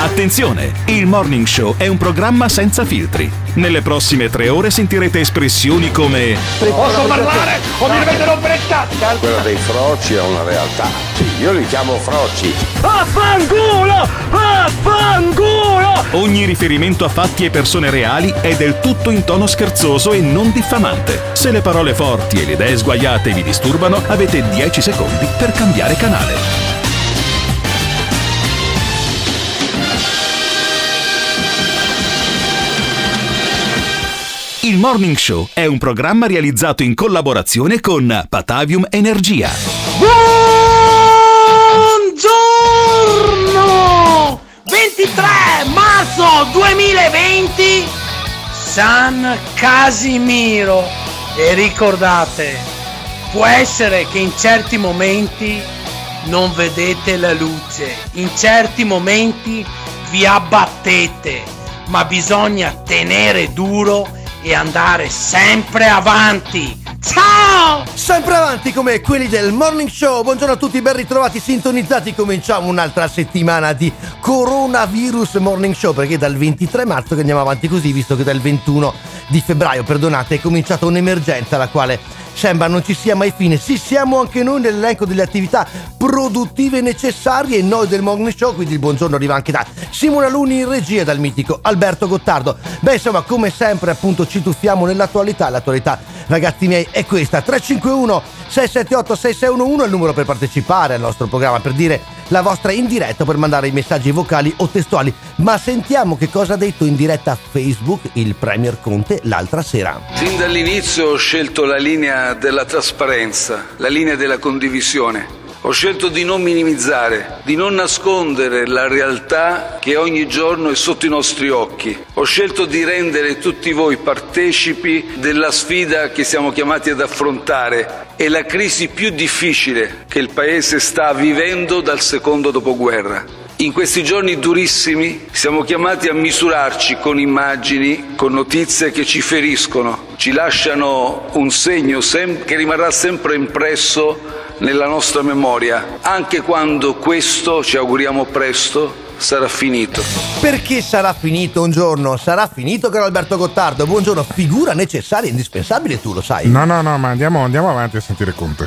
Attenzione! Il Morning Show è un programma senza filtri. Nelle prossime tre ore sentirete espressioni come Posso parlare o mi dovete rompere il cazzo? Quello dei froci è una realtà. Sì, io li chiamo froci. Affanculo! Affanculo! Ogni riferimento a fatti e persone reali è del tutto in tono scherzoso e non diffamante. Se le parole forti e le idee sguaiate vi disturbano, avete 10 secondi per cambiare canale. Il Morning Show è un programma realizzato in collaborazione con Patavium Energia. Buongiorno! 23 marzo 2020 San Casimiro e ricordate, può essere che in certi momenti non vedete la luce, in certi momenti vi abbattete, ma bisogna tenere duro e andare sempre avanti. Ciao! Sempre avanti come quelli del Morning Show. Buongiorno a tutti, ben ritrovati, sintonizzati. Cominciamo un'altra settimana di Coronavirus Morning Show perché dal 23 marzo che andiamo avanti così, visto che dal 21 di febbraio, perdonate, è cominciata un'emergenza la quale sembra non ci sia mai fine. Sì, siamo anche noi nell'elenco delle attività produttive necessarie e noi del Morning Show, quindi il buongiorno arriva anche da Simona Luni in regia dal mitico Alberto Gottardo. Beh, insomma, come sempre appunto ci tuffiamo nell'attualità, l'attualità ragazzi miei è questa 351 678 6611 è il numero per partecipare al nostro programma per dire la vostra in diretta per mandare i messaggi vocali o testuali ma sentiamo che cosa ha detto in diretta a Facebook il Premier Conte l'altra sera Fin dall'inizio ho scelto la linea della trasparenza, la linea della condivisione. Ho scelto di non minimizzare, di non nascondere la realtà che ogni giorno è sotto i nostri occhi. Ho scelto di rendere tutti voi partecipi della sfida che siamo chiamati ad affrontare. È la crisi più difficile che il Paese sta vivendo dal secondo dopoguerra. In questi giorni durissimi siamo chiamati a misurarci con immagini, con notizie che ci feriscono, ci lasciano un segno che rimarrà sempre impresso nella nostra memoria, anche quando questo, ci auguriamo presto, sarà finito. perché sarà finito un giorno sarà finito caro Alberto Gottardo buongiorno figura necessaria e indispensabile tu lo sai No, no, no, ma andiamo, andiamo avanti a sentire Conte.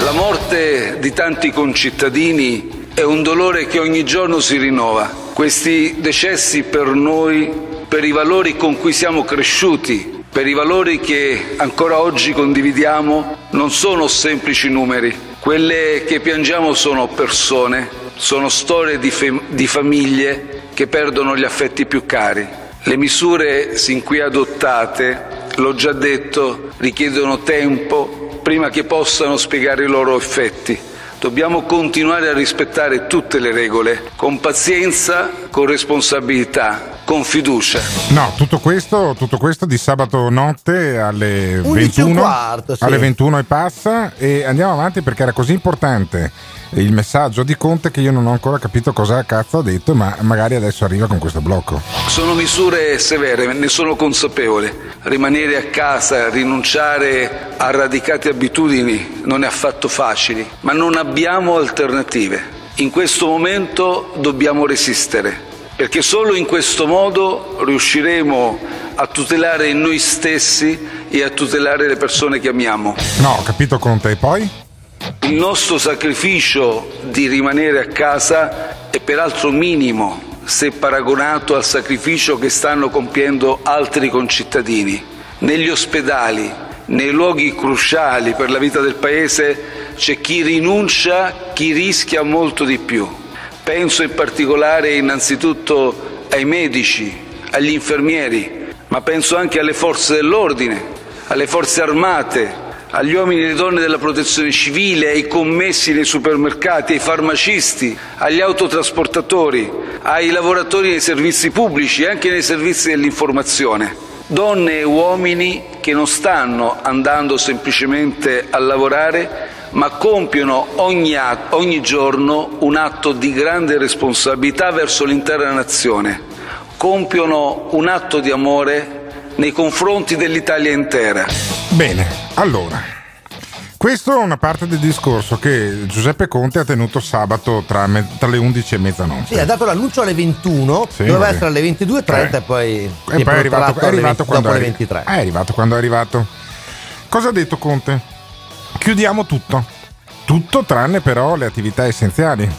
La morte di tanti concittadini è un dolore che ogni giorno si rinnova. Questi decessi per noi, per i valori con cui siamo cresciuti, per i valori che ancora oggi condividiamo, non sono semplici numeri. Quelle che piangiamo sono persone, sono storie di, di famiglie che perdono gli affetti più cari. Le misure sin qui adottate, l'ho già detto, richiedono tempo prima che possano spiegare i loro effetti. Dobbiamo continuare a rispettare tutte le regole, con pazienza, con responsabilità, con fiducia. No, tutto questo, tutto questo di sabato notte alle 11 e un 21, quarto, sì. alle 21 e passa e andiamo avanti perché era così importante il messaggio di Conte che io non ho ancora capito cosa cazzo ha detto, ma magari adesso arriva con questo blocco. Sono misure severe, ne sono consapevole. Rimanere a casa, rinunciare a radicate abitudini non è affatto facile, ma non abbiamo alternative. In questo momento dobbiamo resistere, perché solo in questo modo riusciremo a tutelare noi stessi e a tutelare le persone che amiamo. No, ho capito Conte e poi? Il nostro sacrificio di rimanere a casa è peraltro minimo se paragonato al sacrificio che stanno compiendo altri concittadini. Negli ospedali, nei luoghi cruciali per la vita del Paese, c'è chi rinuncia, chi rischia molto di più. Penso in particolare innanzitutto ai medici, agli infermieri, ma penso anche alle forze dell'ordine, alle forze armate, agli uomini e alle donne della protezione civile, ai commessi nei supermercati, ai farmacisti, agli autotrasportatori, ai lavoratori nei servizi pubblici e anche nei servizi dell'informazione. Donne e uomini che non stanno andando semplicemente a lavorare, ma compiono ogni, ogni giorno un atto di grande responsabilità verso l'intera nazione. Compiono un atto di amore nei confronti dell'Italia intera. Bene, allora. Questo è una parte del discorso che Giuseppe Conte ha tenuto sabato tra, me- tra le 11 e mezzanotte. Sì, ha dato l'annuncio alle 21, Sì, doveva essere alle 22.30 Eh. e poi, E poi è arrivato, è arrivato 20 quando dopo è, le 23. è arrivato quando è arrivato. Cosa ha detto Conte? Chiudiamo tutto. Tutto tranne però le attività essenziali.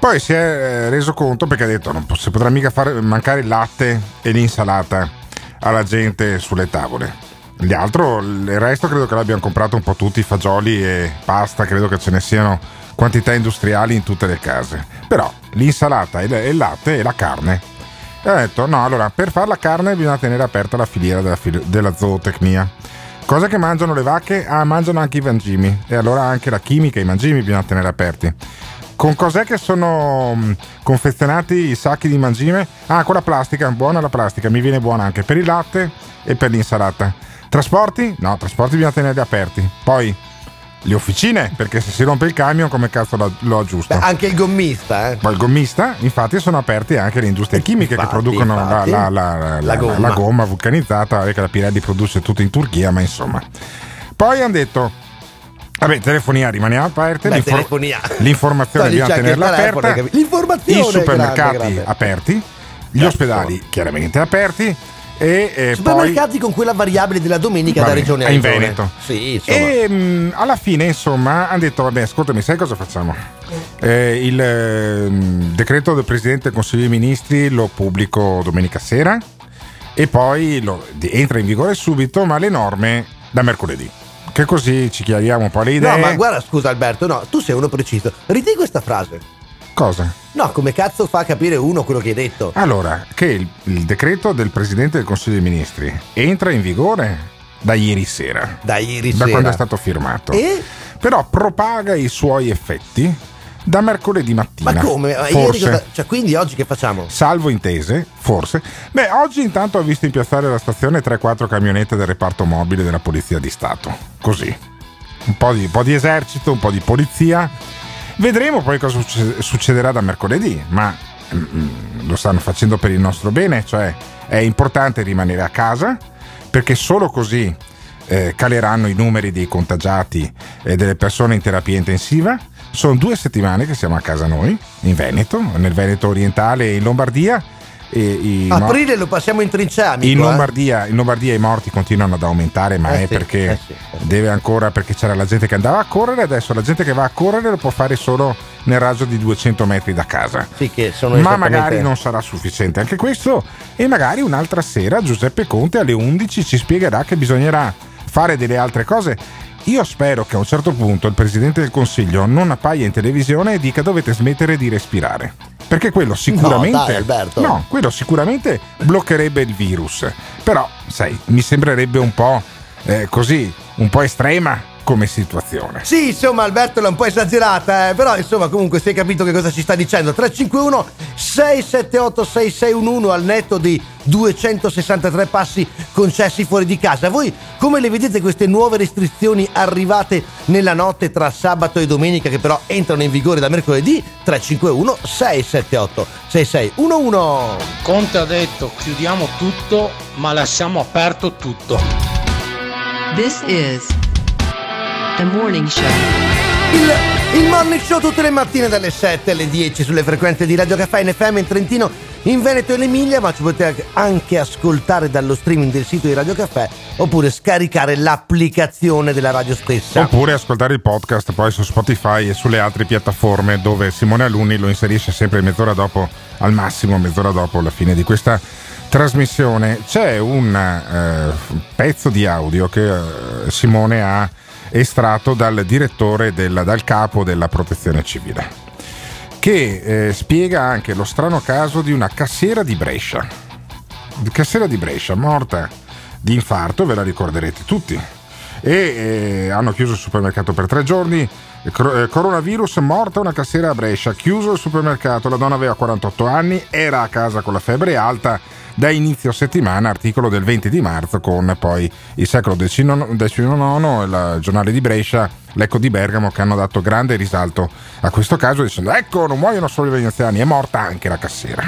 Poi si è eh, reso conto perché ha detto non si potrà mica fare mancare il latte e l'insalata alla gente sulle tavole. Gli altro, il resto credo che l'abbiano comprato un po' tutti, fagioli e pasta, credo che ce ne siano quantità industriali in tutte le case. Però l'insalata il latte e la carne. E ha detto no, allora per fare la carne bisogna tenere aperta la filiera della, fili- della zootecnia. Cosa che mangiano le vacche? Ah, mangiano anche i mangimi. E allora anche la chimica i mangimi bisogna tenere aperti. Con cos'è che sono mh, confezionati i sacchi di mangime? Ah, con la plastica, buona la plastica, mi viene buona anche per il latte e per l'insalata. Trasporti? No, trasporti bisogna tenerli aperti. Poi le officine, perché se si rompe il camion come cazzo lo, lo aggiusto? Beh, anche il gommista, eh. Poi il gommista, infatti, sono aperte anche le industrie chimiche Infatti, che producono la, infatti. la- la- la- gomma. la gomma vulcanizzata, eh, che la Pirelli produce tutto in Turchia, ma insomma. Poi hanno detto, vabbè, telefonia rimaniamo aperte, Beh, l'infor- telefonia. l'informazione bisogna tenerla aperta, i supermercati grande, grande. aperti, gli Eh, ospedali chiaramente aperti e eh, poi... Supermercati con quella variabile della domenica da Vabbè, regione a è in regione. Veneto. Sì. E mh, alla fine, insomma, hanno detto: Vabbè, ascoltami, sai cosa facciamo? Eh, il ehm, decreto del Presidente del Consiglio dei Ministri lo pubblico domenica sera e poi lo- entra in vigore subito, ma le norme da mercoledì. Che così ci chiariamo un po' le idee. No, ma guarda, scusa Alberto, no, tu sei uno preciso. Ridi questa frase. Cosa? No, come cazzo fa a capire uno quello che hai detto? Allora, che il, il decreto del Presidente del Consiglio dei Ministri entra in vigore da ieri sera. Da ieri da sera. quando è stato firmato. E? Però propaga i suoi effetti da mercoledì mattina. Ma come? Forse. cosa- Cioè, quindi oggi che facciamo? Salvo intese, forse. Beh, oggi intanto ho visto in piazzare alla stazione 3-4 camionette del reparto mobile della Polizia di Stato. Così. Un po' di, un po' di esercito, un po' di polizia. Vedremo poi cosa succe- succederà da mercoledì, ma mm, lo stanno facendo per il nostro bene, cioè è importante rimanere a casa perché solo così eh, caleranno i numeri dei contagiati e delle persone in terapia intensiva. Sono due settimane che siamo a casa noi, in Veneto, nel Veneto orientale e in Lombardia. I mo- Aprile lo passiamo in trincea, amico, in eh? Lombardia, in Lombardia i morti continuano ad aumentare, ma Eh è sì, perché eh sì, eh sì. deve ancora perché c'era la gente che andava a correre, adesso la gente che va a correre lo può fare solo nel raggio di 200 metri da casa. Sì, che sono Ma magari non sarà sufficiente anche questo e magari un'altra sera Giuseppe Conte alle 11 ci spiegherà che bisognerà fare delle altre cose. Io spero che a un certo punto il Presidente del Consiglio non appaia in televisione e dica dovete smettere di respirare. Perché quello sicuramente... dai, Alberto. No, quello sicuramente bloccherebbe il virus. Però, sai, mi sembrerebbe un po' eh, così, un po' estrema come situazione. Sì, insomma, Alberto l'ha un po' esagerata, eh, però insomma, comunque si è capito che cosa ci sta dicendo. 351 678 6611 al netto di 263 passi concessi fuori di casa. Voi come le vedete queste nuove restrizioni arrivate nella notte tra sabato e domenica che però entrano in vigore da mercoledì? 351 678 6611 Conte ha detto chiudiamo tutto ma lasciamo aperto tutto. This is the morning show. Il, il morning show tutte le mattine dalle 7 alle 10 sulle frequenze di Radio Caffè in FM in Trentino, in Veneto e in Emilia, ma ci potete anche ascoltare dallo streaming del sito di Radio Caffè oppure scaricare l'applicazione della radio stessa. Oppure ascoltare il podcast poi su Spotify e sulle altre piattaforme dove Simone Alunni lo inserisce sempre mezz'ora dopo, al massimo mezz'ora dopo la fine di questa trasmissione. C'è un eh, pezzo di audio che eh, Simone ha estratto dal direttore, del- dal capo della protezione civile, che eh, spiega anche lo strano caso di una cassiera di Brescia. Cassiera di Brescia, morta di infarto, ve la ricorderete tutti. E eh, hanno chiuso il supermercato per tre giorni. Cro- eh, coronavirus, morta una cassiera a Brescia, chiuso il supermercato. La donna aveva 48 anni, era a casa con la febbre alta. Da inizio settimana, articolo del 20 di marzo, con poi il secolo XIX, il giornale di Brescia, l'Ecco di Bergamo, che hanno dato grande risalto a questo caso, dicendo: Ecco, non muoiono solo i veneziani, è morta anche la cassiera.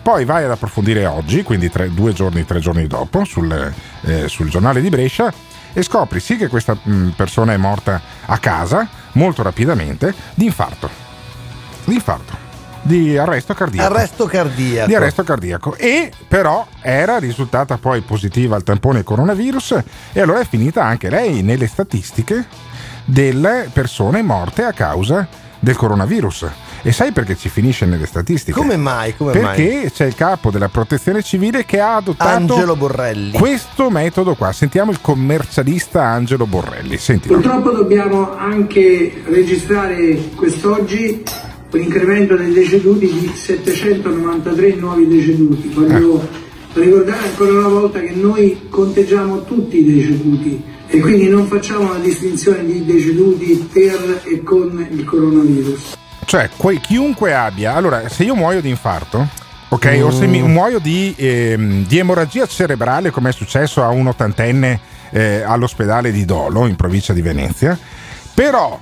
Poi vai ad approfondire oggi, quindi tre- due giorni, tre giorni dopo, sul, eh, sul giornale di Brescia, e scopri sì che questa mh, persona è morta a casa molto rapidamente di infarto. Di infarto. Di arresto cardiaco. Arresto cardiaco. Di arresto cardiaco. E però era risultata poi positiva al tampone coronavirus e allora è finita anche lei nelle statistiche delle persone morte a causa del coronavirus. E sai perché ci finisce nelle statistiche? Come mai? Come perché mai? c'è il capo della protezione civile che ha adottato Angelo Borrelli. questo metodo qua. Sentiamo il commercialista Angelo Borrelli. Sentilo. Purtroppo dobbiamo anche registrare quest'oggi un incremento dei deceduti di 793 nuovi deceduti. Voglio ricordare ancora una volta che noi conteggiamo tutti i deceduti e quindi non facciamo una distinzione di deceduti per e con il coronavirus. Cioè, que- chiunque abbia. Allora, se io muoio di infarto, ok, o se mi muoio di, ehm, di emorragia cerebrale, come è successo a un ottantenne eh, all'ospedale di Dolo, in provincia di Venezia, però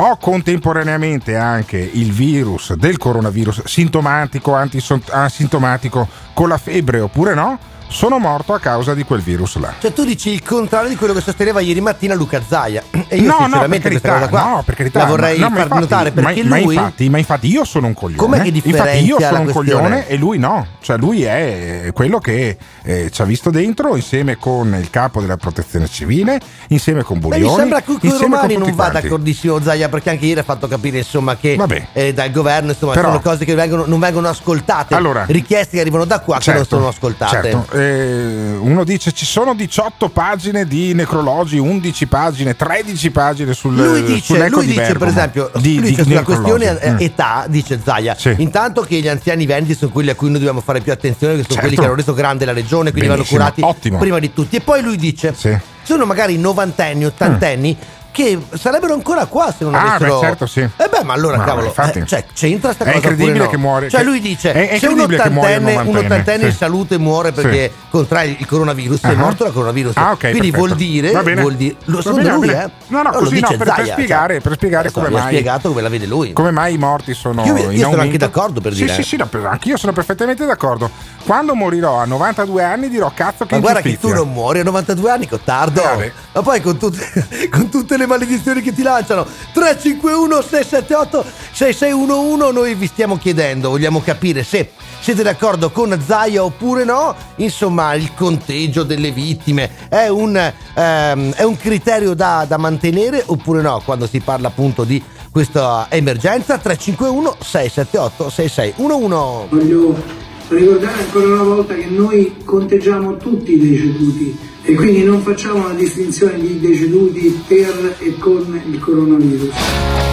ho contemporaneamente anche il virus del coronavirus sintomatico, asintomatico, con la febbre oppure no, sono morto a causa di quel virus là. Cioè tu dici il contrario di quello che sosteneva ieri mattina Luca Zaia. E io no, no, per sinceramente questa carità, cosa qua no, per carità, la vorrei no, far infatti- notare perché ma, lui ma infatti, ma infatti io sono un coglione. Com'è che infatti io sono un coglione e lui no. Cioè lui è quello che eh, ci ha visto dentro insieme con il capo della protezione civile, insieme con Beh, Burioni, mi sembra che con romani non va d'accordissimo Zaia perché anche ieri ha fatto capire insomma che eh, dal governo insomma Però- sono cose che vengono- non vengono ascoltate Allora- richieste che arrivano da qua che non sono ascoltate Certo, eh, uno dice ci sono 18 pagine di necrologi, 11 pagine, 13 pagine sul lui dice, sull'eco lui di dice per esempio di, lui di dice sulla necrologi. questione eh, Mm. età dice Zaia Sì. intanto che gli anziani venti sono quelli a cui noi dobbiamo fare più attenzione che sono Certo. quelli che hanno reso grande la regione quindi Benissimo, vanno curati ottimo. prima di tutti e poi lui dice Sì. sono magari novantenni ottantenni che sarebbero ancora qua se non Ah, avessero beh, certo, sì. eh beh ma allora Ma cavolo infatti. eh, cioè c'entra sta È cosa oppure incredibile no? che muore- cioè lui dice è- è se un ottantenne un ottantenne in sì. salute muore perché contrae il coronavirus è Ah. morto da coronavirus Ah, ok, quindi perfetto. vuol dire Va bene. vuol dire lo secondo bene, lui eh No, no, così no, per- spiegare- per spiegare come mi ha mai- spiegato come la vede lui Come mai i morti sono Io- io in sono anche d'accordo per sì, dire. Sì, sì, no, anch'io sono perfettamente d'accordo. Quando morirò a 92 anni dirò cazzo che ma guarda che tu non muori a 92 anni, Cottardo. Eh. Ma poi con tutte, con tutte le maledizioni che ti lanciano. 351 678 6611 noi vi stiamo chiedendo, vogliamo capire se siete d'accordo con Zaia oppure no. Insomma, il conteggio delle vittime è un, ehm, è un criterio da, da mantenere oppure no quando si parla appunto di questa emergenza. 351 678 6611 Voglio ricordare ancora una volta che noi conteggiamo tutti i deceduti e quindi non facciamo una distinzione di deceduti per e con il coronavirus.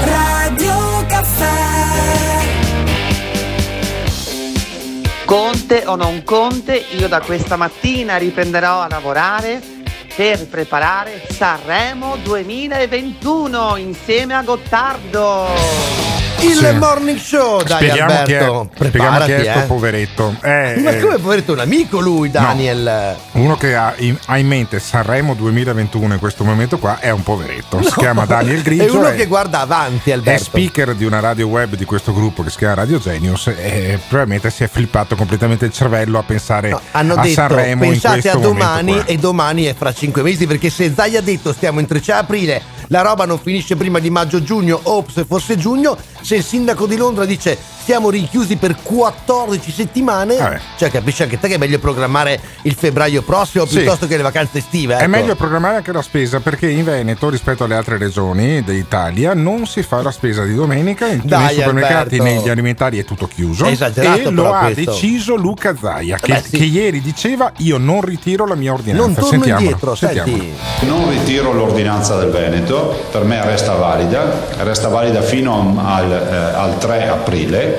Radio Caffè Conte o non Conte, io da questa mattina riprenderò a lavorare per preparare Sanremo 2021 insieme a Gottardo. Il Sì. morning show, dai Spieghiamo chi è, Alberto. spieghiamo chi è Preparati, sto eh. poveretto. Eh, Ma eh, come poveretto un amico lui, Daniel? Uno che ha in, ha in mente Sanremo 2021 in questo momento qua è un poveretto. Si No, chiama Daniel Grigio. È uno è- che guarda avanti, è Alberto. speaker di una radio web di questo gruppo che si chiama Radio Genius e probabilmente si è flippato completamente il cervello a pensare No, hanno a detto Sanremo pensate questo a domani e domani è fra cinque mesi perché se Zai ha detto stiamo in 3 aprile la roba non finisce prima di maggio-giugno o se fosse giugno se il sindaco di Londra dice stiamo rinchiusi per 14 settimane Vabbè. cioè capisci anche te che è meglio programmare il febbraio prossimo Sì. piuttosto che le vacanze estive È ecco. meglio programmare anche la spesa perché in Veneto rispetto alle altre regioni d'Italia non si fa la spesa di domenica, in- Dai, nei supermercati, Alberto. negli alimentari è tutto chiuso È esagerato e lo ha questo. deciso Luca Zaia che, Beh, sì. che ieri diceva io non ritiro la mia ordinanza. non torno Sentiamolo, indietro sentiamolo. senti Non ritiro l'ordinanza del Veneto, per me resta valida, resta valida fino al, eh, al 3 aprile,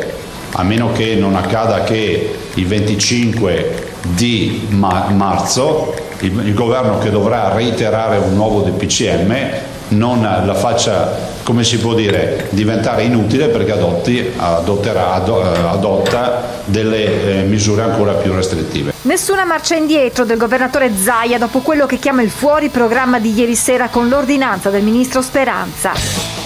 a meno che non accada che il 25 di ma- marzo il, il governo che dovrà reiterare un nuovo DPCM non la faccia, come si può dire, diventare inutile perché adotti, adotterà, ado- eh, adotta delle eh, misure ancora più restrittive. Nessuna marcia indietro del governatore Zaia dopo quello che chiama il fuori programma di ieri sera con l'ordinanza del ministro Speranza.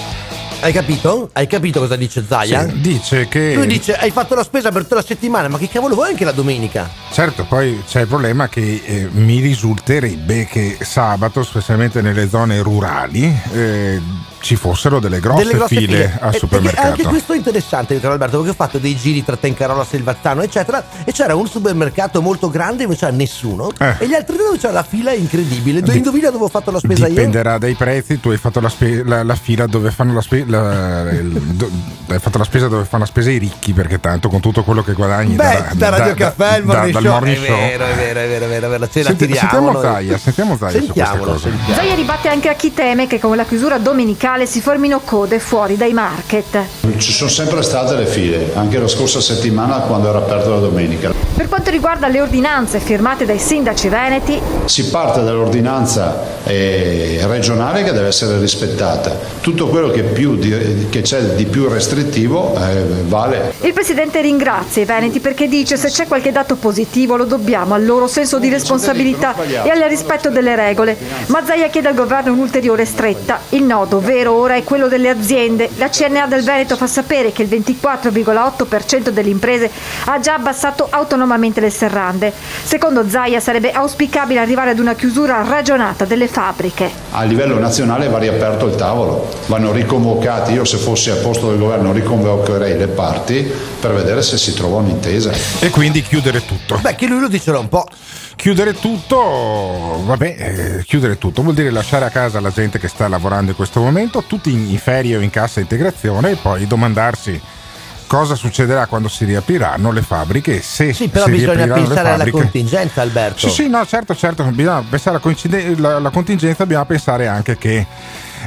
Hai capito? Hai capito cosa dice Zaia? Sì, dice che Lui dice hai fatto la spesa per tutta la settimana, ma che cavolo vuoi anche la domenica? Certo, poi c'è il problema che eh, mi risulterebbe che sabato, specialmente nelle zone rurali, eh, ci fossero delle grosse, Delle grosse file, al E- e- supermercato. Anche questo è interessante, caro Alberto, perché ho fatto dei giri tra Tencarola, Selvazzano, eccetera, e c'era un supermercato molto grande dove c'era nessuno, Eh. e gli altri due dove c'era la fila incredibile. Di- Indovina dove ho fatto la spesa io? Dipenderà dai prezzi, tu hai fatto la, spe- la- la fila dove fanno la, spe- la- il- do- hai fatto la spesa dove fanno la spesa i ricchi, perché tanto con tutto quello che guadagni Beh, da, Radio Caffè, il da- morning dal show. morning è show. vero, è vero, è vero, è vero, è vero. Ce la Senti- tiriamo. sentiamo. Zaia, sentiamo Zaia su queste Sentiamolo, cose. sentiamo. Zaia ribatte anche a chi teme che con la chiusura domenicale si formino code fuori dai market. Ci sono sempre state le file, anche la scorsa settimana quando era aperto la domenica. Per quanto riguarda le ordinanze firmate dai sindaci veneti, Si parte dall'ordinanza eh, regionale che deve essere rispettata. Tutto quello che, più di- che c'è di più restrittivo eh, vale. il presidente ringrazia i veneti perché dice se c'è qualche dato positivo lo dobbiamo al loro senso di responsabilità e al rispetto delle regole. Ma Zaia chiede al governo un'ulteriore stretta. Il nodo vero ora è quello delle aziende. La CNA del Veneto fa sapere che il 24,8% delle imprese ha già abbassato autonomamente le serrande. Secondo Zaia sarebbe auspicabile arrivare ad una chiusura ragionata delle fabbriche. A livello nazionale va riaperto il tavolo, vanno riconvocati, io se fossi al posto del governo riconvocherei le parti per vedere se si trova un'intesa. E quindi chiudere tutto. Beh, che lui lo dice da un po'. Chiudere tutto, vabbè, eh, chiudere tutto vuol dire lasciare a casa la gente che sta lavorando in questo momento, tutti in, in ferie o in cassa integrazione e poi domandarsi cosa succederà quando si riapriranno le fabbriche e se Sì, però bisogna pensare alla contingenza, Alberto. Sì, sì, no, certo, certo, bisogna pensare alla, coincide- la- la contingenza, bisogna pensare anche che,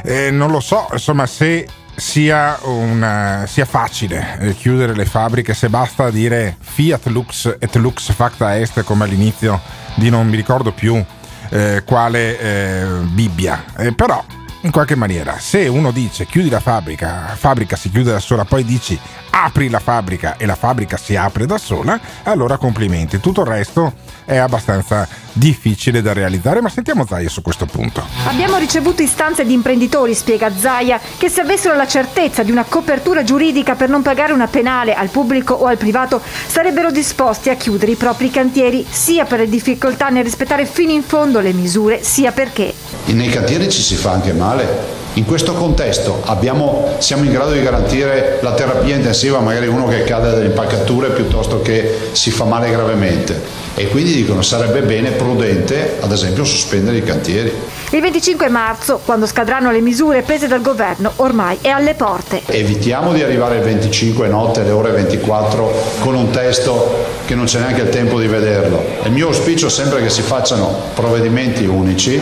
eh, non lo so, insomma, se sia, una- sia facile eh, chiudere le fabbriche, se basta dire Fiat Lux et Lux facta est come all'inizio di non mi ricordo più eh, quale eh, Bibbia, Eh, però in qualche maniera, se uno dice chiudi la fabbrica, la fabbrica si chiude da sola, poi dici apri la fabbrica e la fabbrica si apre da sola, allora complimenti. Tutto il resto è abbastanza difficile da realizzare, ma sentiamo Zaia su questo punto. Abbiamo ricevuto istanze di imprenditori, spiega Zaia, che se avessero la certezza di una copertura giuridica per non pagare una penale al pubblico o al privato, sarebbero disposti a chiudere i propri cantieri, sia per le difficoltà nel rispettare fino in fondo le misure, sia perché. Nei cantieri ci si fa anche male. In questo contesto abbiamo- siamo in grado di garantire la terapia intensiva, magari uno che cade dalle impalcature piuttosto che si fa male gravemente. E quindi dicono sarebbe bene, prudente, ad esempio, sospendere i cantieri. Il 25 marzo, quando scadranno le misure prese dal governo, ormai è alle porte. Evitiamo di arrivare il 25 notte alle ore 24 con un testo che non c'è neanche il tempo di vederlo. Il mio auspicio è sempre che si facciano provvedimenti unici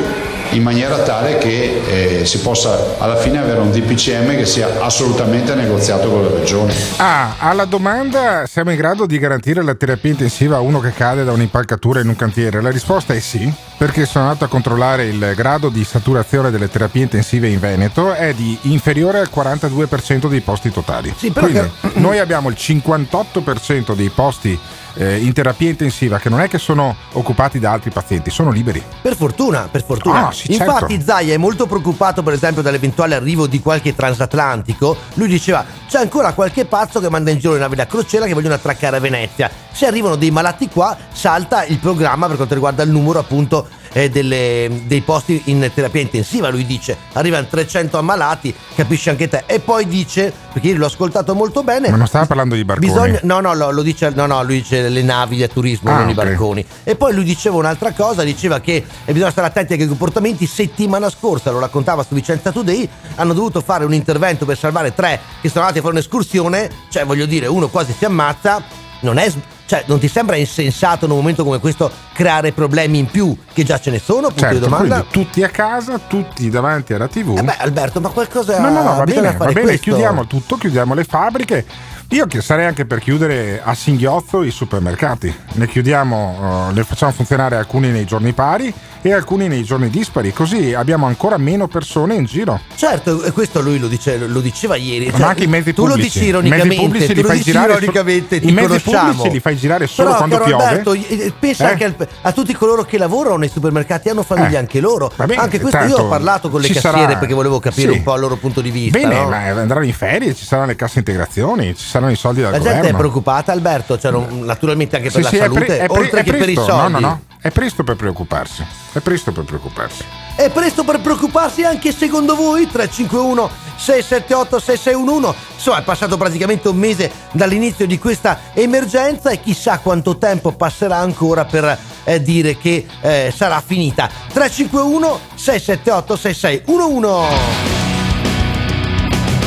in maniera tale che eh, si possa alla fine avere un DPCM che sia assolutamente negoziato con le regioni. Ah, alla domanda siamo in grado di garantire la terapia intensiva a uno che cade da un'impalcatura in un cantiere? La risposta è sì, perché sono andato a controllare il grado di saturazione delle terapie intensive in Veneto è di inferiore al 42% dei posti totali. però Quindi che- noi abbiamo il 58% dei posti eh, in terapia intensiva che non è che sono occupati da altri pazienti, sono liberi. Per fortuna, per fortuna. Ah, sì, Infatti certo. Zaia è molto preoccupato per esempio dall'eventuale arrivo di qualche transatlantico. Lui diceva c'è ancora qualche pazzo che manda in giro le navi da crociera che vogliono attraccare a Venezia. Se arrivano dei malati qua salta il programma per quanto riguarda il numero appunto eh, delle- dei posti in terapia intensiva. Lui dice arrivano 300 ammalati, capisci anche te. E poi dice, perché io l'ho ascoltato molto bene, Ma non stava parlando di barconi. Bisogna, no, no, lo, lo dice, no, no, lui dice le navi da turismo, Ah, non i ok. barconi. E poi lui diceva un'altra cosa, diceva che bisogna stare attenti anche ai comportamenti. Settimana scorsa, lo raccontava su Vicenza Today, hanno dovuto fare un intervento per salvare tre che sono andati a fare un'escursione, cioè voglio dire, uno quasi si ammazza, non è... Cioè, non ti sembra insensato in un momento come questo creare problemi in più, che già ce ne sono? Punto di Certo, domanda. quindi tutti a casa, tutti davanti alla TV. Eh beh, Alberto, ma qualcosa No, no, no, va bene, va bene, questo. chiudiamo tutto, chiudiamo le fabbriche. Io sarei anche per chiudere a singhiozzo i supermercati. Ne chiudiamo, eh, ne facciamo funzionare alcuni nei giorni pari e alcuni nei giorni dispari, così abbiamo ancora meno persone in giro. Certo, e questo lui lo, dice- lo diceva ieri. Ma anche i mezzi tu pubblici. lo dici ironicamente, pubblici tu li lo fai girare ironicamente, solo- ti i mezzi conosciamo. pubblici li fai girare solo Però, quando piove. Alberto, pensa Eh? anche al- a tutti coloro che lavorano nei supermercati, hanno famiglia Eh. anche loro. Bene, anche questo tanto io ho parlato con le cassiere sarà- perché volevo capire sì. un po' il loro punto di vista. Bene, no? ma andranno in ferie, ci saranno le casse integrazioni, ci saranno i soldi dal La gente governo. è preoccupata, Alberto, cioè, naturalmente anche per Sì, la sì, salute, è pre- oltre è che per i presto, soldi. No, no, no, è presto per preoccuparsi. È presto per preoccuparsi. È presto per preoccuparsi anche secondo voi? 351 678 6611 Insomma è passato praticamente un mese dall'inizio di questa emergenza e chissà quanto tempo passerà ancora per eh, dire che eh, sarà finita 351 678 6611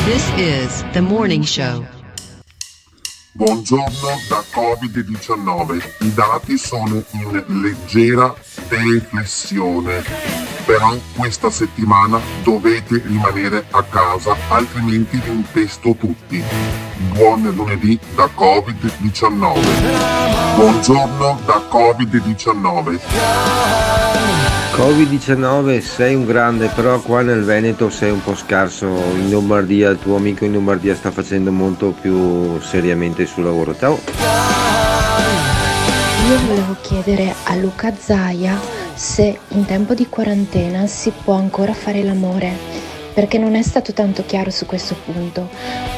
This is the morning show. Buongiorno da Covid-19. I dati sono in leggera deflessione. Però questa settimana dovete rimanere a casa, altrimenti vi impesto tutti. Buon lunedì da Covid-19. Buongiorno da Covid-19. Covid-19 sei un grande, però qua nel Veneto sei un po' scarso. In Lombardia, il tuo amico in Lombardia sta facendo molto più seriamente il suo lavoro. Ciao! Io volevo chiedere a Luca Zaia se in tempo di quarantena si può ancora fare l'amore, perché non è stato tanto chiaro su questo punto.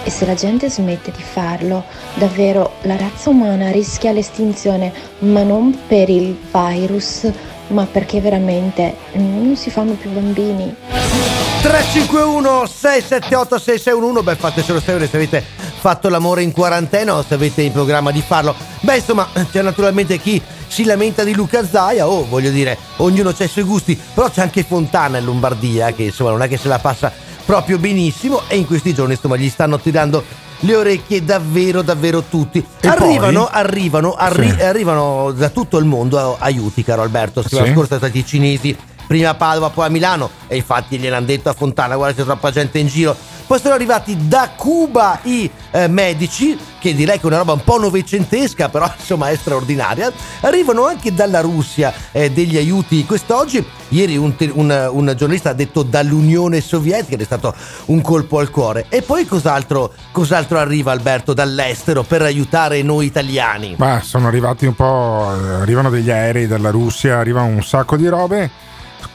E se la gente smette di farlo, davvero la razza umana rischia l'estinzione, ma non per il virus, ma perché veramente? Non si fanno più bambini. 351 678 6611 Beh fatecelo sapere se avete fatto l'amore in quarantena o se avete in programma di farlo. Beh insomma c'è naturalmente chi si lamenta di Luca Zaia. Oh voglio dire ognuno ha i suoi gusti Però c'è anche Fontana in Lombardia Che insomma non è che se la passa proprio benissimo. E in questi giorni insomma gli stanno tirando le orecchie davvero davvero tutti arrivano arrivano arri- Sì. arrivano da tutto il mondo aiuti caro Alberto settimana Sì. scorsa sono stati i cinesi prima a Padova poi a Milano e infatti gliel'hanno detto a Fontana guarda c'è troppa gente in giro poi sono arrivati da Cuba i eh, medici che direi che è una roba un po' novecentesca però insomma è straordinaria arrivano anche dalla Russia eh, degli aiuti quest'oggi ieri un, un- un giornalista ha detto dall'Unione Sovietica ed è stato un colpo al cuore e poi cos'altro, cos'altro arriva Alberto dall'estero per aiutare noi italiani Ma sono arrivati un po'. eh, Arrivano degli aerei dalla Russia, arriva un sacco di robe.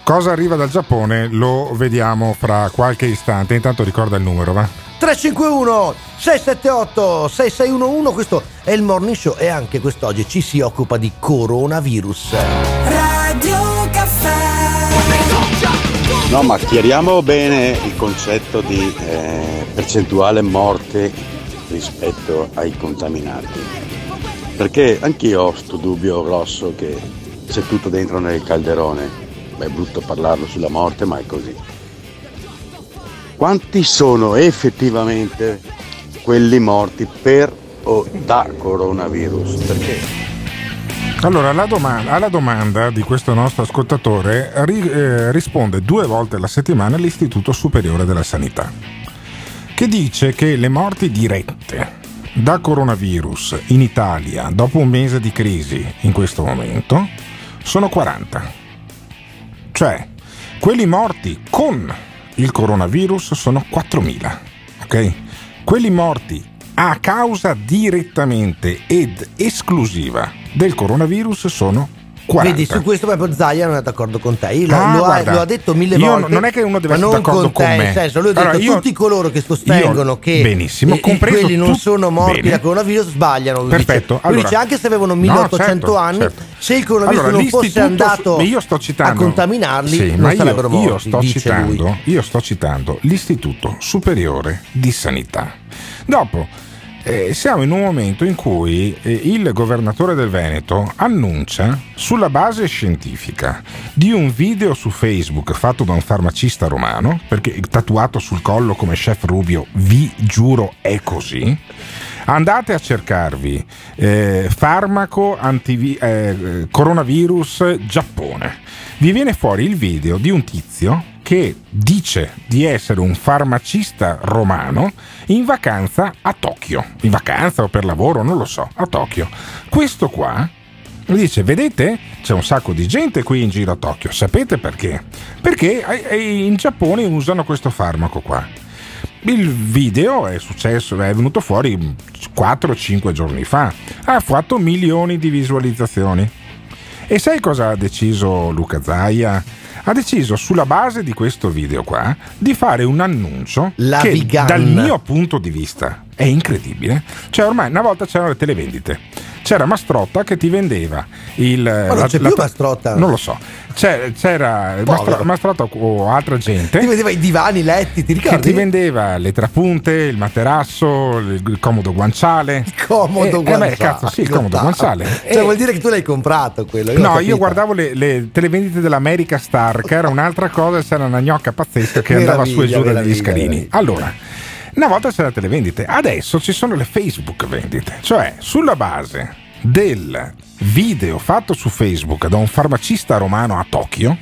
Cosa arriva dal Giappone lo vediamo fra qualche istante. Intanto ricorda il numero, va? 351 678 6611 questo è il morning show e anche quest'oggi ci si occupa di coronavirus Radio Caffè No, ma chiariamo bene il concetto di eh, percentuale morte rispetto ai contaminati. Perché anch'io ho sto dubbio grosso che c'è tutto dentro nel calderone. È brutto parlarlo sulla morte, ma è così. Quanti sono effettivamente quelli morti per o da coronavirus? Perché? Allora, alla domanda, alla domanda di questo nostro ascoltatore ri- eh, risponde due volte alla settimana l'Istituto Superiore della Sanità, che dice che le morti dirette da coronavirus in Italia dopo un mese di crisi in questo momento sono 40. Cioè, quelli morti con il coronavirus sono 4.000, ok? Quelli morti a causa direttamente ed esclusiva del coronavirus sono 40. Vedi, su questo proprio Zaia non è d'accordo con te. Io lo- Ah, lo, ha, lo ha detto mille io volte. non è che uno deve essere d'accordo con te, con me. senso, lui ha detto Allora, io- tutti coloro che sostengono io- che benissimo, eh, quelli non sono morti bene. da coronavirus sbagliano. Lui Perfetto, Dice, lui allora- dice anche se avevano No, 1800 certo, anni, certo. se il coronavirus Allora, non fosse andato io sto citando, a contaminarli, Sì, non sarebbero morti. io sto citando, lui. io sto citando l'Istituto Superiore di Sanità. Dopo, eh, siamo in un momento in cui eh, il governatore del Veneto annuncia, sulla base scientifica, di un video su Facebook fatto da un farmacista romano, perché tatuato sul collo come chef Rubio, vi giuro è così. Andate a cercarvi eh, farmaco antivi- eh, coronavirus Giappone. Vi viene fuori il video di un tizio che dice di essere un farmacista romano in vacanza a Tokyo. In vacanza o per lavoro, non lo so, a Tokyo. Questo qua dice, vedete, c'è un sacco di gente qui in giro a Tokyo. Sapete perché? Perché in Giappone usano questo farmaco qua. Il video è successo, è venuto fuori 4-5 giorni fa. Ha fatto milioni di visualizzazioni. E sai cosa ha deciso Luca Zaia? Ha deciso sulla base di questo video qua di fare un annuncio La che Vigan. dal mio punto di vista è incredibile. Cioè ormai una volta c'erano le televendite. C'era Mastrotta che ti vendeva il... Ma non c'è più Mastrotta. Non lo so. C'era, c'era Povero. Mastro- Mastrotta o altra gente Ti vedeva i divani, i letti, ti che ricordi? ti vendeva le trapunte, il materasso, il, comodo guanciale. Il comodo eh, guanciale. beh, cazzo, sì, il comodo guanciale. Cioè, vuol dire che tu l'hai comprato quello. No, l'ho io guardavo le, le televendite dell'America Star, che era un'altra cosa, e c'era una gnocca pazzesca che andava su e giù dagli scalini. Allora, una volta c'era le televendite, adesso ci sono le Facebook vendite, cioè sulla base del video fatto su Facebook da un farmacista romano a Tokyo.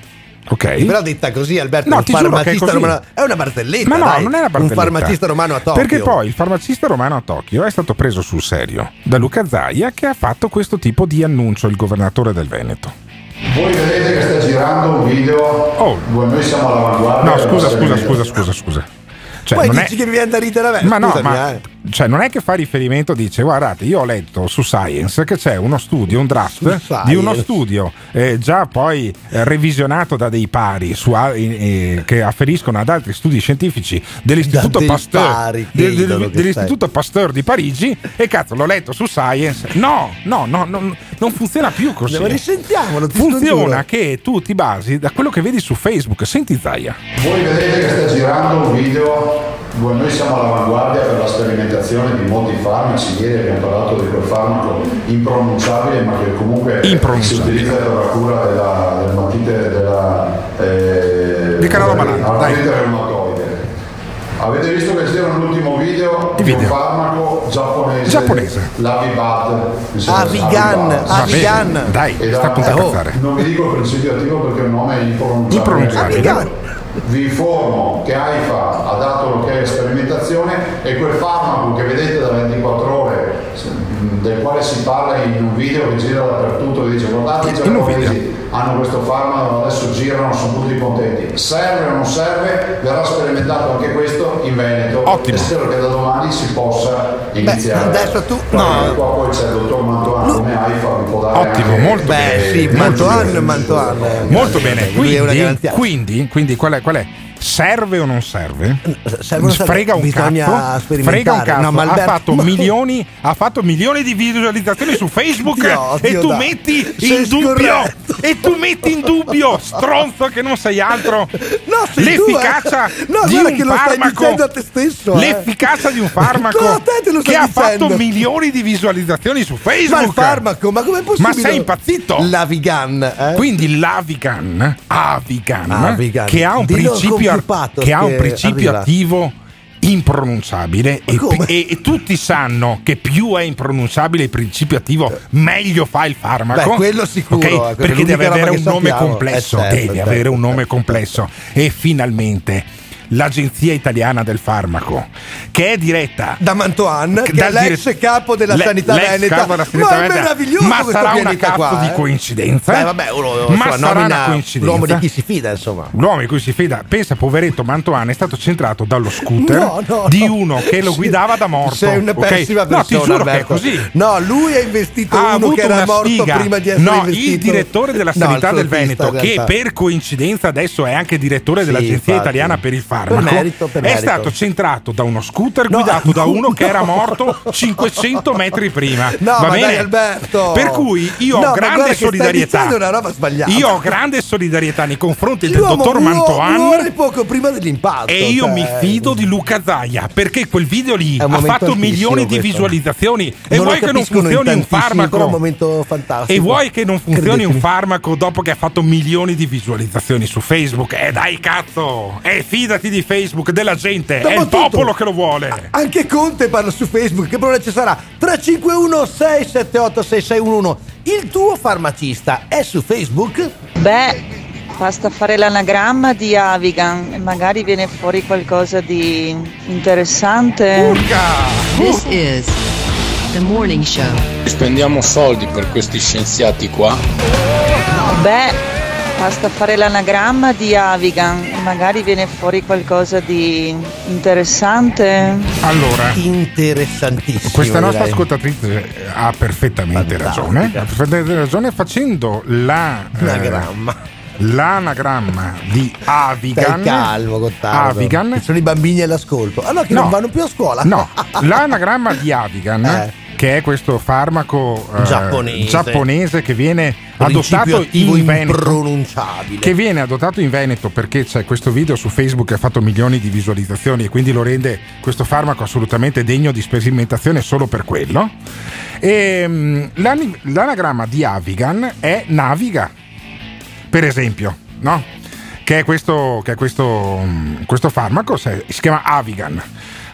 Ok. Però detta così, Alberto, No, un è farmacista così. romano. È una barzelletta. Ma no, dai. non è una barzelletta. Un farmacista romano a Tokyo. Perché poi il farmacista romano a Tokyo è stato preso sul serio da Luca Zaia che ha fatto questo tipo di annuncio, il governatore del Veneto. Voi vedete che sta girando un video. Oh. Noi siamo all'avanguardia. No, scusa, scusa, scusa, scusa, scusa. Cioè, poi dici è... che mi viene da ridere a me. Ma no, Scusami, ma eh. Cioè, non è che fa riferimento, dice guardate, io ho letto su Science che c'è uno studio, un draft di uno studio eh, già poi eh, revisionato da dei pari su eh, che afferiscono ad altri studi scientifici dell'Istituto Pasteur, pari, del- del- dell'Istituto Pasteur di Parigi e cazzo l'ho letto su Science. No, no, no, no, non funziona più così. Ma risentiamolo, ti Funziona che tu ti basi da quello che vedi su Facebook. Senti Zaia. Voi vedete che sta girando un video dove noi siamo all'avanguardia per la sperimentazione di molti farmaci. Ieri abbiamo parlato di quel farmaco impronunciabile, ma che comunque si utilizza per la cura della, della matite della eh, Di artrite reumatoide. Avete visto che c'era l'ultimo video Che di un video? farmaco giapponese, Giapponese. l'Avibat. Avigan. Avigan. Dai, sta appunto a oh, cazzare. Non vi dico il principio attivo perché il nome è impronunciabile. Impronunciabile. Vi informo che AIFA ha dato l'ok alla sperimentazione e quel farmaco che vedete da 24 ore, se- del quale si parla in un video che gira dappertutto, che dice guardate In un giapponesi hanno questo farmaco, adesso girano, sono tutti contenti. Serve o non serve? Verrà sperimentato anche questo in Veneto Ottimo. e spero che da domani si possa iniziare. adesso tu- no. qua poi c'è il dottor Mantoan come AIFA vi può dare Ottimo, anche- molto Beh, bene. sì, molto Mantoan, bene. Mantoan. Molto bene. Lui è una Quindi, quindi, quindi qual, è, qual è? Serve o non serve? serve o non serve? Frega un Bisogna cazzo. Frega un cazzo. No, ma ha, fatto ma- milioni, ha fatto milioni di visualizzazioni su Facebook Dio, e Dio, tu dubbio e tu metti in dubbio stronzo che non sei altro No, sei tu, l'efficacia eh. No, di un farmaco stesso, eh. l'efficacia di un farmaco No, che ha dicendo. fatto milioni di visualizzazioni su Facebook Ma il farmaco, ma com'è possibile? Ma sei impazzito? L'Avigan, eh? Quindi l'Avigan, Avigan, Avigan. che ha un Dillo principio, più pathos che ha un che principio arriva. attivo impronunciabile e, e- e tutti sanno che più è impronunciabile il principio attivo meglio fa il farmaco Beh, quello sicuro, ok? eh, perché deve avere un che nome complesso Eh, certo, deve certo, avere un nome certo, complesso e finalmente l'agenzia italiana del farmaco che è diretta da Mantoan, che è dal l'ex dire- capo della le- sanità veneta. capo della sanità ma è meraviglioso ma questo sarà una cazzo qua, di eh. coincidenza Beh, vabbè, uno, ma insomma, sarà una coincidenza l'uomo di chi si fida, insomma. L'uomo di cui si fida, pensa poveretto Mantoan è stato centrato dallo scooter No, no, di no. uno che lo guidava da morto. Sei una ok? pessima persona. No, ti giuro che è così. No, lui ha investito Ha uno avuto che era una morto sfiga. prima di essere no, investito. il direttore della No, sanità del Veneto, che per coincidenza adesso è anche direttore dell'Agenzia. Italiana per il Farmaco, Per merito, è merito. stato centrato da uno scooter guidato da uno che era morto 500 metri prima. No, Va ma bene? dai, Alberto. Per cui io No, ho grande solidarietà. Io ho grande solidarietà nei confronti del L'uomo dottor Mantoan. poco prima dell'impatto. E io cioè. mi fido di Luca Zaia perché quel video lì ha fatto milioni di questo. visualizzazioni. E Non vuoi che non funzioni un farmaco? Però è un momento fantastico. E vuoi che non funzioni un farmaco dopo che ha fatto milioni di visualizzazioni su Facebook? Eh dai cazzo! E fidati di Facebook, della gente, è il Dopotutto- popolo che lo vuole. Anche Conte parla su Facebook, che problema ci sarà? 351 678 6611. Il tuo farmacista è su Facebook? Beh, basta fare l'anagramma di Avigan e magari viene fuori qualcosa di interessante. This is the morning show. Spendiamo soldi per questi scienziati qua. Beh, basta fare l'anagramma di Avigan magari viene fuori qualcosa di interessante. Allora, Interessantissimo. Questa nostra direi. ascoltatrice ha perfettamente ragione. Ha perfettamente ragione facendo la, eh, Anagramma. l'anagramma di Avigan. Stai calmo, Gottardo. Avigan. Ci sono i bambini all'ascolto. Allora che No. non vanno più a scuola? No, l'anagramma di Avigan, che è questo farmaco eh. Giapponese. giapponese che viene Principio adottato in Veneto. Che viene adottato in Veneto perché c'è questo video su Facebook che ha fatto milioni di visualizzazioni e quindi lo rende questo farmaco assolutamente degno di sperimentazione solo per quello. E, mm, l'ani- l'anagramma di Avigan è Naviga, per esempio, no? Che è questo, che è questo, mm, questo farmaco, si chiama Avigan.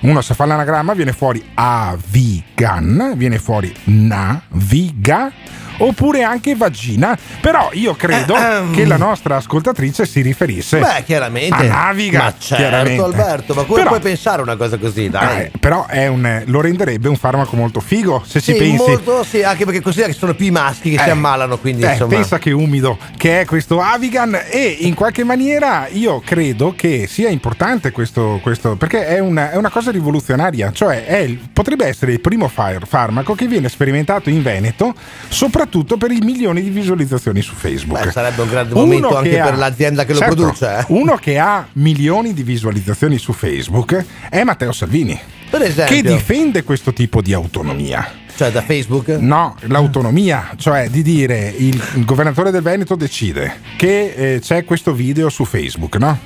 Uno se fa l'anagramma viene fuori Avigan, viene fuori Naviga oppure anche vagina. Però io credo che la nostra ascoltatrice si riferisse Eh, Beh, chiaramente. a Naviga. Ma certo, chiaramente. Alberto, ma come Però- puoi pensare una cosa così, dai? eh, però è un, lo renderebbe un farmaco molto figo se ci Sì, pensi. molto, sì, anche perché considera che sono più i maschi che si Eh, ammalano, quindi eh, insomma. pensa che umido che è questo Avigan e in qualche maniera io credo che sia importante questo, questo perché è una, è una cosa rivoluzionaria, cioè è potrebbe essere il primo far- farmaco che viene sperimentato in Veneto soprattutto per i milioni di visualizzazioni su Facebook. Beh, sarebbe un grande Uno momento che anche ha- per l'azienda che lo certo, produce. eh. Uno che ha milioni di visualizzazioni su Facebook è Matteo Salvini. Che difende questo tipo di autonomia. Cioè da Facebook? No, l'autonomia, cioè di dire il, il governatore del Veneto decide che eh, c'è questo video su Facebook, no?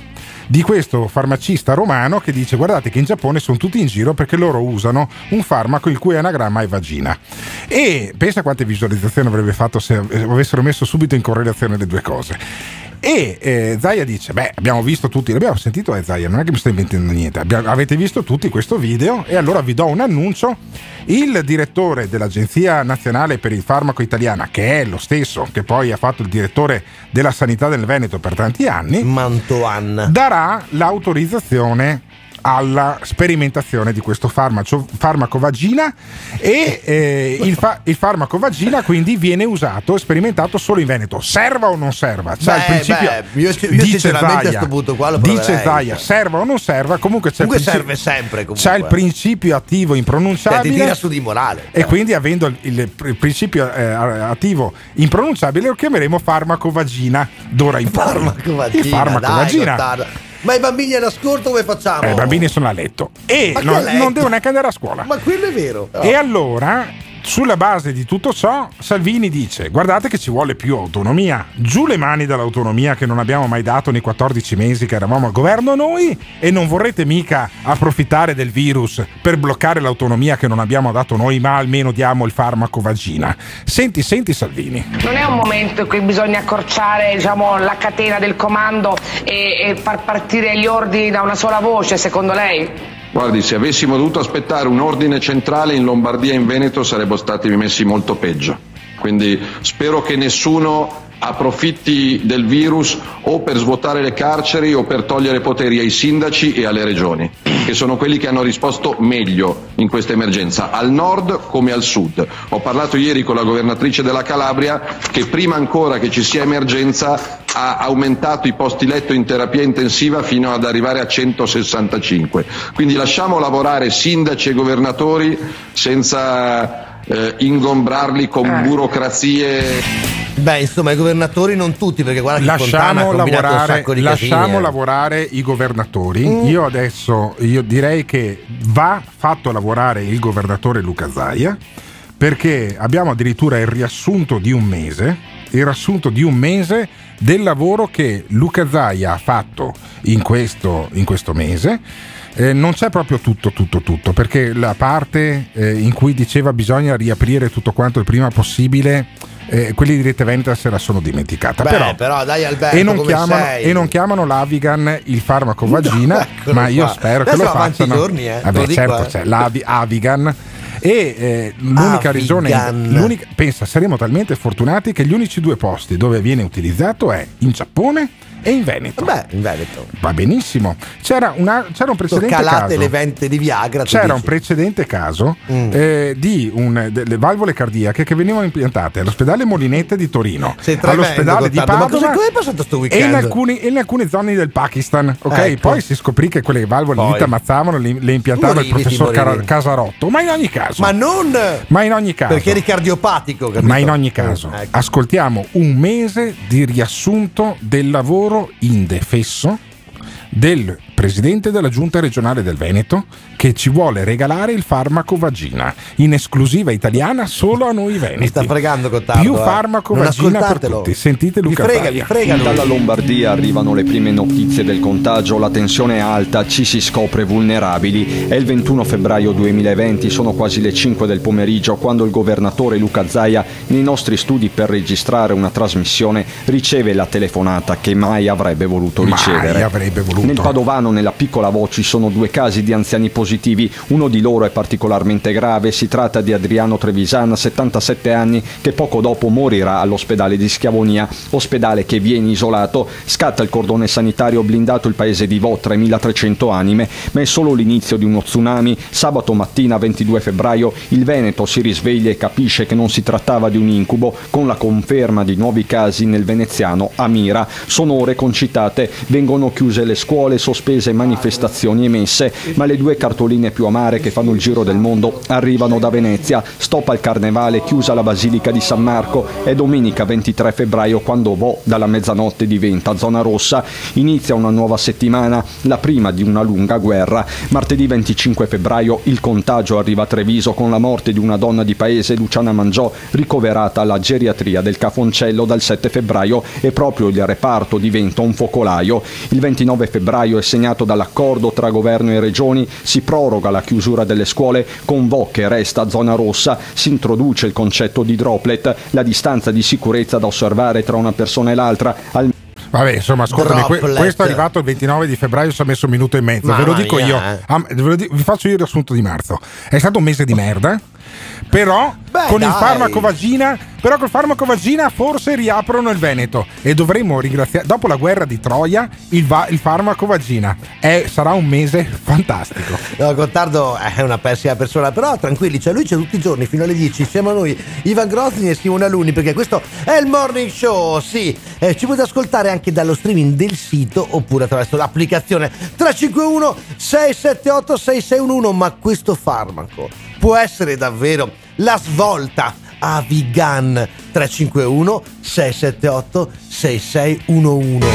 Di questo farmacista romano che dice guardate che in Giappone sono tutti in giro perché loro usano un farmaco il cui anagramma è vagina. E pensa quante visualizzazioni avrebbe fatto se avessero messo subito in correlazione le due cose. E eh, Zaya dice: Beh, abbiamo visto tutti, l'abbiamo sentito, eh, Zaya, non è che mi sto inventando niente. Abbia- avete visto tutti questo video e allora vi do un annuncio. Il direttore dell'Agenzia Nazionale per il Farmaco Italiana, che è lo stesso che poi ha fatto il direttore della sanità del Veneto per tanti anni, Mantoan. darà l'autorizzazione alla sperimentazione di questo farmaco, farmaco vagina e eh, il, fa- il farmaco vagina quindi viene usato e sperimentato solo in Veneto serva o non serva Cioè, Beh, principio, beh, io- io sinceramente a sto punto qua lo dice proverei, Zaia cioè. serva o non serva comunque c'è Comunque serve sempre, comunque. c'è il principio attivo Cioè, ti impronunciabile tira su di morale. e quindi avendo il, il pr- principio eh, attivo impronunciabile lo chiameremo farmaco vagina d'ora in poi Farmaco vagina. il farmaco dai, vagina. Ma i bambini all'ascolto come facciamo? eh, I bambini sono a letto e non, non devono neanche andare a scuola. Ma quello è vero. E allora, sulla base di tutto ciò, Salvini dice: Guardate che ci vuole più autonomia. Giù le mani dall'autonomia che non abbiamo mai dato nei 14 mesi che eravamo al governo noi e non vorrete mica approfittare del virus per bloccare l'autonomia che non abbiamo dato noi, ma almeno diamo il farmaco vagina. Senti, senti Salvini. Non è un momento in cui bisogna accorciare diciamo, la catena del comando e, e far partire gli ordini da una sola voce, secondo lei? Guardi, se avessimo dovuto aspettare un ordine centrale in Lombardia e in Veneto saremmo stati messi molto peggio. Quindi spero che nessuno approfitti del virus o per svuotare le carceri o per togliere poteri ai sindaci e alle regioni, che sono quelli che hanno risposto meglio in questa emergenza, al nord come al sud. Ho parlato ieri con la governatrice della Calabria che prima ancora che ci sia emergenza ha aumentato i posti letto in terapia intensiva fino ad arrivare a 165. Quindi lasciamo lavorare sindaci e governatori senza eh, ingombrarli con burocrazie. Beh, insomma, i governatori non tutti, perché guarda lasciamo lavorare, sacco di lasciamo casini, eh. lavorare i governatori. Mm. Io adesso io direi che va fatto lavorare il governatore Luca Zaia perché abbiamo addirittura il riassunto di un mese, il riassunto di un mese del lavoro che Luca Zaia ha fatto in questo, in questo mese. Eh, non c'è proprio tutto, tutto, tutto, perché la parte eh, in cui diceva bisogna riaprire tutto quanto il prima possibile, eh, quelli di Rete Veneta se la sono dimenticata. Beh, però, però, dai Alberto, e, non chiamano, sei? e non chiamano l'Avigan il farmaco vagina, eccolo ma io qua. spero che Adesso lo avanti i facciano. giorni, eh, Vabbè, lo certo, eh. c'è l'Avi- Avigan. E eh, l'unica Avigan. regione, l'unica- pensa, saremo talmente fortunati che gli unici due posti dove viene utilizzato è in Giappone e in Veneto. Beh, in Veneto. Va benissimo. C'era, una- c'era un precedente calate caso. le vente di Viagra. C'era un precedente caso Mm. eh, di un- delle valvole cardiache che venivano impiantate all'ospedale Molinette di Torino, all'ospedale di Gottardo. Ma Padova cosa- è passato sto e weekend? in, alcuni, e in alcune zone del Pakistan. ok? Ecco. Poi si scoprì che quelle valvole lì Poi. ti ammazzavano, le, le impiantava il professor. Casarotto. Ma in ogni caso, Ma non ma in ogni caso, perché eri cardiopatico, capito? ma in ogni caso, Eh, ecco. ascoltiamo un mese di riassunto del lavoro indefesso del presidente della giunta regionale del Veneto che ci vuole regalare il farmaco vagina in esclusiva italiana solo a noi veneti. Mi sta fregando Gottardo. Più eh. farmaco Non vagina per tutti. Sentite Luca frega, Zaia. vi frega. Dalla Lombardia arrivano le prime notizie del contagio, la tensione è alta, ci si scopre vulnerabili. È il 21 febbraio 2020, sono quasi le 5 del pomeriggio quando il governatore Luca Zaia, nei nostri studi per registrare una trasmissione, riceve la telefonata che mai avrebbe voluto Mai ricevere. avrebbe voluto. Nel Padovano, nella piccola voce, ci sono due casi di anziani positivi, uno di loro è particolarmente grave, si tratta di Adriano Trevisan, 77 anni, che poco dopo morirà all'ospedale di Schiavonia, ospedale che viene isolato, scatta il cordone sanitario blindato il paese di Vo, 3300 anime, ma è solo l'inizio di uno tsunami. Sabato mattina 22 febbraio il Veneto si risveglia e capisce che non si trattava di un incubo, con la conferma di nuovi casi nel veneziano a Mira. Sono ore concitate, vengono chiuse le scuole, sospese manifestazioni e messe, ma le due cartoline più amare che fanno il giro del mondo arrivano da Venezia. Stop al carnevale, chiusa la Basilica di San Marco. È domenica 23 febbraio quando Vo dalla mezzanotte diventa zona rossa. Inizia una nuova settimana, la prima di una lunga guerra. Martedì 25 febbraio il contagio arriva a Treviso con la morte di una donna di paese, Luciana Mangiò, ricoverata alla geriatria del Cafoncello dal 7 febbraio e proprio il reparto diventa un focolaio. Il 29 febbraio è segnato dall'accordo tra governo e regioni, si proroga la chiusura delle scuole, con Vo che resta zona rossa, si introduce il concetto di droplet, la distanza di sicurezza da osservare tra una persona e l'altra, al Vabbè, insomma, ascoltami, que- questo è arrivato il 29 di febbraio, ci ha messo un minuto e mezzo. ve lo Mamma dico mia, io, eh. Ah, ve lo di- vi faccio io il riassunto di marzo. È stato un mese di merda, però Beh, con il dai. farmaco vagina, però col farmaco vagina forse riaprono il Veneto e dovremmo ringraziare dopo la guerra di Troia il, va- il farmaco vagina. È- sarà un mese fantastico. No, Gottardo è una pessima persona, però tranquilli, cioè lui c'è tutti i giorni fino alle 10, siamo noi, Ivan Grozny e Simone Aluni, perché questo è il morning show, sì, Eh, ci potete ascoltare anche dallo streaming del sito oppure attraverso l'applicazione 351 678 6611, ma questo farmaco può essere davvero la svolta Avigan 351 678 6611.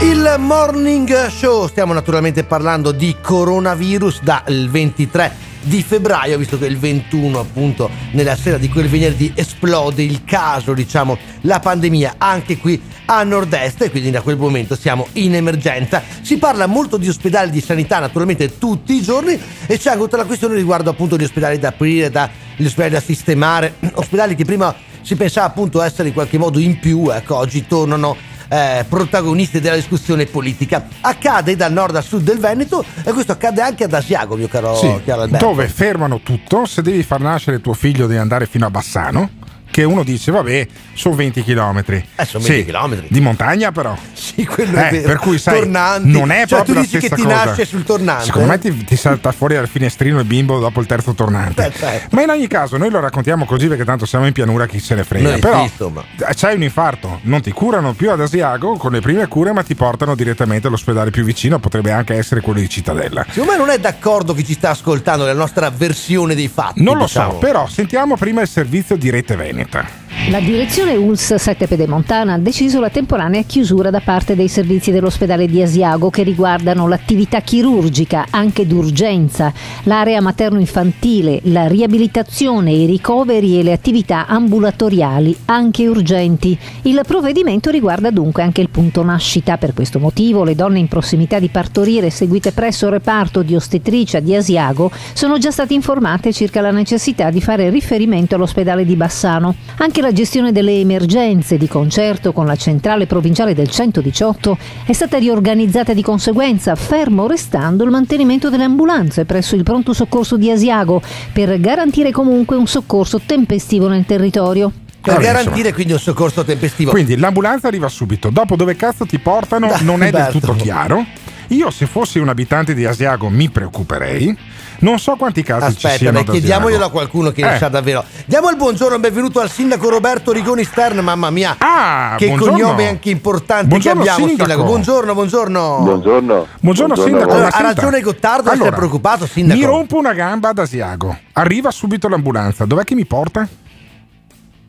Il morning show, stiamo naturalmente parlando di coronavirus dal 23 di febbraio, visto che il 21 appunto nella sera di quel venerdì esplode il caso, diciamo, la pandemia anche qui a nord-est e quindi da quel momento siamo in emergenza. Si parla molto di ospedali di sanità naturalmente tutti i giorni e c'è anche tutta la questione riguardo appunto gli ospedali da aprire, da, gli ospedali da sistemare, ospedali che prima si pensava appunto essere in qualche modo in più, ecco, oggi tornano eh, protagonisti della discussione politica. Accade dal nord a sud del Veneto e questo accade anche ad Asiago, mio caro, Sì, caro Alberto. dove fermano tutto, se devi far nascere tuo figlio devi andare fino a Bassano, che uno dice vabbè, sono 20 km. Eh, sono 20 chilometri. Di montagna però. Sì, quello è Eh, vero. per cui sai, Tornanti. non è Cioè, proprio tu la dici che ti cosa. nasce sul tornante. Secondo me ti, ti salta fuori dal finestrino il bimbo dopo il terzo tornante. Eh, certo. Ma in ogni caso, noi lo raccontiamo così perché tanto siamo in pianura, chi se ne frega. Noi Però sì, insomma. eh, c'hai un infarto, non ti curano più ad Asiago con le prime cure, ma ti portano direttamente all'ospedale più vicino, potrebbe anche essere quello di Cittadella. Secondo me non è d'accordo chi ci sta ascoltando nella nostra versione dei fatti. Non lo diciamo. so, però sentiamo prima il servizio di Rete Veneta. La direzione ULS 7 Pedemontana ha deciso la temporanea chiusura da parte dei servizi dell'ospedale di Asiago che riguardano l'attività chirurgica, anche d'urgenza, l'area materno-infantile, la riabilitazione, i ricoveri e le attività ambulatoriali, anche urgenti. Il provvedimento riguarda dunque anche il punto nascita. Per questo motivo le donne in prossimità di partorire seguite presso il reparto di ostetricia di Asiago sono già state informate circa la necessità di fare riferimento all'ospedale di Bassano. Anche la gestione delle emergenze di concerto con la centrale provinciale del 118 è stata riorganizzata di conseguenza, fermo restando il mantenimento delle ambulanze presso il pronto soccorso di Asiago per garantire comunque un soccorso tempestivo nel territorio. per Vabbè, garantire insomma. quindi un soccorso tempestivo. Quindi l'ambulanza arriva subito. Dopo dove cazzo ti portano Dai, non è del tutto chiaro. Io se fossi un abitante di Asiago mi preoccuperei. Non so quanti casi ci Aspetta, siano dai, ad chiediamoglielo a qualcuno che ne Eh. sa davvero. Diamo il buongiorno e benvenuto al sindaco Roberto Rigoni Stern, mamma mia. Ah, che buongiorno. cognome anche importante Buongiorno, che abbiamo, sindaco. Buongiorno, buongiorno. Buongiorno. Buongiorno, sindaco. Allora, ha ragione Gottardo essere Allora, preoccupato, sindaco. Mi rompo una gamba ad Asiago. Arriva subito l'ambulanza. Dov'è che mi porta?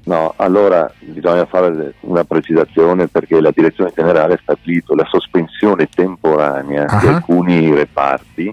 No, allora bisogna fare una precisazione perché la direzione generale ha stabilito la sospensione temporanea di Ah. alcuni reparti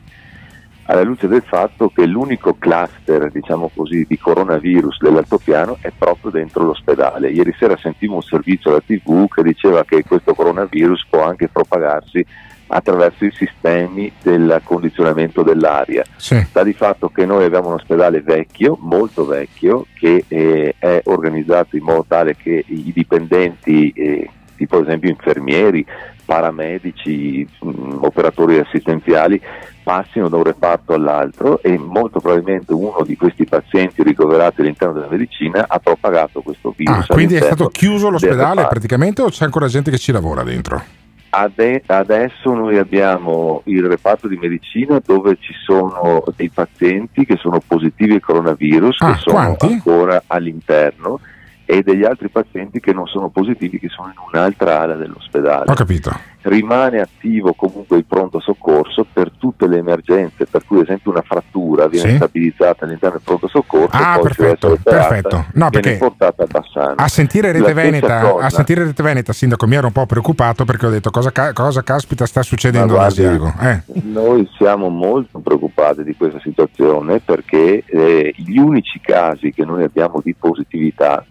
alla luce del fatto che l'unico cluster, diciamo così, di coronavirus dell'altopiano è proprio dentro l'ospedale. Ieri sera sentivo un servizio alla TV che diceva che questo coronavirus può anche propagarsi attraverso i sistemi del condizionamento dell'aria. Sta di fatto che noi abbiamo un ospedale vecchio, molto vecchio, che eh, è organizzato in modo tale che i dipendenti, eh, tipo ad esempio infermieri, paramedici, mh, operatori assistenziali, passino da un reparto all'altro e molto probabilmente uno di questi pazienti ricoverati all'interno della medicina ha propagato questo virus. Ah, quindi è stato chiuso l'ospedale praticamente o c'è ancora gente che ci lavora dentro? Ade- adesso noi abbiamo il reparto di medicina dove ci sono dei pazienti che sono positivi al coronavirus, Ah, che sono quanti? ancora all'interno, e degli altri pazienti che non sono positivi, che sono in un'altra ala dell'ospedale. Ho capito. Rimane attivo comunque il pronto soccorso per tutte le emergenze, per cui ad esempio una frattura viene Sì. stabilizzata all'interno del pronto soccorso, Ah, poi perfetto, operata, perfetto. No, viene portata a Bassano. A sentire, Rete Veneta, a sentire Rete Veneta, sindaco, mi ero un po' preoccupato perché ho detto cosa, ca- cosa caspita sta succedendo guardi, Asiago. Eh. Noi siamo molto preoccupati di questa situazione perché eh, gli unici casi che noi abbiamo di positività,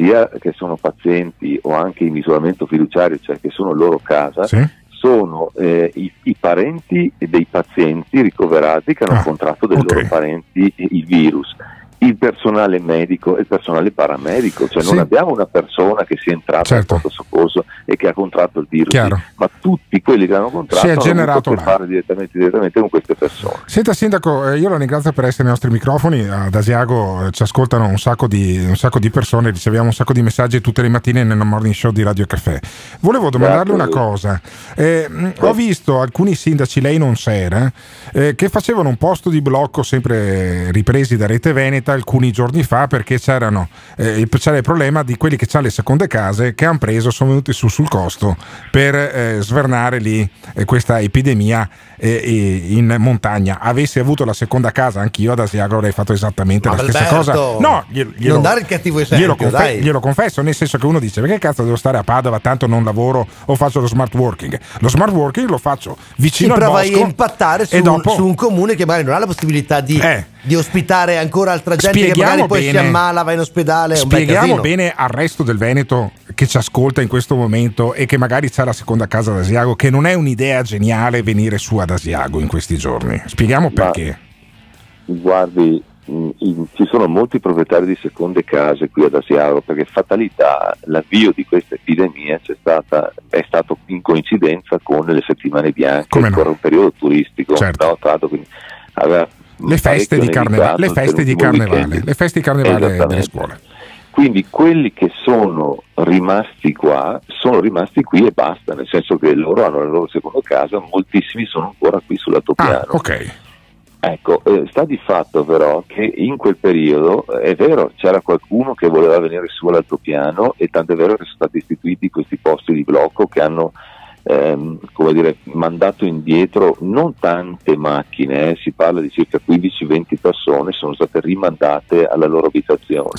sia che sono pazienti o anche in isolamento fiduciario, cioè che sono loro casa, sono eh, i, i parenti dei pazienti ricoverati che hanno Ah, contratto dai loro parenti il virus. Il personale medico e il personale paramedico, cioè non Sì. abbiamo una persona che sia entrata Certo. al pronto soccorso e che ha contratto il virus, Chiaro. ma tutti quelli che hanno contratto Si è hanno generato là. fare direttamente, direttamente con queste persone. Senta Sindaco, eh, io la ringrazio per essere ai nostri microfoni, ad Asiago eh, ci ascoltano un sacco, di, un sacco di persone, riceviamo un sacco di messaggi tutte le mattine nel morning show di Radio Caffè. Volevo domandarle una Grazie. cosa, Eh, mh, ho visto alcuni sindaci, lei non c'era, eh, che facevano un posto di blocco sempre ripresi da Rete Veneta alcuni giorni fa perché c'erano, eh, il- c'era il problema di quelli che hanno le seconde case che hanno preso, sono venuti su sul costo per eh, svernare lì eh, questa epidemia eh, eh, in montagna. Avessi avuto la seconda casa, anch'io ad Asiago avrei fatto esattamente Ma la stessa Alberto, cosa. No, glielo, glielo- non dare il cattivo esempio, glielo, dai. glielo confesso, nel senso che uno dice perché cazzo devo stare a Padova, tanto non lavoro o faccio lo smart working. Lo smart working lo faccio Si vicino al prova a bosco impattare su, e dopo su un comune che magari non ha la possibilità di, di ospitare ancora altra gente che Spieghiamo magari poi si ammala, va in ospedale. Spieghiamo bene al resto del Veneto che ci ascolta in questo momento e che magari c'ha la seconda casa ad Asiago che non è un'idea geniale venire su ad Asiago in questi giorni. Spieghiamo perché. Guardi, in- ci sono molti proprietari di seconde case qui ad Asiago perché fatalità l'avvio di questa epidemia c'è stata, è stato in coincidenza con le settimane bianche, Come no? un periodo turistico. Certo. no, tra l'altro, quindi aveva Le feste, di, parecchio carneva- nevicato le feste di carnevale, le feste di carnevale delle scuole. Quindi quelli che sono rimasti qua sono rimasti qui e basta, nel senso che loro hanno la loro seconda casa, moltissimi sono ancora qui sull'altopiano. Ah, ok. Ecco, eh, sta di fatto però che in quel periodo eh, è vero, c'era qualcuno che voleva venire su all'altopiano e tanto è vero che sono stati istituiti questi posti di blocco che hanno ehm, come dire, mandato indietro non tante macchine, eh, si parla di circa 15-20 persone, sono state rimandate alla loro abitazione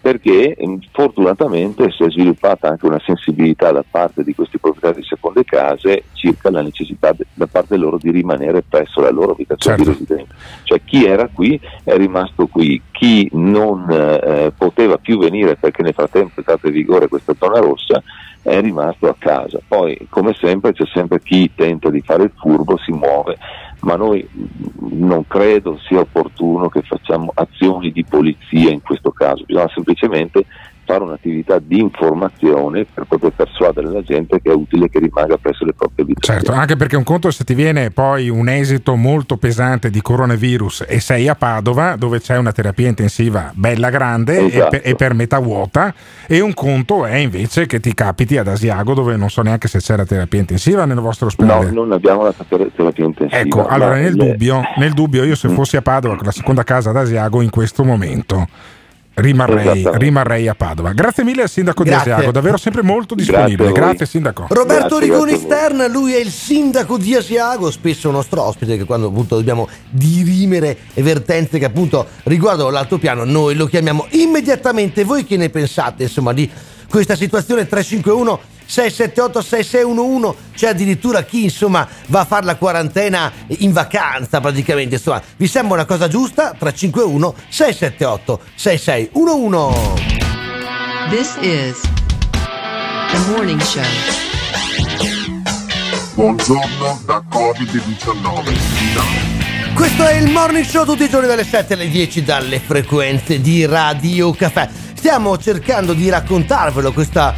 perché ehm, fortunatamente si è sviluppata anche una sensibilità da parte di questi proprietari di seconde case circa la necessità de- da parte loro di rimanere presso la loro abitazione Certo. di residenza. Cioè chi era qui è rimasto qui, chi non eh, poteva più venire perché nel frattempo è entrata in vigore questa zona rossa è rimasto a casa. Poi come sempre c'è sempre chi tenta di fare il furbo, si muove, ma noi non credo sia opportuno che facciamo azioni di polizia in questo caso, bisogna semplicemente fare un'attività di informazione per proprio persuadere la gente che è utile che rimanga presso le proprie abitazioni. Certo, anche perché un conto se ti viene poi un esito molto pesante di coronavirus e sei a Padova dove c'è una terapia intensiva bella grande Esatto. e, per, e per metà vuota e un conto è invece che ti capiti ad Asiago dove non so neanche se c'è la terapia intensiva nel vostro No, ospedale. non abbiamo la ter- terapia intensiva. Ecco, allora nel le- dubbio, nel dubbio io se Mm. fossi a Padova con la seconda casa ad Asiago in questo momento rimarrei, rimarrei a Padova. Grazie mille al sindaco Grazie. di Asiago, davvero sempre molto Grazie disponibile. voi. Grazie sindaco. Roberto Grazie, Rigoni grazie. Stern, lui è il sindaco di Asiago, spesso nostro ospite che quando appunto dobbiamo dirimere vertenze che appunto riguardano l'altopiano noi lo chiamiamo immediatamente. Voi che ne pensate insomma di questa situazione 351 678 6611 c'è addirittura chi insomma va a fare la quarantena in vacanza praticamente insomma vi sembra una cosa giusta 351 678 6611 This is the morning show. Buongiorno da Covid-19. Questo è il morning show tutti i giorni dalle 7 alle 10 dalle frequenze di Radio Caffè. Stiamo cercando di raccontarvelo questo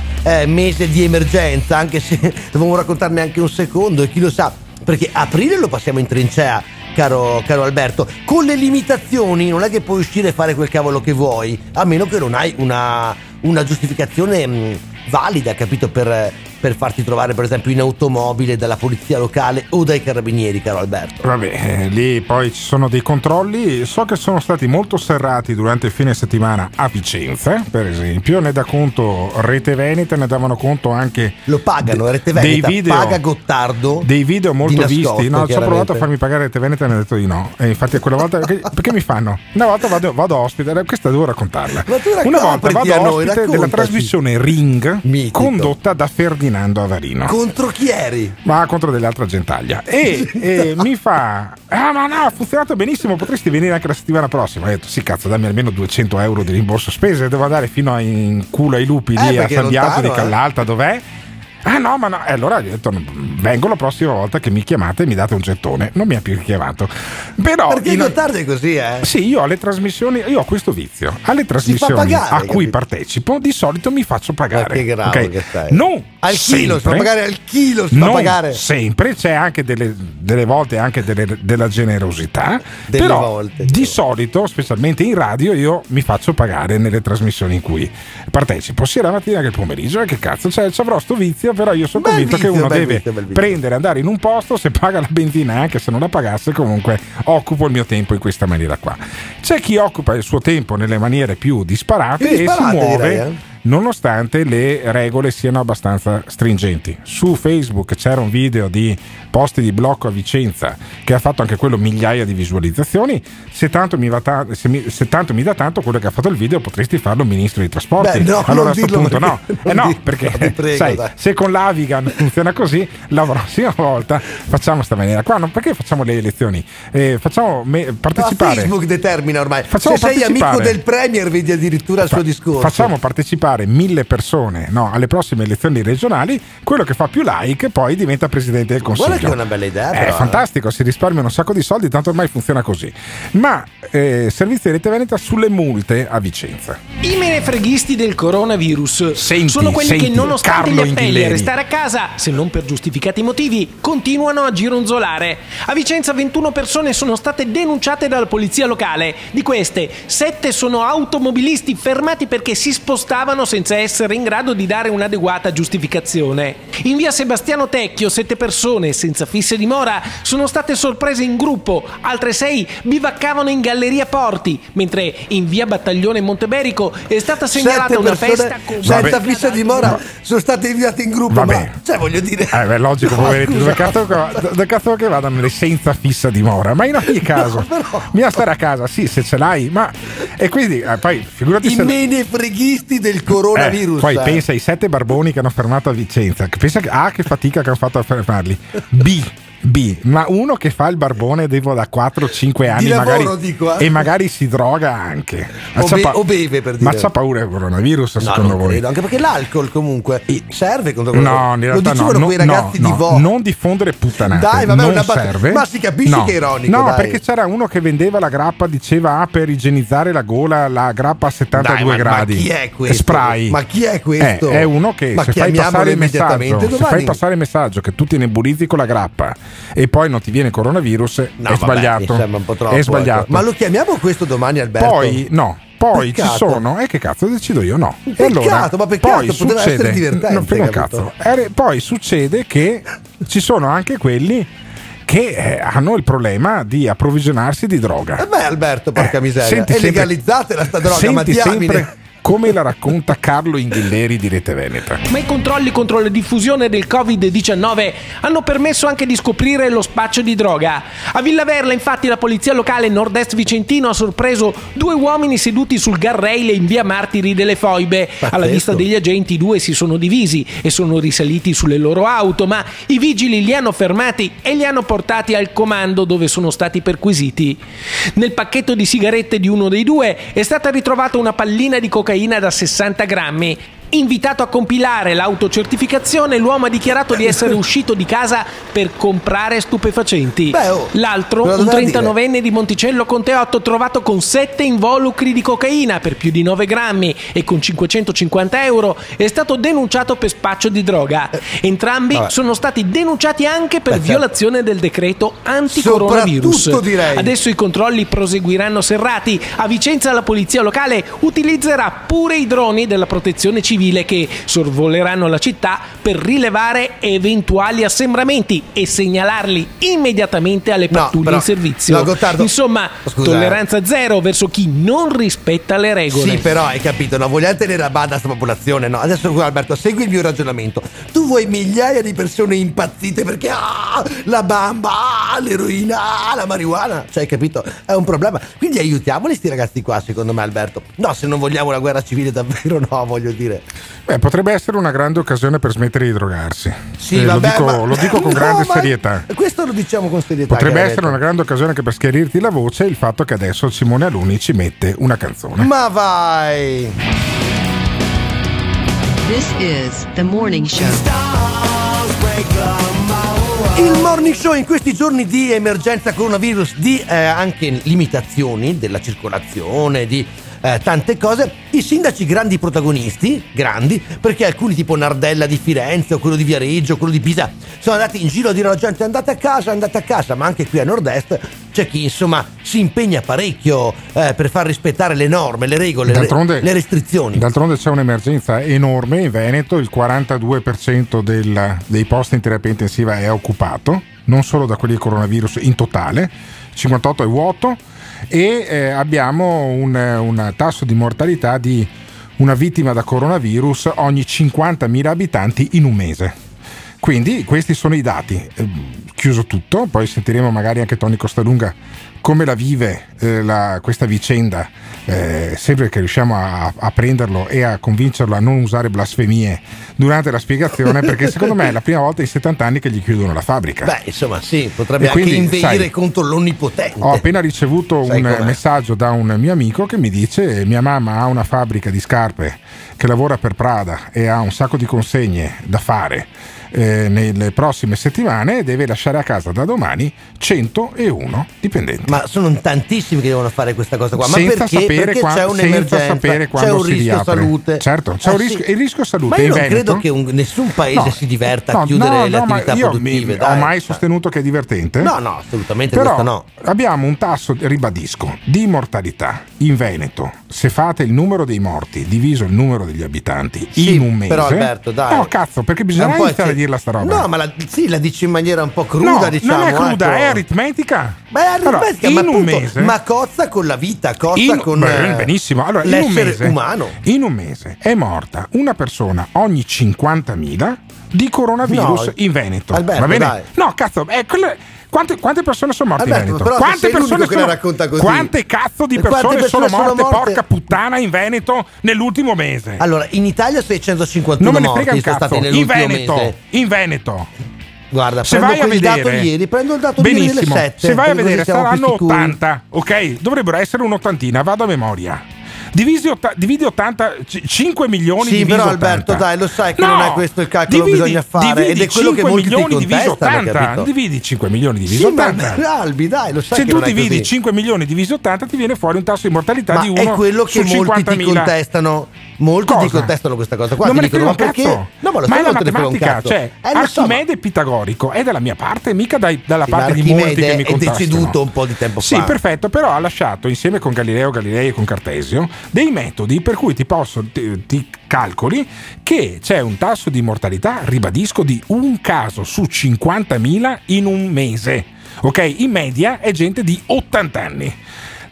mese di emergenza, anche se dovevamo raccontarne anche un secondo e chi lo sa, perché aprile lo passiamo in trincea, caro, caro Alberto. Con le limitazioni non è che puoi uscire e fare quel cavolo che vuoi, a meno che non hai una, una giustificazione mh, valida, capito, per, per farti trovare per esempio in automobile dalla polizia locale o dai carabinieri, caro Alberto. Vabbè, eh, lì poi ci sono dei controlli, so che sono stati molto serrati durante il fine settimana a Vicenza, per esempio, ne dà conto Rete Veneta, ne davano conto anche Lo pagano, Rete dei Veneta video, paga Gottardo. dei video molto nascosto, visti, no, ci ho provato a farmi pagare Rete Veneta e mi hanno detto di no, e infatti quella volta, perché, perché mi fanno? Una volta vado, vado ospite, eh, questa devo raccontarla, Ma tu una volta vado a noi, ospite della trasmissione Ring Mitico. condotta da Ferdinando Avarino. Contro chi eri? ma contro delle altre gentaglia. E, e mi fa ah ma no ha funzionato benissimo potresti venire anche la settimana prossima. Ho detto sì cazzo dammi almeno 200 euro di rimborso spese devo andare fino a in culo ai lupi Eh, lì a San Biagio di eh. Callalta dov'è Ah no, ma no, e allora ho detto vengo la prossima volta che mi chiamate e mi date un gettone. Non mi ha più chiamato. Però Perché in- Gottardo è così, eh? sì, io alle trasmissioni, io ho questo vizio. Alle trasmissioni pagare, a cui capito? partecipo, di solito mi faccio pagare. Ma che grave ok? che sei. Non Al chilo, si fa sempre, pagare al chilo, si pagare. sempre, c'è anche delle, delle volte anche delle- della generosità. Delle però volte, di solito, specialmente in radio, io mi faccio pagare nelle trasmissioni in cui partecipo, sia la mattina che il pomeriggio. E che cazzo, cioè, ci avrò sto vizio, però io sono Bel convinto che uno deve vizio, prendere, andare in un posto, se paga la benzina, anche se non la pagasse, comunque occupo il mio tempo in questa maniera qua. C'è chi occupa il suo tempo nelle maniere più disparate, Più disparate, e si muove. direi, eh. Nonostante le regole siano abbastanza stringenti. Su Facebook c'era un video di posti di blocco a Vicenza che ha fatto anche quello migliaia di visualizzazioni. Se tanto mi, va ta- se mi- se tanto mi dà tanto quello che ha fatto il video, potresti farlo ministro dei trasporti. Beh, no, allora a questo punto no. perché- Eh non no, dirlo, perché prego, sai, dai. se con l'Avigan funziona così, la prossima volta facciamo questa maniera qua. Non perché facciamo le elezioni? Eh, facciamo me- Ma partecipare. Facebook determina ormai. Facciamo Se sei amico del Premier, vedi addirittura il suo discorso. Facciamo partecipare mille persone no, alle prossime elezioni regionali, quello che fa più like poi diventa presidente del Consiglio. Guarda che è una bella idea, È però, eh. fantastico, si risparmiano un sacco di soldi, tanto ormai funziona così. Ma eh, servizio di Rete Veneta sulle multe a Vicenza. I menefreghisti del coronavirus Senti, sono quelli senti, che nonostante Carlo gli appelli a restare a casa, se non per giustificati motivi, continuano a gironzolare. A Vicenza 21 persone sono state denunciate dalla polizia locale. Di queste, 7 sono automobilisti fermati perché si spostavano senza essere in grado di dare un'adeguata giustificazione. In via Sebastiano Tecchio, 7 persone senza fisse dimora sono state sorprese in gruppo, altre 6 bivaccavano in Galleria Porti, mentre in via Battaglione Monteberico è stata segnalata Sette una festa con senza fissa dimora sono state inviate in gruppo. Vabbè. Ma cioè, voglio dire. Eh, beh, logico, No, poveretti, dove cazzo, che- dove cazzo che vadano le senza fissa dimora? Ma in ogni caso, bisogna stare a casa, sì, se ce l'hai, ma e quindi eh, poi figurati I se menefreghisti del Coronavirus. poi eh. pensa ai sette barboni che hanno fermato a Vicenza. Pensa A che fatica che hanno fatto a fermarli. B B, ma uno che fa il barbone devo da 4-5 anni lavoro, magari, dico, eh. e magari si droga anche. Ma O be- o beve, per dire. Ma c'ha paura del coronavirus No, secondo voi? credo, anche perché l'alcol comunque serve contro No, in Lo realtà dicevano no, quei no, ragazzi no, di Vo. non diffondere puttanate. Dai, vabbè, non una bat- serve. ma si capisce No. che è ironico, No, dai. perché c'era uno che vendeva la grappa, diceva ah, per igienizzare la gola, la grappa a 72 Dai, ma- ma gradi. chi è questo? Spray. Ma chi è questo? Eh, è uno che Ma se fai passare il messaggio, se fai passare il messaggio che tu ti nebulizzi con la grappa e poi non ti viene coronavirus, No, è vabbè, sbagliato. troppo, è sbagliato. Ma lo chiamiamo questo domani, Alberto? Poi no. Poi Peccato. ci sono, e che cazzo decido io? No. Peccato, ma peccato, poi poteva succede, essere divertente, capito? cazzo. Eh, Poi succede che ci sono anche quelli che eh, hanno il problema di approvvigionarsi di droga. Eh beh, Alberto, porca miseria. senti E sempre- legalizzatela sta droga, ma diamine. sempre come la racconta Carlo Inghilleri di Rete Veneta. Ma i controlli contro la diffusione del Covid-19 hanno permesso anche di scoprire lo spaccio di droga. A Villaverla, infatti, la polizia locale nord-est vicentino ha sorpreso due uomini seduti sul guardrail in via Martiri delle Foibe. Alla vista degli agenti, i due si sono divisi e sono risaliti sulle loro auto, ma i vigili li hanno fermati e li hanno portati al comando dove sono stati perquisiti. Nel pacchetto di sigarette di uno dei due è stata ritrovata una pallina di cocaina da 60 grammi. Invitato a compilare l'autocertificazione, l'uomo ha dichiarato di essere uscito di casa per comprare stupefacenti. L'altro, me lo un doveva 39enne di Monticello Conte 8, trovato con 7 involucri di cocaina per più di 9 grammi e con 550 euro, è stato denunciato per spaccio di droga. Entrambi vabbè. sono stati denunciati anche per Beh, certo. violazione del decreto anticoronavirus. Adesso i controlli proseguiranno serrati. A Vicenza la polizia locale utilizzerà pure i droni della protezione civile che sorvoleranno la città per rilevare eventuali assembramenti e segnalarli immediatamente alle No, pattuglie però- in servizio. no, Insomma, Scusa, eh. tolleranza zero verso chi non rispetta le regole. Sì, però hai capito, no? Vogliamo tenere a bada questa popolazione, no? Adesso Alberto, segui il mio ragionamento. Tu vuoi migliaia di persone impazzite perché ah, la bamba, ah, l'eroina, ah, la marijuana. Cioè, hai capito? È un problema. Quindi aiutiamoli sti ragazzi qua, secondo me, Alberto. No, se non vogliamo la guerra civile davvero, no, voglio dire. Beh, potrebbe essere una grande occasione per smettere di drogarsi. Sì, Eh, vabbè, lo, dico, ma- lo dico con No, grande serietà. Questo lo diciamo con serietà. Potrebbe essere una grande occasione anche per schiarirti la voce il fatto che adesso Simone Aluni ci mette una canzone. Ma vai! This is the morning show. Il morning show in questi giorni di emergenza coronavirus, di eh, anche limitazioni della circolazione, di eh, tante cose, i sindaci grandi protagonisti, grandi, perché alcuni tipo Nardella di Firenze o quello di Viareggio, quello di Pisa, sono andati in giro a dire alla gente andate a casa, andate a casa, ma anche qui a nord-est c'è chi insomma si impegna parecchio eh, per far rispettare le norme, le regole, le, le restrizioni. D'altronde c'è un'emergenza enorme in Veneto, il 42% del- dei posti in terapia intensiva è occupato, non solo da quelli di coronavirus in totale, 58 è vuoto e eh, abbiamo un, un tasso di mortalità di una vittima da coronavirus ogni 50.000 abitanti in un mese. Quindi questi sono i dati. Eh, Chiuso tutto, poi sentiremo magari anche Tony Costalunga come la vive eh, la- questa vicenda, eh, sempre che riusciamo a, a prenderlo e a convincerlo a non usare blasfemie durante la spiegazione, perché secondo me è la prima volta in 70 anni che gli chiudono la fabbrica. Beh, insomma, sì, potrebbe E anche quindi, inveire sai, contro l'onnipotente. Ho appena ricevuto Sai un com'è. messaggio da un mio amico che mi dice mia mamma ha una fabbrica di scarpe che lavora per Prada e ha un sacco di consegne da fare eh, nelle prossime settimane deve lasciare a casa da domani 101 dipendenti. Ma sono tantissimi che devono fare questa cosa qua. Ma senza perché? sapere, perché qua- c'è senza un'emergenza, sapere c'è quando un si rischio riapre. salute. Certo, c'è Eh un sì. rischio- il rischio salute Ma io non Veneto- credo che un- nessun paese No. si diverta a No, chiudere no, le attività io produttive. mi- dai. ho mai sostenuto che è divertente? No, no, assolutamente Però no. abbiamo un tasso, ribadisco, di mortalità in Veneto. Se fate il numero dei morti diviso il numero degli abitanti Sì, in un mese. però Alberto, dai. No, cazzo, perché bisogna iniziare a ecce- dirla sta roba. No, ma la, sì, la dici in maniera un po' cruda, No, diciamo. non è cruda, ecco. è aritmetica. Ma è aritmetica, Allora, ma, in un appunto, mese- ma cozza con la vita, cozza In- con beh, eh, benissimo. Allora, in un l'essere mese, umano. In un mese è morta una persona ogni 50.000 di coronavirus No, in Veneto. Alberto, Va bene? dai. No, cazzo, è quelle- quante, quante persone sono morte Alberto, in Veneto? Quante persone sono racconta così. Quante cazzo di persone, persone sono morte, sono morte? porca puttana, in Veneto nell'ultimo mese? Allora, in Italia 651 non me ne frega un cazzo. In Veneto, mese. in Veneto. Guarda, se prendo vai a vedere, ieri, prendo il dato di ieri delle benissimo, 7, se vai a vedere saranno sicuri. 80, ok? Dovrebbero essere un'ottantina, vado a memoria. Divisi otta- dividi 80, c- 5 milioni Sì, però 80. Alberto, dai, lo sai che No! non è questo il calcolo che Dividi- bisogna fare ed è quello che 5 molti ti milioni diviso contestano, 80. capito? Dividi 5 milioni diviso Sì, ma 80. Albi, dai, lo sai Se che tu è dividi così. 5 milioni diviso 80 ti viene fuori un tasso di mortalità Ma di 1 è quello che molti ti 50.000. contestano. Molti ti Cosa? contestano questa cosa qua. non ti me ne dicono, ma perché? No, ma lo ma è la matematica, cazzo. cioè Eh, ma- Archimede pitagorico è dalla mia parte, mica dalla Sì, ma parte di molti che mi è contestano. deceduto un po' di tempo Sì, fa. perfetto, però ha lasciato insieme con Galileo Galilei e con Cartesio dei metodi per cui ti posso ti, ti calcoli che c'è un tasso di mortalità, ribadisco, di un caso su 50.000 in un mese. Ok? In media è gente di 80 anni.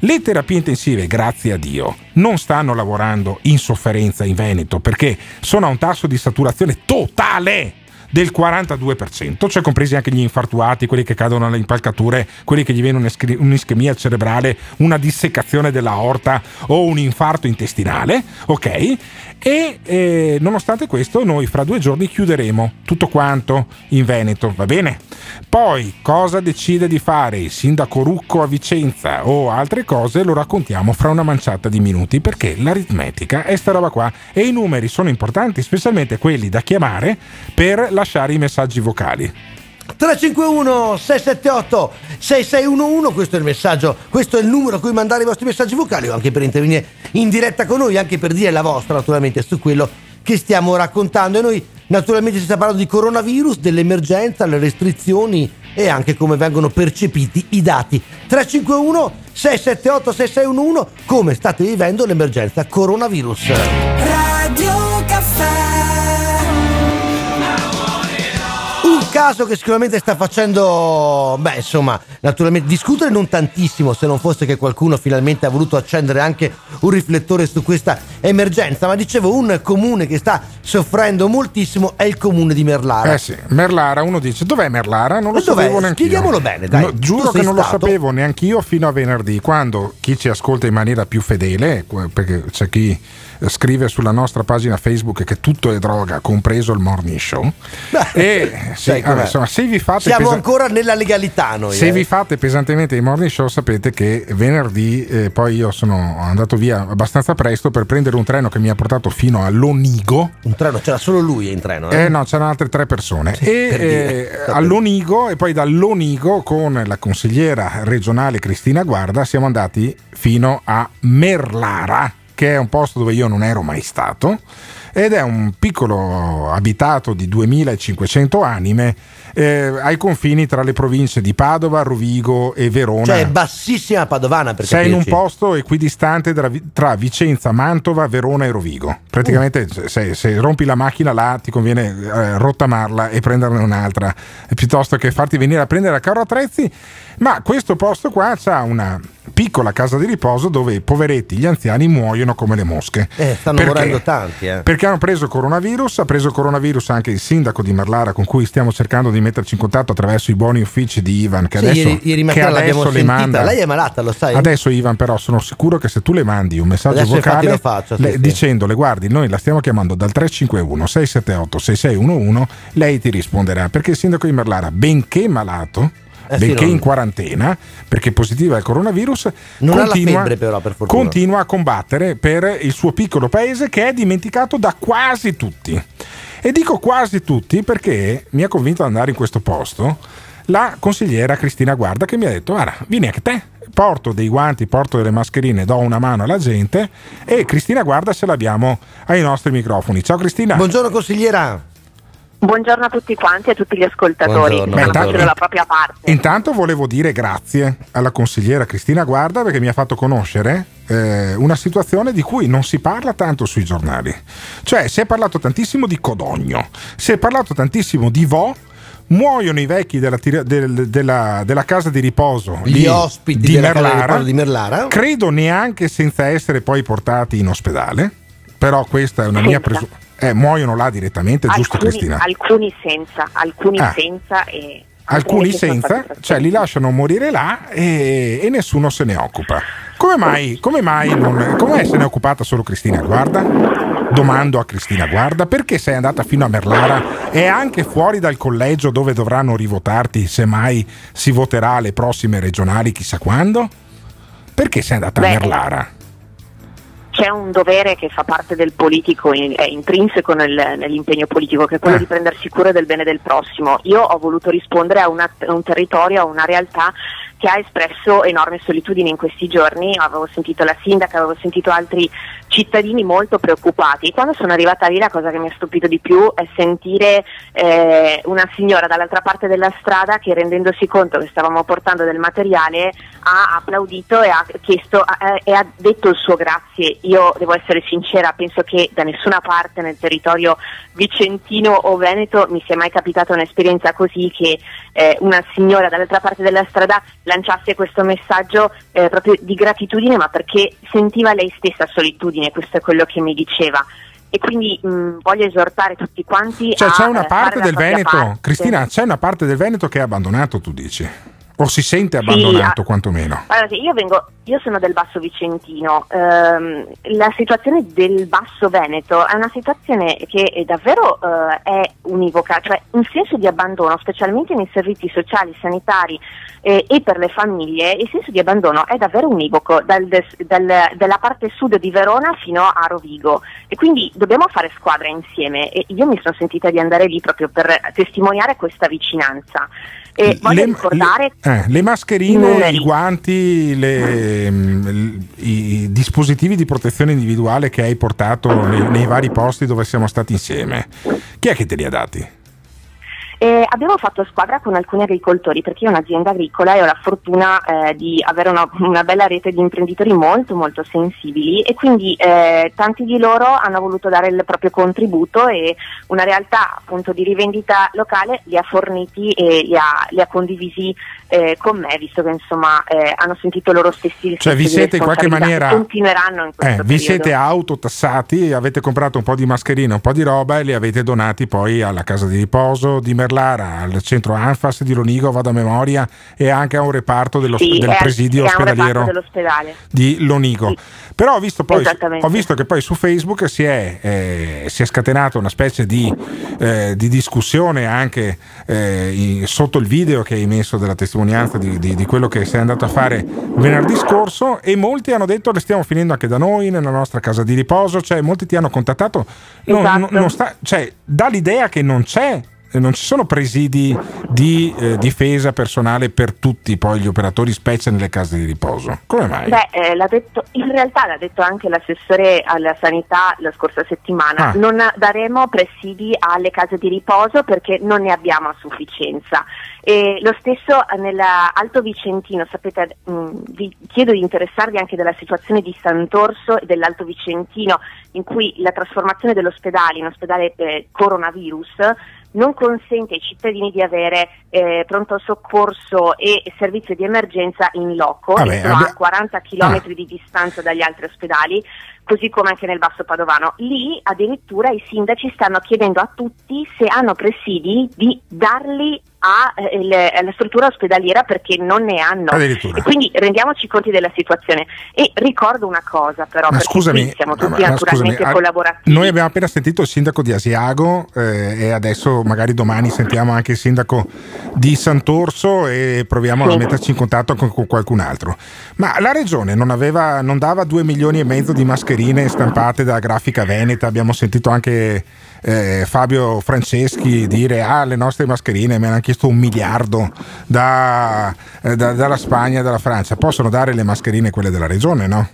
Le terapie intensive, grazie a Dio, non stanno lavorando in sofferenza in Veneto perché sono a un tasso di saturazione totale del 42%, cioè compresi anche gli infartuati, quelli che cadono alle impalcature, quelli che gli viene un'ischemi- un'ischemia cerebrale, una dissecazione della aorta o un infarto intestinale, ok? E eh, nonostante questo noi fra due giorni chiuderemo tutto quanto in Veneto, va bene? Poi cosa decide di fare il sindaco Rucco a Vicenza o altre cose lo raccontiamo fra una manciata di minuti perché l'aritmetica è sta roba qua e i numeri sono importanti, specialmente quelli da chiamare per lasciare i messaggi vocali. 351 678 6611 questo è il messaggio questo è il numero a cui mandare i vostri messaggi vocali o anche per intervenire in diretta con noi anche per dire la vostra naturalmente su quello che stiamo raccontando e noi naturalmente si sta parlando di coronavirus dell'emergenza le restrizioni e anche come vengono percepiti i dati 351 678 6611 come state vivendo l'emergenza coronavirus Radio Caffè. Caso che sicuramente sta facendo, beh, insomma, naturalmente discutere non tantissimo, se non fosse che qualcuno finalmente ha voluto accendere anche un riflettore su questa emergenza. Ma dicevo, un comune che sta soffrendo moltissimo è il comune di Merlara. Eh sì, Merlara, uno dice dov'è Merlara? Non lo dov'è? sapevo neanche Spieghiamolo bene, dai. No, giuro che non lo stato? sapevo neanche io fino a venerdì, quando chi ci ascolta in maniera più fedele, perché c'è chi eh, scrive sulla nostra pagina Facebook che tutto è droga, compreso il morning show. e sì, com'è. insomma, se vi fate Siamo pesa- ancora nella legalità noi. se eh. vi fate pesantemente i morning show sapete che venerdì eh, poi io sono andato via abbastanza presto per prendere un treno che mi ha portato fino a Lonigo. Un treno, c'era solo lui in treno. Eh? Eh no, c'erano altre tre persone. e per dire. eh, all'Onigo e poi dall'Onigo con la consigliera regionale Cristina Guarda siamo andati fino a Merlara, che è un posto dove io non ero mai stato ed è un piccolo abitato di 2500 anime eh, ai confini tra le province di Padova, Rovigo e Verona. Cioè, è bassissima padovana per Sei in un capirci. posto equidistante tra, tra Vicenza, Mantova, Verona e Rovigo. Praticamente Uh. se, se rompi la macchina là ti conviene eh, rottamarla e prenderne un'altra piuttosto che farti venire a prendere a carro attrezzi. Ma questo posto qua ha una piccola casa di riposo dove i poveretti, gli anziani muoiono come le mosche. Eh, stanno Perché? morendo tanti, eh. Perché hanno preso coronavirus, ha preso coronavirus anche il sindaco di Merlara con cui stiamo cercando di metterci in contatto attraverso i buoni uffici di Ivan che Sì, adesso, ieri, ieri che adesso le sentita. manda. Lei è malata, lo sai? Adesso Ivan però sono sicuro che se tu le mandi un messaggio Adesso vocale faccio, sì, le- sì. dicendole guardi noi la stiamo chiamando dal 351 678 6611 lei ti risponderà perché il sindaco di Merlara benché malato Eh benché in quarantena perché positiva al coronavirus Non continua, febbre, però, per continua a combattere per il suo piccolo paese che è dimenticato da quasi tutti e dico quasi tutti perché mi ha convinto ad andare in questo posto la consigliera Cristina Guarda che mi ha detto guarda vieni anche te porto dei guanti, porto delle mascherine, do una mano alla gente e Cristina Guarda ce l'abbiamo ai nostri microfoni. Ciao Cristina. Buongiorno consigliera. Buongiorno a tutti quanti e a tutti gli ascoltatori che stanno facendo la propria parte. Intanto volevo dire grazie alla consigliera Cristina Guarda perché mi ha fatto conoscere eh, una situazione di cui non si parla tanto sui giornali. Cioè si è parlato tantissimo di Codogno, si è parlato tantissimo di Vo. Muoiono i vecchi della, del- della- della casa di riposo Gli di, ospiti di di Merlara, riposo di Merlara. credo neanche senza essere poi portati in ospedale. Però questa è una mia presunzione. Eh, muoiono là direttamente, giusto alcuni, Cristina? alcuni senza, alcuni Ah. senza e alcuni senza, cioè li lasciano morire là e, e nessuno se ne occupa. Come mai, come mai non, come se ne è occupata solo Cristina? Guarda. domando a Cristina Guarda, perché sei andata fino a Merlara e anche fuori dal collegio dove dovranno rivotarti se mai si voterà alle prossime regionali, chissà quando? Perché sei andata Beh, a Merlara? C'è un dovere che fa parte del politico, in- è intrinseco nel- nell'impegno politico, che è quello di prendersi cura del bene del prossimo. Io ho voluto rispondere a, una- a un territorio, a una realtà che ha espresso enorme solitudine in questi giorni. Avevo sentito la sindaca, avevo sentito altri cittadini molto preoccupati. Quando sono arrivata lì la cosa che mi ha stupito di più è sentire eh, una signora dall'altra parte della strada che rendendosi conto che stavamo portando del materiale ha applaudito e ha chiesto eh, e ha detto il suo grazie. Io devo essere sincera, penso che da nessuna parte nel territorio vicentino o veneto mi sia mai capitata un'esperienza così che eh, una signora dall'altra parte della strada lanciasse questo messaggio eh, proprio di gratitudine, ma perché sentiva lei stessa solitudine, questo è quello che mi diceva. E quindi mh, voglio esortare tutti quanti Cioè a c'è una parte del Veneto, parte. Cristina, c'è una parte del Veneto che è abbandonato, tu dici? O si sente abbandonato ah. quantomeno? Sì, io vengo, io sono del Basso Vicentino, ehm, la situazione del Basso Veneto è una situazione che è davvero eh, è univoca, cioè in senso di abbandono, specialmente nei servizi sociali, sanitari eh, e per le famiglie, il senso di abbandono è davvero univoco dal- dal- dalla parte sud di Verona fino a Rovigo e quindi dobbiamo fare squadra insieme e io mi sono sentita di andare lì proprio per testimoniare questa vicinanza. E voglio Le- ricordare Eh, le mascherine, numeri. i guanti, le, mm, i dispositivi di protezione individuale che hai portato nei, nei vari posti dove siamo stati insieme. Chi è che te li ha dati? Eh, abbiamo fatto squadra con alcuni agricoltori perché io ho un'azienda agricola e ho la fortuna eh, di avere una, una bella rete di imprenditori molto molto sensibili e quindi eh, tanti di loro hanno voluto dare il proprio contributo e una realtà appunto di rivendita locale li ha forniti e li ha, li ha condivisi eh, con me visto che insomma eh, hanno sentito loro stessi il Cioè, vi siete in qualche maniera- e continueranno in questo Eh, vi periodo. siete autotassati, avete comprato un po' di mascherine, un po' di roba e li avete donati poi alla casa di riposo di Merlara, al centro Anfas di Lonigo, vado a memoria, e anche a un reparto dello- Sì, del presidio ospedaliero dell'ospedale. di Lonigo. Però ho visto, poi, ho visto che poi su Facebook si è, eh, si è scatenata una specie di, eh, di discussione anche eh, in- sotto il video che hai messo della testimonianza di, di- di quello che sei andato a fare venerdì scorso e molti hanno detto le stiamo finendo anche da noi nella nostra casa di riposo, cioè molti ti hanno contattato, non- Esatto. non- non sta- cioè, dà l'idea che non c'è non ci sono presidi di eh, difesa personale per tutti poi gli operatori, specie nelle case di riposo. Come mai? Beh, eh, l'ha detto, in realtà l'ha detto anche l'assessore alla sanità la scorsa settimana, Ah. non daremo presidi alle case di riposo perché non ne abbiamo a sufficienza. E lo stesso nell'Alto Vicentino, sapete, mh, vi chiedo di interessarvi anche della situazione di Sant'Orso e dell'Alto Vicentino in cui la trasformazione dell'ospedale in ospedale eh, coronavirus non consente ai cittadini di avere eh, pronto soccorso e servizio di emergenza in loco, sono abbia- a 40 km Ah. di distanza dagli altri ospedali, così come anche nel Basso Padovano. Lì addirittura i sindaci stanno chiedendo a tutti se hanno presidi di darli alla struttura ospedaliera perché non ne hanno. E quindi rendiamoci conti della situazione. E ricordo una cosa però, Ma perché scusami, siamo ma- tutti ma naturalmente ah, collaborativi. Noi abbiamo appena sentito il sindaco di Asiago eh, e adesso magari domani sentiamo anche il sindaco di Sant'Orso e proviamo a Sì. metterci in contatto con, con qualcun altro. Ma la regione non, aveva, non dava 2 milioni e mezzo di mascherine stampate da Grafica Veneta, abbiamo sentito anche eh, Fabio Franceschi dire ah le nostre mascherine mi hanno chiesto un miliardo da- eh, da- dalla Spagna e dalla Francia, possono dare le mascherine quelle della regione no?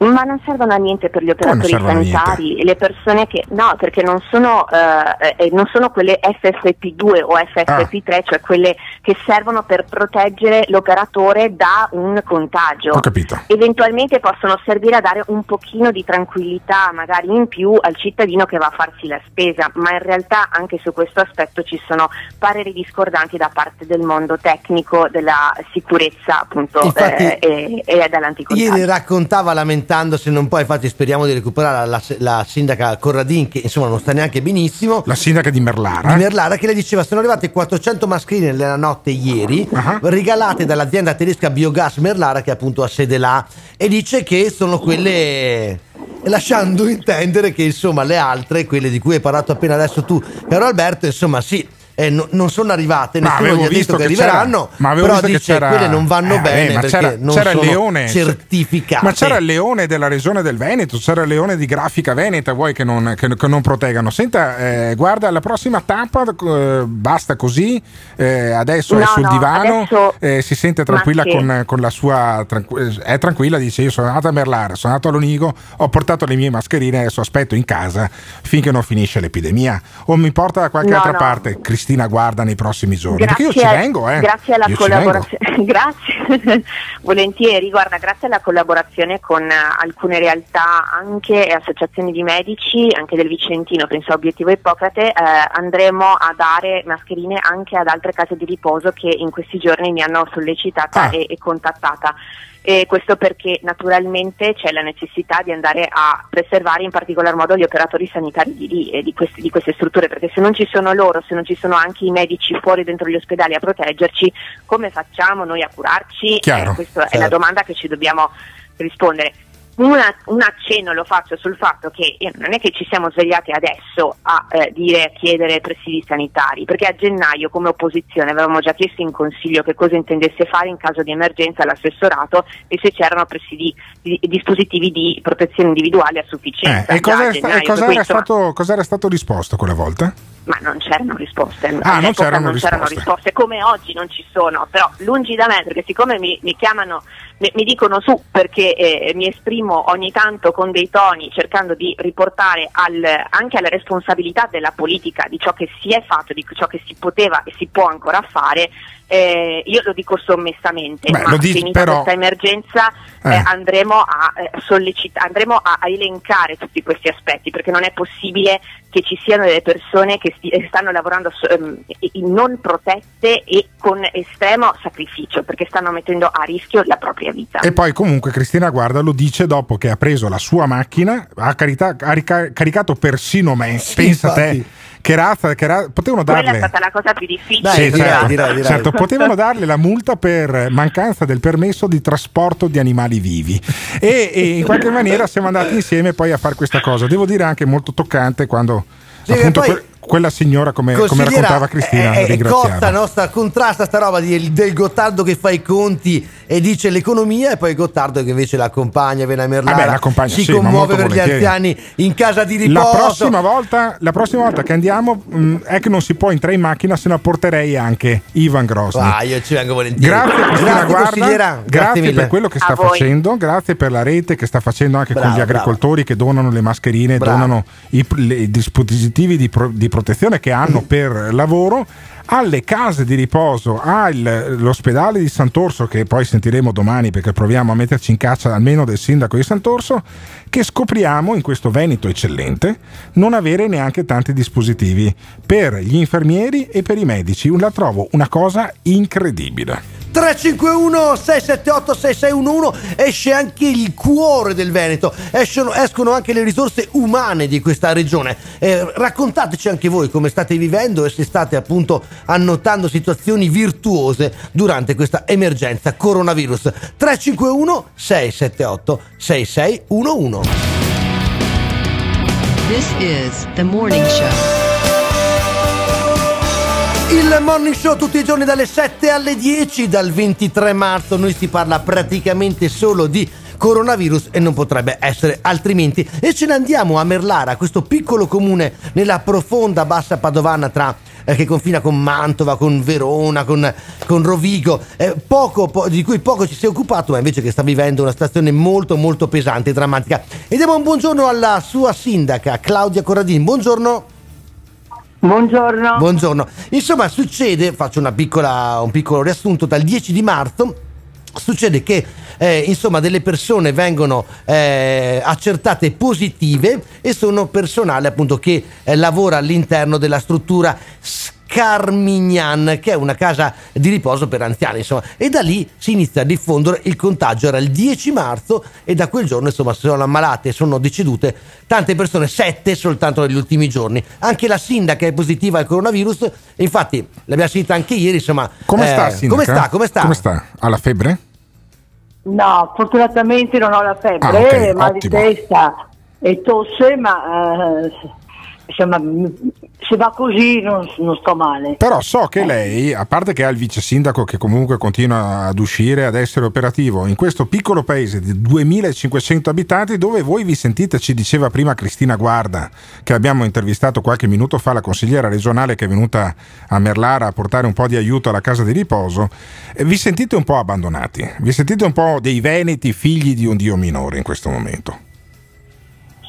Ma non servono a niente per gli operatori sanitari e le persone che no, perché non sono, eh, eh, non sono quelle FFP2 o FFP3, cioè quelle che servono per proteggere l'operatore da un contagio. Ho capito. Eventualmente possono servire a dare un pochino di tranquillità, magari in più, al cittadino che va a farsi la spesa, ma in realtà anche su questo aspetto ci sono pareri discordanti da parte del mondo tecnico della sicurezza appunto Infatti- eh, e, e dall'anticontagio. Ieri raccontava lamentandosi un po', infatti speriamo di recuperare la, la sindaca Corradin che insomma non sta neanche benissimo. La sindaca di Merlara. Di Merlara che le diceva sono arrivate 400 mascherine nella notte ieri regalate dall'azienda tedesca Biogas Merlara che appunto ha sede là e dice che sono quelle lasciando intendere che insomma le altre, quelle di cui hai parlato appena adesso tu, caro Alberto, insomma sì. Eh, no- non sono arrivate, Ma nessuno gli ha visto detto che, che arriveranno, ma avevo però visto che dice c'era- quelle non vanno Eh, bene ma perché c'era- non c'era il sono leone, certificate. Ma c'era il leone della regione del Veneto, c'era il leone di Grafica Veneta, vuoi che non, che- che non proteggano? Senta, eh, guarda, la prossima tappa eh, basta così, eh, adesso è No, sul no, divano, adesso- eh, si sente tranquilla che- con, con la sua... tranqu- è tranquilla, dice io sono andata a Merlare, sono andato all'Onigo, ho portato le mie mascherine, adesso aspetto in casa finché non finisce l'epidemia. O mi porta da qualche No, altra no. parte, Cristina guarda nei prossimi giorni, perché io ci Grazie- vengo, eh. Grazie alla collaborazione, grazie, volentieri, guarda, grazie alla collaborazione con alcune realtà, anche e associazioni di medici, anche del Vicentino, penso a Obiettivo Ippocrate, eh, andremo a dare mascherine anche ad altre case di riposo che in questi giorni mi hanno sollecitata Ah. e, e contattata. E questo perché naturalmente c'è la necessità di andare a preservare in particolar modo gli operatori sanitari di lì e di, questi- di queste strutture, perché se non ci sono loro, se non ci sono anche i medici fuori dentro gli ospedali a proteggerci, come facciamo noi a curarci? Chiaro, Eh, questa è certo. la domanda che ci dobbiamo rispondere. Una- un accenno lo faccio sul fatto che eh, non è che ci siamo svegliati adesso a eh, dire, a chiedere presidi sanitari, perché a gennaio come opposizione avevamo già chiesto in consiglio che cosa intendesse fare in caso di emergenza all'assessorato e se c'erano presidi, di- dispositivi di protezione individuale a Eh, sufficienza. e già cosa era, gennaio, e cosa era insomma, stato, cosa era stato risposto quella volta? Ma non c'erano risposte. Ah, non All'epoca c'erano non c'erano risposte. risposte, come oggi non ci sono, però lungi da me, perché siccome mi, mi chiamano, mi, mi dicono su perché eh, mi esprimo ogni tanto con dei toni cercando di riportare al- anche alla responsabilità della politica di ciò che si è fatto, di ciò che si poteva e si può ancora fare, eh, io lo dico sommessamente, Beh, ma lo dici, finita però- questa emergenza eh, Eh. andremo, a, eh, sollecita- andremo a, a elencare tutti questi aspetti perché non è possibile che ci siano delle persone che sti- eh, stanno lavorando so- ehm, in non protette e con estremo sacrificio perché stanno mettendo a rischio la propria vita. E poi comunque Cristina Guarda lo dice dopo che ha preso la sua macchina, ha, carita- ha rica- caricato persino me, pensa infatti. te, che razza, che ra- potevano Quella è darle... stata la cosa più difficile. Sì, direi, certo, direi, direi. certo, potevano darle la multa per mancanza del permesso di trasporto di animali vivi e, e in qualche maniera siamo andati insieme poi a fare questa cosa. Devo dire anche molto toccante quando Sì, appunto poi- quella signora, come, come raccontava Cristina, è, è cotta, no? Sta- contrasta sta roba di- del Gottardo che fa i conti e dice l'economia e poi Gottardo che invece l'accompagna, viene a Merlara, Vabbè, l'accompagna, si sì, commuove per gli volentieri. anziani in casa di riposo. La prossima, volta, la prossima volta che andiamo mh, è che non si può entrare in macchina, se no porterei anche Ivan Grosny. Ah, io ci vengo volentieri. Grazie Cristina Grazie, Guarda, consigliera. grazie, Grazie per quello che sta facendo, grazie per la rete che sta facendo anche Brava, con gli agricoltori che donano le mascherine, Brava. donano i, le- i dispositivi di, pro- di protezione che hanno per lavoro alle case di riposo, all'ospedale di Sant'Orso che poi sentiremo domani perché proviamo a metterci in caccia almeno del sindaco di Sant'Orso che scopriamo in questo Veneto eccellente non avere neanche tanti dispositivi per gli infermieri e per i medici. La trovo una cosa incredibile. 351 678 6611 esce anche il cuore del Veneto, escono, escono anche le risorse umane di questa regione. Eh, raccontateci anche voi come state vivendo e se state appunto annotando situazioni virtuose durante questa emergenza coronavirus. 351 678 6611 This is the morning show. Il morning show tutti i giorni dalle 7 alle 10 dal 23 marzo noi si parla praticamente solo di coronavirus e non potrebbe essere altrimenti e ce ne andiamo a Merlara questo piccolo comune nella profonda bassa padovana tra eh, che confina con Mantova, con Verona, con, con Rovigo, eh, poco, po- di cui poco ci si è occupato, ma invece che sta vivendo una situazione molto molto pesante e drammatica. E diamo un buongiorno alla sua sindaca Claudia Corradini. Buongiorno. Buongiorno. Buongiorno. Insomma, succede, faccio una piccola, un piccolo riassunto, dal 10 di marzo succede che eh, insomma delle persone vengono eh, accertate positive e sono personale appunto che eh, lavora all'interno della struttura Carmignan, che è una casa di riposo per anziani, insomma, e da lì si inizia a diffondere il contagio. Era il 10 marzo e da quel giorno, insomma, si sono ammalate e sono decedute tante persone, sette soltanto negli ultimi giorni. Anche la sindaca è positiva al coronavirus, infatti l'abbiamo sentita anche ieri, insomma. Come sta, eh, sindaca? Come sta? Come sta? Come sta? Ha la febbre? No, fortunatamente non ho la febbre, Ah, ok, mal di testa. e tosse, ma eh, insomma, se va così non, non sto male. Però so che lei, a parte che ha il vice sindaco che comunque continua ad uscire, ad essere operativo, in questo piccolo paese di 2500 abitanti dove voi vi sentite, ci diceva prima Cristina Guarda, che abbiamo intervistato qualche minuto fa, la consigliera regionale che è venuta a Merlara a portare un po' di aiuto alla casa di riposo, eh, vi sentite un po' abbandonati, vi sentite un po' dei veneti figli di un dio minore in questo momento.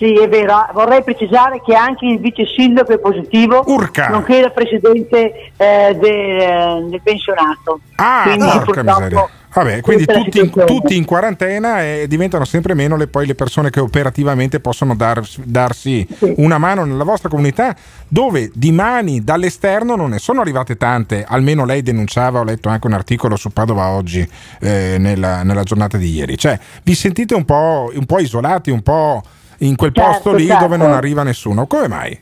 Sì, è vero, vorrei precisare che anche il vice sindaco è positivo, nonché il presidente eh, del, del pensionato. Ah, Quindi, porca purtroppo, miseria. Vabbè, quindi tutti in, tutti in quarantena e diventano sempre meno le, poi le persone che operativamente possono dar- darsi una mano nella vostra comunità, dove di mani dall'esterno non ne sono arrivate tante. Almeno lei denunciava, ho letto anche un articolo su Padova oggi eh, nella, nella giornata di ieri. Cioè, vi sentite un po', un po' isolati, un po' in quel Certo, posto lì certo. dove non arriva nessuno. Come mai?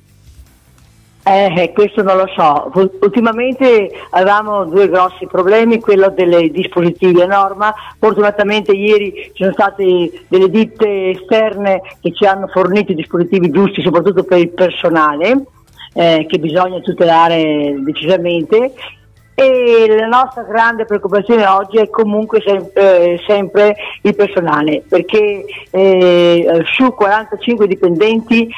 Eh, questo non lo so. Ultimamente avevamo due grossi problemi, quello dei dispositivi a norma. Fortunatamente ieri ci sono state delle ditte esterne che ci hanno fornito i dispositivi giusti, soprattutto per il personale, eh, che bisogna tutelare decisamente. E la nostra grande preoccupazione oggi è comunque sempre, sempre il personale, perché eh, su 45 dipendenti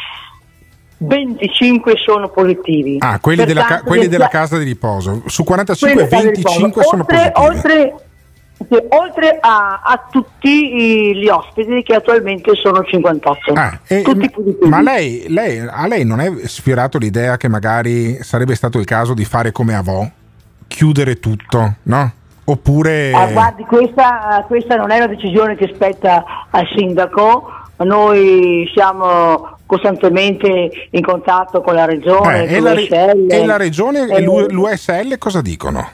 25 sono positivi. Ah, quelli, della, ca- quelli della casa di riposo. Su 45, quelli della casa di 25 riposo. sono oltre, positivi. oltre, sì, oltre a, a tutti gli ospiti che attualmente sono 58. Ah, e-. Ma lei, lei- a lei non è sfiorato l'idea che magari sarebbe stato il caso di fare come Avò? Chiudere tutto, no? Oppure... Ah, guardi, questa, questa non è una decisione che spetta al sindaco, noi siamo costantemente in contatto con la regione, Eh, e, con la, l'USL. e la regione e Eh, l'U- l'USL cosa dicono?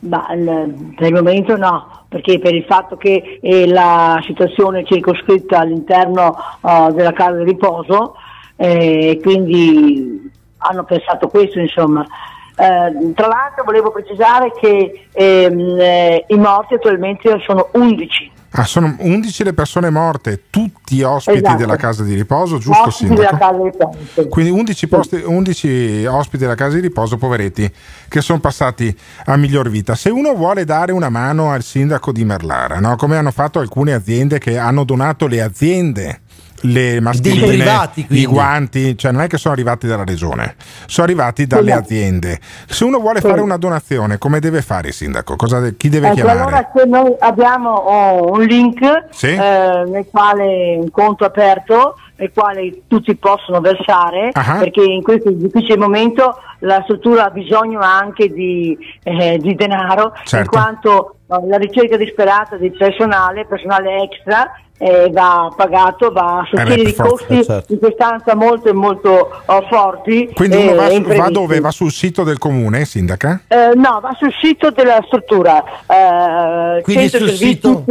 Ma il- per il momento no, perché per il fatto che eh, la situazione è circoscritta all'interno eh, della casa di riposo, eh, quindi hanno pensato questo insomma. Eh, tra l'altro volevo precisare che ehm, eh, i morti attualmente sono 11. Ah, sono 11 le persone morte, tutti ospiti Esatto. della casa di riposo, giusto ospiti della casa di riposo. Quindi 11, posti- 11 ospiti della casa di riposo, poveretti, che sono passati a miglior vita. Se uno vuole dare una mano al sindaco di Merlara, no? come hanno fatto alcune aziende che hanno donato le aziende, le mascherine, privati, i guanti, cioè non è che sono arrivati dalla regione, sono arrivati dalle Esatto. aziende. Se uno vuole Sì. fare una donazione, come deve fare il sindaco? Cosa- chi deve Ecco, chiamare? allora se noi abbiamo oh, un link Sì. eh, nel quale un conto aperto nel quale tutti possono versare Ah. perché in questo difficile momento la struttura ha bisogno anche di, eh, di denaro Certo. in quanto eh, la ricerca disperata di personale, personale extra eh, va pagato, va a sostenere Eh i costi certo. di quest'anza molto molto oh, forti Quindi uno va, su- va imprevisti. dove? Va sul sito del comune, sindaca? Eh, no, va sul sito della struttura. eh, Quindi centro sul servizi, sito?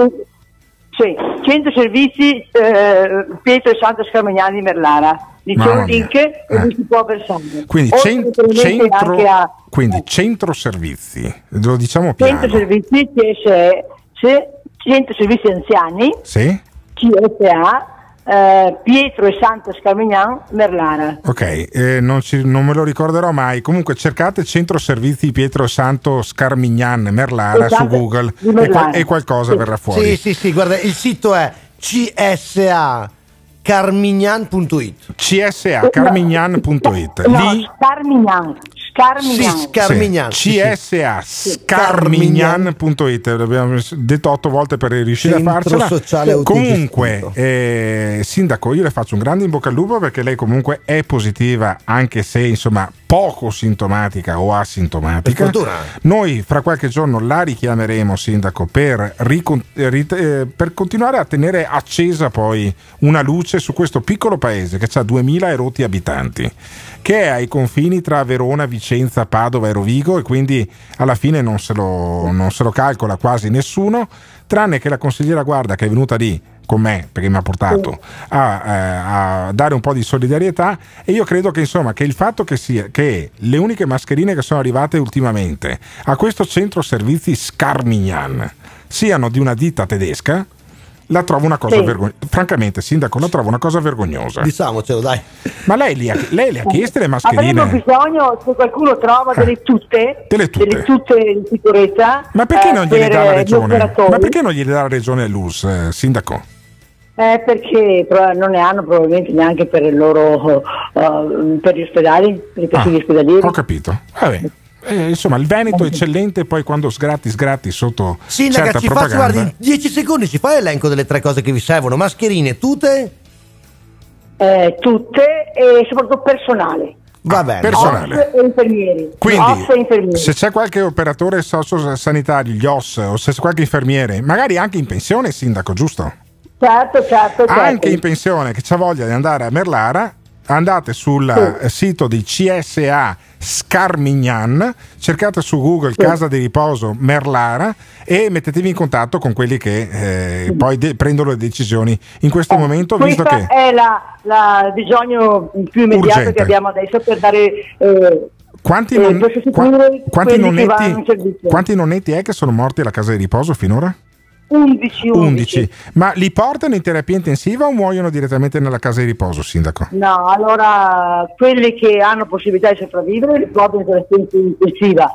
Sì, centro servizi eh, Pietro e Santo Scarmignani di Merlara. Un mia. link e lì si può versare. Quindi, cent- centro, anche a quindi centro servizi, lo diciamo centro piano. servizi CSE, se- centro servizi anziani, Sì? CSA, eh, Pietro e Santo Scarmignan, Merlara. Ok, eh, non, ci- non me lo ricorderò mai. Comunque cercate Centro Servizi Pietro Santo Scarmignan Merlara su Esatto, Google di e, qual- e qualcosa Sì. verrà fuori. Sì, sì, sì, guarda, il sito è csacarmignan.it. CSA carmignan.it. No, Lì Scarmignan. Scarmignan. Sì, Scarmignan, sì, sì. CSA scarmignan.it l'abbiamo detto otto volte per riuscire Centro a farcela. sociale comunque eh, sindaco io le faccio un grande in bocca al lupo perché lei comunque è positiva anche se insomma poco sintomatica o asintomatica. Noi fra qualche giorno la richiameremo sindaco per, ricon- eh, eh, per continuare a tenere accesa poi una luce su questo piccolo paese che ha 2000 e rotti abitanti che è ai confini tra Verona, Vicenza, Padova e Rovigo e quindi alla fine non se lo, non se lo calcola quasi nessuno, tranne che la consigliera Guarda che è venuta lì con me perché mi ha portato a, eh, a dare un po' di solidarietà e io credo che insomma che il fatto che, sia, che le uniche mascherine che sono arrivate ultimamente a questo centro servizi Scarmignan siano di una ditta tedesca la trovo una cosa Sì. vergognosa. Francamente, Sindaco, la trovo una cosa vergognosa. Diciamocelo, dai. Ma lei, li ha, lei le ha chieste le Avremmo mascherine? bisogno, se qualcuno trova delle tutte, Delle tutte. di sicurezza. Ma perché eh, non gliele per, dà la regione? Ma perché non gliele dà la regione all'US, eh, Sindaco? Eh, perché non ne hanno probabilmente neanche per, il loro, eh, per gli ospedali, per i consigli ospedalieri. Ho capito. Vabbè. Eh, insomma, il Veneto è eccellente, poi quando sgratti, sgratti sotto Sindaca, certa ci faccio, propaganda. guardi, in 10 secondi ci fai l'elenco delle tre cose che vi servono? Mascherine, tute? Eh, tutte e soprattutto personale. Va bene. personale. OS e infermieri. Quindi, OS e infermieri. se c'è qualche operatore sociosanitario, gli OS, o se c'è qualche infermiere, magari anche in pensione, Sindaco, giusto? Certo, certo, certo. Anche in pensione che c'ha voglia di andare a Merlara, andate sul eh, sito di CSA Scarmignan, cercate su Google Casa di riposo Merlara e mettetevi in contatto con quelli che eh, poi de- prendono le decisioni in questo momento, visto che è la, la bisogno più immediato Urgente. che abbiamo adesso per dare eh, quanti, eh, non- qua- quanti servizio. quanti nonetti è che sono morti alla casa di riposo finora? 11, 11. 11. Ma li portano in terapia intensiva o muoiono direttamente nella casa di riposo, Sindaco? No, allora quelli che hanno possibilità di sopravvivere li portano in terapia intensiva.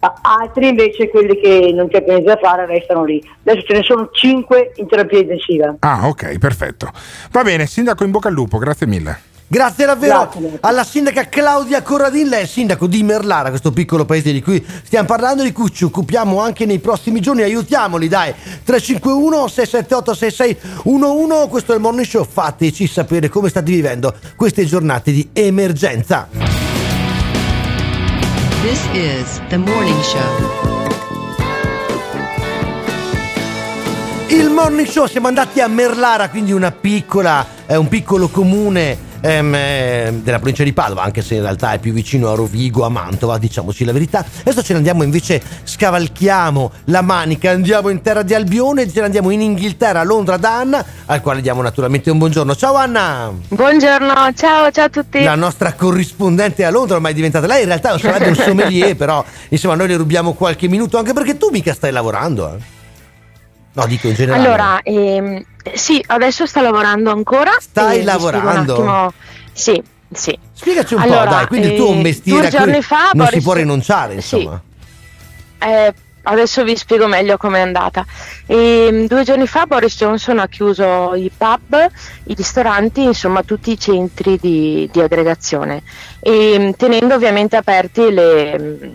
A- Altri invece, quelli che non c'è più niente da fare, restano lì. Adesso ce ne sono 5 in terapia intensiva. Ah, ok, perfetto. Va bene, Sindaco, in bocca al lupo, grazie mille. Grazie davvero Grazie, alla sindaca Claudia Corradin, lei è il sindaco di Merlara, questo piccolo paese di cui stiamo parlando, di cui ci occupiamo anche nei prossimi giorni. Aiutiamoli, dai. 351 678 6611, questo è il Morning Show. Fateci sapere come state vivendo queste giornate di emergenza. This is the morning show. Il Morning Show, siamo andati a Merlara, quindi una piccola, eh, un piccolo comune ehm, eh, della provincia di Padova, anche se in realtà è più vicino a Rovigo, a Mantova, diciamoci la verità. Adesso ce ne andiamo invece, scavalchiamo la manica, andiamo in terra di Albione, ce ne andiamo in Inghilterra, a Londra da Anna, al quale diamo naturalmente un buongiorno. Ciao Anna! Buongiorno, ciao, ciao a tutti. La nostra corrispondente a Londra ormai è diventata lei, in realtà sarebbe un sommelier, però insomma noi le rubiamo qualche minuto, anche perché tu mica stai lavorando. eh. No, dico in generale. Allora, ehm, sì, adesso sto lavorando ancora. Stai e spiego lavorando? Sì, sì. Spiegaci un Allora, po', dai, quindi il tuo è un eh, mestiere due a cui giorni fa non si Boris- può rinunciare, Sì. insomma. Eh, adesso vi spiego meglio com'è andata. Ehm, due giorni fa Boris Johnson ha chiuso i pub, i ristoranti, insomma tutti i centri di, di aggregazione, e, tenendo ovviamente aperti le,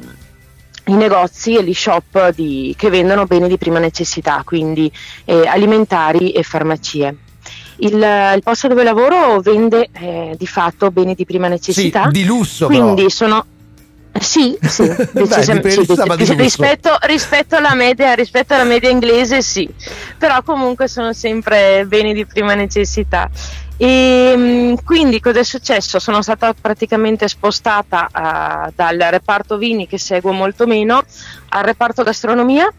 i negozi e gli shop di- che vendono beni di prima necessità, quindi eh, alimentari e farmacie. Il, il posto dove lavoro vende eh, di fatto beni di prima necessità. di lusso, Quindi però. sono. Sì, sì, decisamente- sì, rispetto, rispetto alla media, rispetto alla media inglese sì, però comunque sono sempre beni di prima necessità. E mm, quindi cosa è successo? Sono stata praticamente spostata ah, dal reparto vini che seguo molto meno al reparto gastronomia.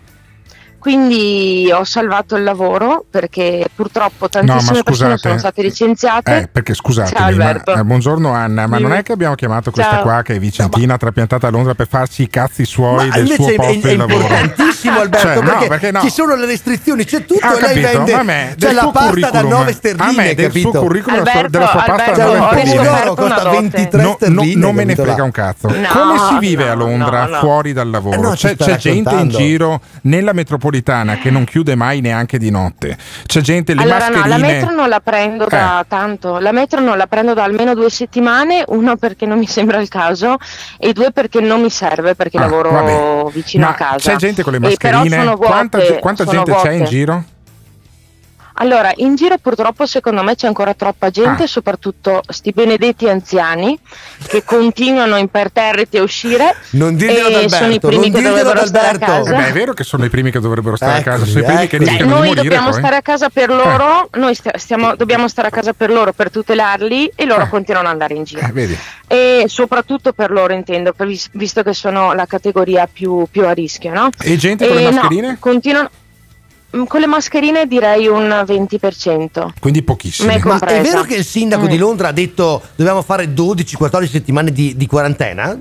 Quindi ho salvato il lavoro perché purtroppo tantissime persone sono state licenziate. Eh, perché scusatemi, ma, Alberto. eh, buongiorno Anna, ma non Dimmi. è che abbiamo chiamato questa Ciao. qua che è Vicentina, trapiantata a Londra per farci i cazzi suoi Ma del suo è, posto è di lavoro? importantissimo Alberto Cioè, no, perché, perché no? ci sono le restrizioni, c'è tutto Ah, e lei capito, vende a me, del la pasta da curriculum, 9 a sterline, me del capito? suo curriculum, della sua- della sua pasta Alberto, da 9 ho sterline. costa una dote. 23 No, no, sterline, non me ne frega un cazzo. No, Come si vive no, a Londra no, no. fuori dal lavoro? Eh no, ci c'è gente in giro nella metropolitana che non chiude mai neanche di notte. C'è gente, le allora no, la mascherine. metro non la prendo da Eh. tanto, la metro non la prendo da almeno due settimane, uno perché non mi sembra il caso e due perché non mi serve perché Ah, lavoro vabbè. vicino Ma a casa. C'è gente con le mascherine? vuote, quanta quanta gente c'è in vuote. giro? Allora, in giro purtroppo secondo me c'è ancora troppa gente, Ah. soprattutto sti benedetti anziani che continuano imperterriti a uscire. Non dirglielo e ad sono i Alberto, primi non che dirglielo dovrebbero ad stare a Alberto. casa. Eh beh, è vero che sono i primi che dovrebbero stare a casa, sono i primi che rischiano di Noi morire. dobbiamo poi. stare a casa per loro, noi st- stiamo- dobbiamo stare a casa per loro per tutelarli e loro Eh. continuano ad andare in giro. Eh, vedi. E soprattutto per loro intendo, visto che sono la categoria più, più a rischio, no? E gente con le no, mascherine? continuano. Mm, Con le mascherine direi un 20%. Quindi pochissimi. Me- Ma è vero che il sindaco Mm. di Londra ha detto dobbiamo fare 12-14 settimane di, di quarantena?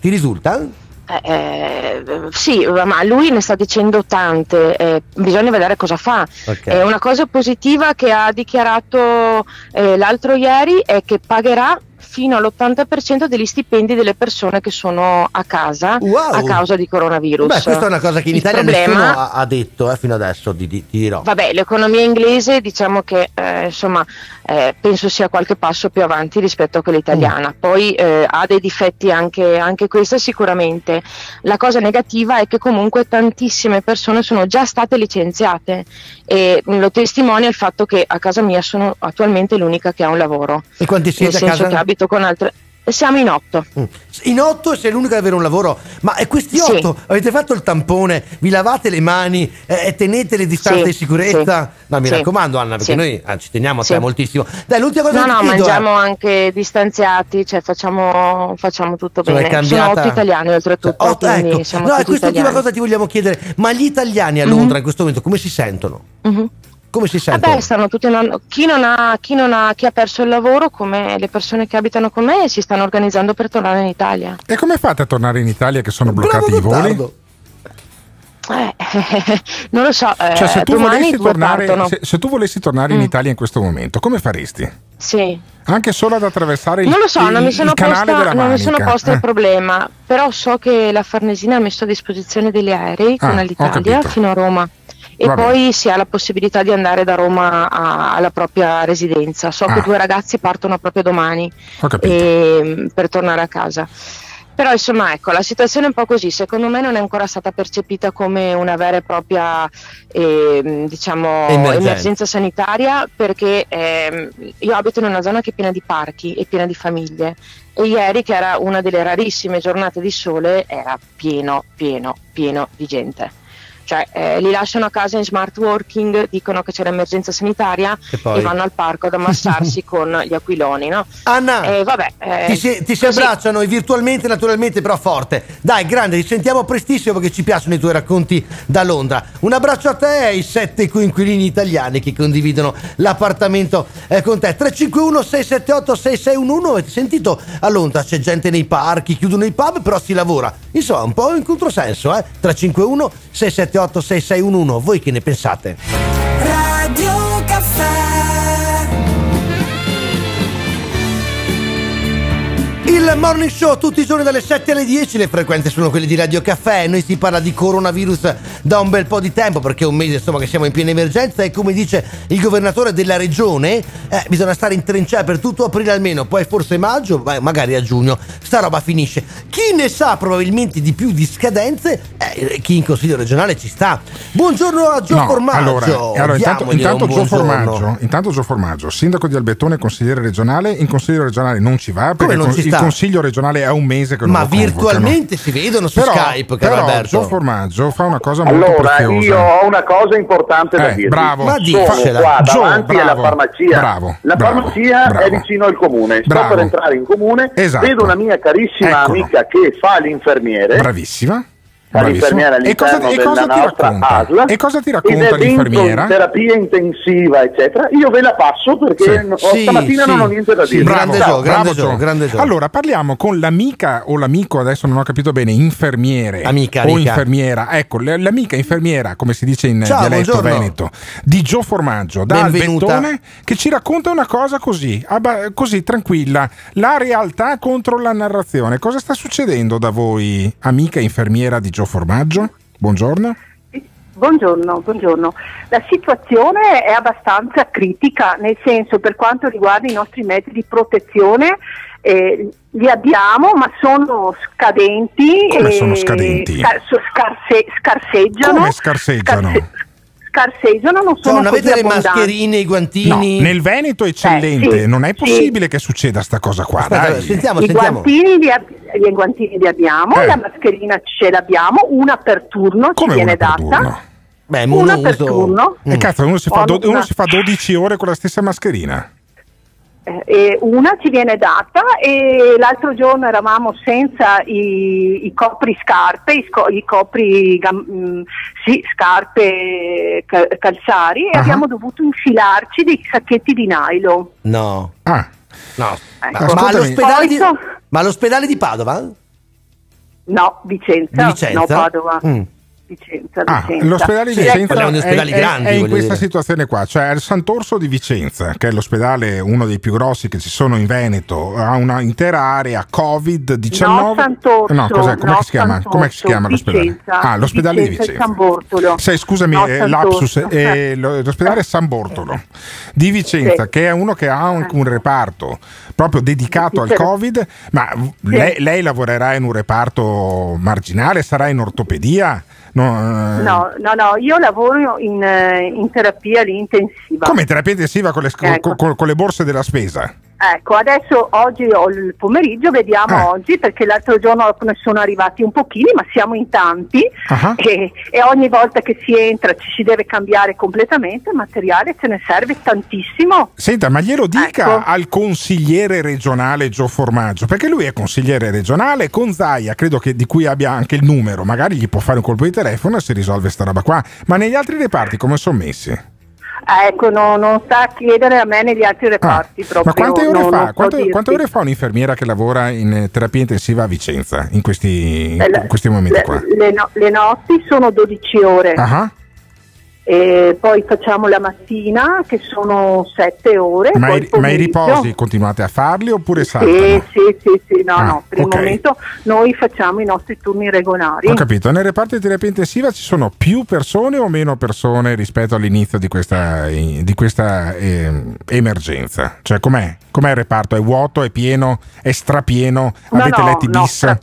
Ti risulta? Eh, eh, sì, ma lui ne sta dicendo tante, eh, bisogna vedere cosa fa. Ok. Eh, una cosa positiva che ha dichiarato eh, l'altro ieri è che pagherà fino all'80% degli stipendi delle persone che sono a casa Wow. a causa di coronavirus. Beh, questa è una cosa che in Il Italia problema- nessuno ha, detto eh, fino adesso, ti, ti- dirò. Vabbè, l'economia inglese diciamo che eh, insomma eh, penso sia qualche passo più avanti rispetto a quella italiana. Mm. Poi eh, ha dei difetti anche, anche questa sicuramente. La cosa negativa è che comunque tantissime persone sono già state licenziate e lo testimonia il fatto che a casa mia sono attualmente l'unica che ha un lavoro. E quanti siete a casa? Che abito con altre. Siamo in otto. Mm. In otto sei l'unico ad avere un lavoro, ma e questi Sì. otto avete fatto il tampone, vi lavate le mani eh, e tenete le distanze Sì, di sicurezza? sì, No, mi sì. raccomando Anna, perché Sì. noi ah, ci teniamo a Sì. te moltissimo. Dai, l'ultima cosa No, che no, chiedo è- mangiamo anche distanziati, cioè facciamo, facciamo tutto Insomma, è bene. Sono cambiata- otto italiani oltretutto, Otto, quindi ecco. No, e tutti quest'ultima italiani. cosa ti vogliamo chiedere, ma gli italiani a Mhm. Londra in questo momento come si sentono? Mhm. Come si sentono? Vabbè, stanno tutti non- chi, non ha, chi non ha chi ha perso il lavoro, come le persone che abitano con me, si stanno organizzando per tornare in Italia. E come fate a tornare in Italia che sono bloccati i voli? Eh, non lo so, eh, Cioè, se tu, tornare, se, se tu volessi tornare in Mm. Italia in questo momento, come faresti? Sì. Anche solo ad attraversare il, Non lo so, non mi il- sono il posta, non mi sono posta eh? il problema, però so che la Farnesina ha messo a disposizione degli aerei Ah, con l'Italia fino a Roma. E Va bene. poi si ha la possibilità di andare da Roma a- alla propria residenza. So Ah. che due ragazzi partono proprio domani capito. ehm, per tornare a casa. Però insomma ecco, la situazione è un po' così, secondo me non è ancora stata percepita come una vera e propria ehm, diciamo, Emergenza. sanitaria perché ehm, io abito in una zona che è piena di parchi e piena di famiglie e ieri che era una delle rarissime giornate di sole era pieno, pieno, pieno di gente. Cioè eh, li lasciano a casa in smart working, dicono che c'è l'emergenza sanitaria E e vanno al parco ad ammassarsi con gli aquiloni, no? Anna, Eh, vabbè, eh, ti si, ti si abbracciano e virtualmente, naturalmente, però forte. Dai, grande, ci sentiamo prestissimo perché ci piacciono i tuoi racconti da Londra. Un abbraccio a te e ai sette coinquilini italiani che condividono l'appartamento eh, con te. 351 678 6611 avete sentito? A Londra c'è gente nei parchi, chiudono i pub, però si lavora. Insomma, un po' in controsenso, eh? 351 678 6611 voi che ne pensate? Il morning show tutti i giorni dalle 7 alle 10, le frequenze sono quelle di Radio Caffè, noi si parla di coronavirus da un bel po' di tempo perché è un mese insomma che siamo in piena emergenza e come dice il governatore della regione eh, bisogna stare in trincea per tutto aprile almeno, poi forse maggio, ma- magari a giugno, sta roba finisce. Chi ne sa probabilmente di più di scadenze, eh, chi in consiglio regionale ci sta. Buongiorno a Gio No, Formaggio. allora, allora, intanto, intanto Gio. Formaggio, intanto Gio Formaggio, sindaco di Albettone, consigliere regionale, in consiglio regionale non ci va perché Come non ci sta? Il consiglio regionale è un mese che non Ma virtualmente si vedono su Però, Skype, caro però Alberto. Gio Formaggio fa una cosa molto Allora, preziosa. io ho una cosa importante da Eh, dirvi. bravo. Ma Sono dicela. qua Gio, davanti bravo, alla farmacia. bravo, la farmacia bravo. è vicino al comune. Sto Bravo. per entrare in comune, Esatto. vedo una mia carissima Eccolo. amica che fa l'infermiere. Bravissima. L'infermiera E cosa, e cosa ti racconta? ASL E cosa ti racconta l'infermiera? in terapia intensiva, eccetera. Io ve la passo perché Sì. no- Sì, stamattina sì. non ho niente da Sì, dire. bravo, Ciao. bravo, Gio. Allora, parliamo con l'amica o l'amico, adesso non ho capito bene, infermiere Amica, o amica. infermiera. Ecco, l'amica infermiera, come si dice in Ciao, dialetto buongiorno. veneto, di Gio Formaggio, da Benvenuta. Albettone, che ci racconta una cosa così, abba- così tranquilla, la realtà contro la narrazione. Cosa sta succedendo da voi, amica infermiera di Gio Formaggio? Buongiorno. Buongiorno, buongiorno. La situazione è abbastanza critica, nel senso per quanto riguarda i nostri mezzi di protezione, eh, li abbiamo ma sono scadenti. Come e sono scadenti? scar- scarse- scarseggiano. Come scarseggiano? Scarseggiano, non sono non così avete le abbondanti. mascherine, i No, guantini? nel Veneto è eccellente, Eh, sì, non è sì. possibile che succeda sta cosa qua. Aspetta, dai. sentiamo, I sentiamo. guantini, li ab- i guantini li abbiamo, Eh. la mascherina ce l'abbiamo, una per turno ci Come viene una per data. turno? Beh, Una per turno. E cazzo, uno si, do- una- uno si fa 12 ore con la stessa mascherina. Eh, e una ci viene data e l'altro giorno eravamo senza i, i copri scarpe, i, sco- i copri gam- mm, sì, scarpe ca- calzari e Ah. abbiamo dovuto infilarci dei sacchetti di nylon. No. Ah. No. Ecco. Ma, all'ospedale di, ma all'ospedale di Padova? No, Vicenza, Vicenza? no Padova. Mm. Vicenza, Ah, Vicenza. l'ospedale di Sì, Vicenza parliamo di è, ospedali è- grandi, è in questa dire. situazione qua, cioè il Sant'Orso di Vicenza, che è l'ospedale uno dei più grossi che ci sono in Veneto, ha una intera area Covid-19. No, Sant'Orso, No, cos'è? Com'è no, si chiama? Che si chiama l'ospedale? Vicenza, ah, l'ospedale di Vicenza e Vicenza. San Bortolo. Sai, scusami, No, eh, lapsus, eh, lo- l'ospedale San Bortolo di Vicenza, Sì. che è uno che ha anche un reparto proprio dedicato al Sì. Covid, ma lei, lei lavorerà in un reparto marginale, sarà in ortopedia? No, eh, No, no, no, io lavoro in, eh, in terapia lì intensiva. Come terapia intensiva con le, Ecco. con- con le borse della spesa? Ecco, adesso oggi ho il pomeriggio, vediamo Eh. oggi, perché l'altro giorno ne sono arrivati un pochini, ma siamo in tanti Ah. e, e ogni volta che si entra ci si deve cambiare completamente il materiale, ce ne serve tantissimo. Senta, ma glielo dica Ecco. al consigliere regionale Gio Formaggio, perché lui è consigliere regionale con Zaia, credo che di cui abbia anche il numero, magari gli può fare un colpo di telefono e si risolve sta roba qua. Ma negli altri reparti come sono messi? Ecco, no- non sta a chiedere a me negli altri reparti proprio. Ah, Ma quante ore no- fa? Quante, quante ore fa un'infermiera che lavora in eh, terapia intensiva a Vicenza in questi, in Eh, le- questi momenti le, qua? le no- le notti sono 12 ore. Ah, E poi facciamo la mattina che sono 7 ore. Ma, poi i, ma i riposi continuate a farli oppure Sì, saltano? sì, sì, sì, no, Ah, no, per ok. il momento noi facciamo i nostri turni regolari. Ho capito, nel reparto di terapia intensiva ci sono più persone o meno persone rispetto all'inizio di questa, di questa ehm, emergenza? Cioè com'è? Com'è il reparto? È vuoto, è pieno, è strapieno? No, Avete no, letti bis? stra-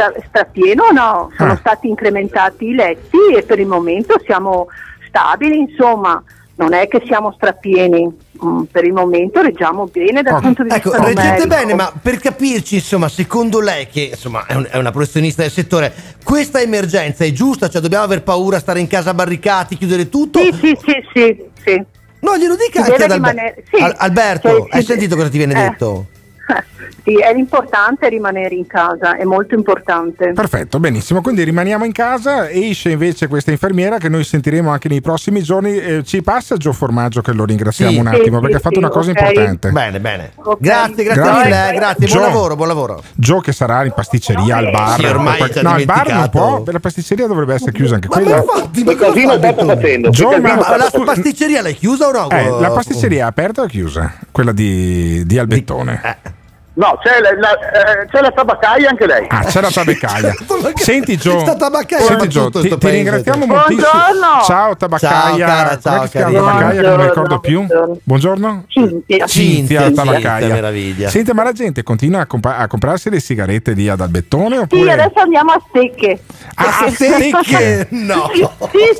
Sta, sta pieno, no, sono Ah. stati incrementati i letti e per il momento siamo stabili, insomma, non è che siamo strapieni, mm, per il momento reggiamo bene dal punto di Ecco, vista reggete numerico. bene, ma per capirci, insomma, secondo lei, che insomma è, un- è una professionista del settore, questa emergenza è giusta? Cioè, dobbiamo aver paura, stare in casa barricati, chiudere tutto? Sì, sì, sì, sì, sì. No, glielo dica Si anche ad Albe- rimanere- sì. Al- Alberto, Cioè, hai si- sentito cosa ti viene eh. detto? Sì, è l'importante rimanere in casa, è molto importante. Perfetto, benissimo. Quindi rimaniamo in casa. Esce invece questa infermiera che noi sentiremo anche nei prossimi giorni. Eh, ci passa Gio Formaggio, che lo ringraziamo Sì. un attimo sì, perché ha sì, fatto una cosa ok. importante. Bene, bene. Ok. Grazie, grazie Grazie. mille, eh, grazie. Buon Gio- lavoro, buon lavoro. Gio che sarà in pasticceria al bar. Sì, ormai ha no, il bar non può. La pasticceria dovrebbe essere chiusa anche Ma quella. infatti, ma casino Albertone? facendo? Gio, ma- Ma la pasticceria l'hai chiusa o no? Eh, la pasticceria è aperta o chiusa? Quella di, di Albettone. Eh. No, c'è la, la- eh, c'è la tabaccaia anche lei. Ah, c'è la tabaccaia. Senti Gio, Sta tabaccaia senti, Gio, tutto ti, ti ringraziamo Buongiorno. moltissimo. Ciao tabaccaia. Ciao, cara, ciao, tabaccaia che non mi ricordo Buongiorno, più? buongiorno. Buongiorno. Cinzia. Cinzia, tabaccaia. meraviglia. Senti, ma la gente continua a, compa- a comprarsi le sigarette lì ad Albettone Sì, oppure adesso andiamo a stecche. Ah, a stecche? No. Sì,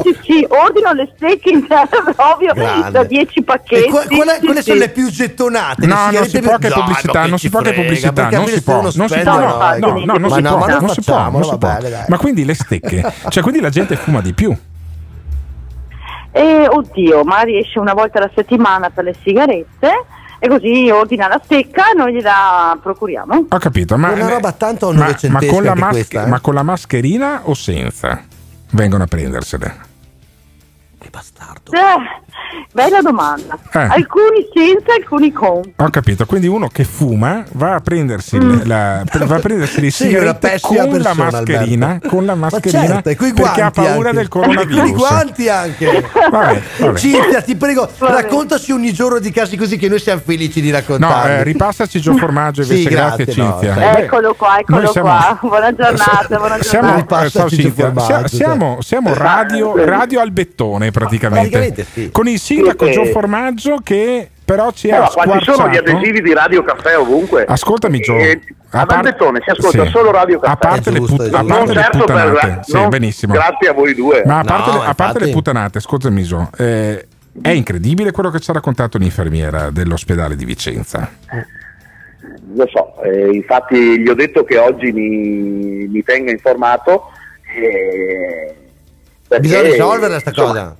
sì, sì, ordino le stecche in proprio Grande. da 10 E pacchetti. qual è- sì, quelle sì. sono le più gettonate. No, non si può che pubblicità, non si può che frega, pubblicità, non si può, non si può, no, no, dai, no, no, non ma si può, ma non si può, non si può. Ma quindi le stecche, cioè quindi la gente fuma di più. E oddio, magari esce una volta alla settimana per le sigarette e così ordina la stecca e noi gliela procuriamo. Ho capito, ma Una roba tanto ma, ma con mas- questa, eh? ma con la mascherina o senza? Vengono a prendersele. Che bastardo. Eh, bella domanda. Eh. Alcuni senza, alcuni con. Ho capito, quindi uno che fuma va a prendersi, le- la, va a prendersi le sigarette pessima con la persona, mascherina, Alberto. con la Ma mascherina certo, perché ha paura anche. del E coi coronavirus. guanti anche. Vabbè, vabbè. Cinzia, ti prego, Vabbè. raccontaci ogni giorno di casi così che noi siamo felici di No, raccontare. eh, ripassaci Gio Formaggio invece, Sì, grazie, grazie, no, Cinzia. Beh, Eccolo qua, eccolo siamo- qua. Buona giornata, buona Siamo, giornata. Ripassaci eh, ciao Cinzia, siamo, siamo radio, radio Albettone praticamente, Praticamente sì. con il sindaco Sì, Gio. Formaggio che però ci ha qua ci sono gli squarciato adesivi di Radio Caffè ovunque. Ascoltami Gio, Eh, a par- Albettone si ascolta sì. solo Radio Caffè. A parte, È le, giusto, put- a giusto. parte non le certo puttanate, per sì, non- benissimo. Grazie a voi due. Ma a parte, No, le, a parte infatti. le puttanate, ascoltami Gio, eh, è incredibile quello che ci ha raccontato l'infermiera dell'ospedale di Vicenza. Lo so, eh, infatti gli ho detto che oggi mi, mi tenga informato. eh, perché, Bisogna risolverla sta insomma, cosa.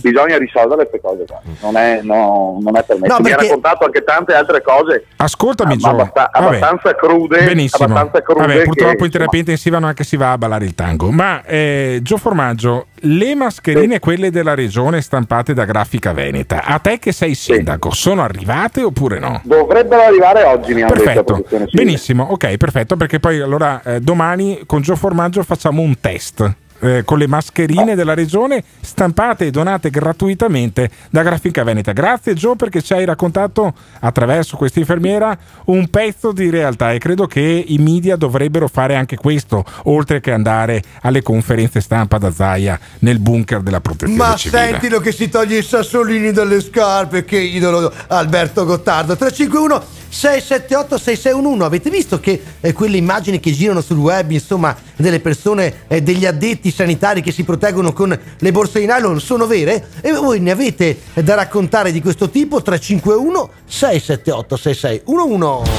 Bisogna risolvere queste cose qua. Non è, no, non è per me. No, Tu Mi ha perché- raccontato anche tante altre cose. Ascoltami, ah, Gio. Vabbè. abbastanza crude. Benissimo. abbastanza crude Vabbè, che, purtroppo in insomma, terapia intensiva non è che si va a ballare il tango. Ma eh, Gio Formaggio, le mascherine, quelle della regione stampate da Grafica Veneta, a te che sei sindaco, sono arrivate oppure no? Dovrebbero arrivare oggi, mi hanno detto. Perfetto, benissimo, ok, perfetto, perché poi allora eh, domani con Gio Formaggio facciamo un test. Eh, con le mascherine della regione stampate e donate gratuitamente da Grafica Veneta. Grazie Gio perché ci hai raccontato attraverso questa infermiera un pezzo di realtà e credo che i media dovrebbero fare anche questo, oltre che andare alle conferenze stampa da Zaia nel bunker della protezione Ma civile. sentilo che si toglie i sassolini dalle scarpe, che idolo Alberto Gottardo. 351 678 6611. Avete visto che eh, quelle immagini che girano sul web, insomma, delle persone, eh, degli addetti sanitari che si proteggono con le borse in nylon sono vere? E voi ne avete da raccontare di questo tipo? 351 678 6611.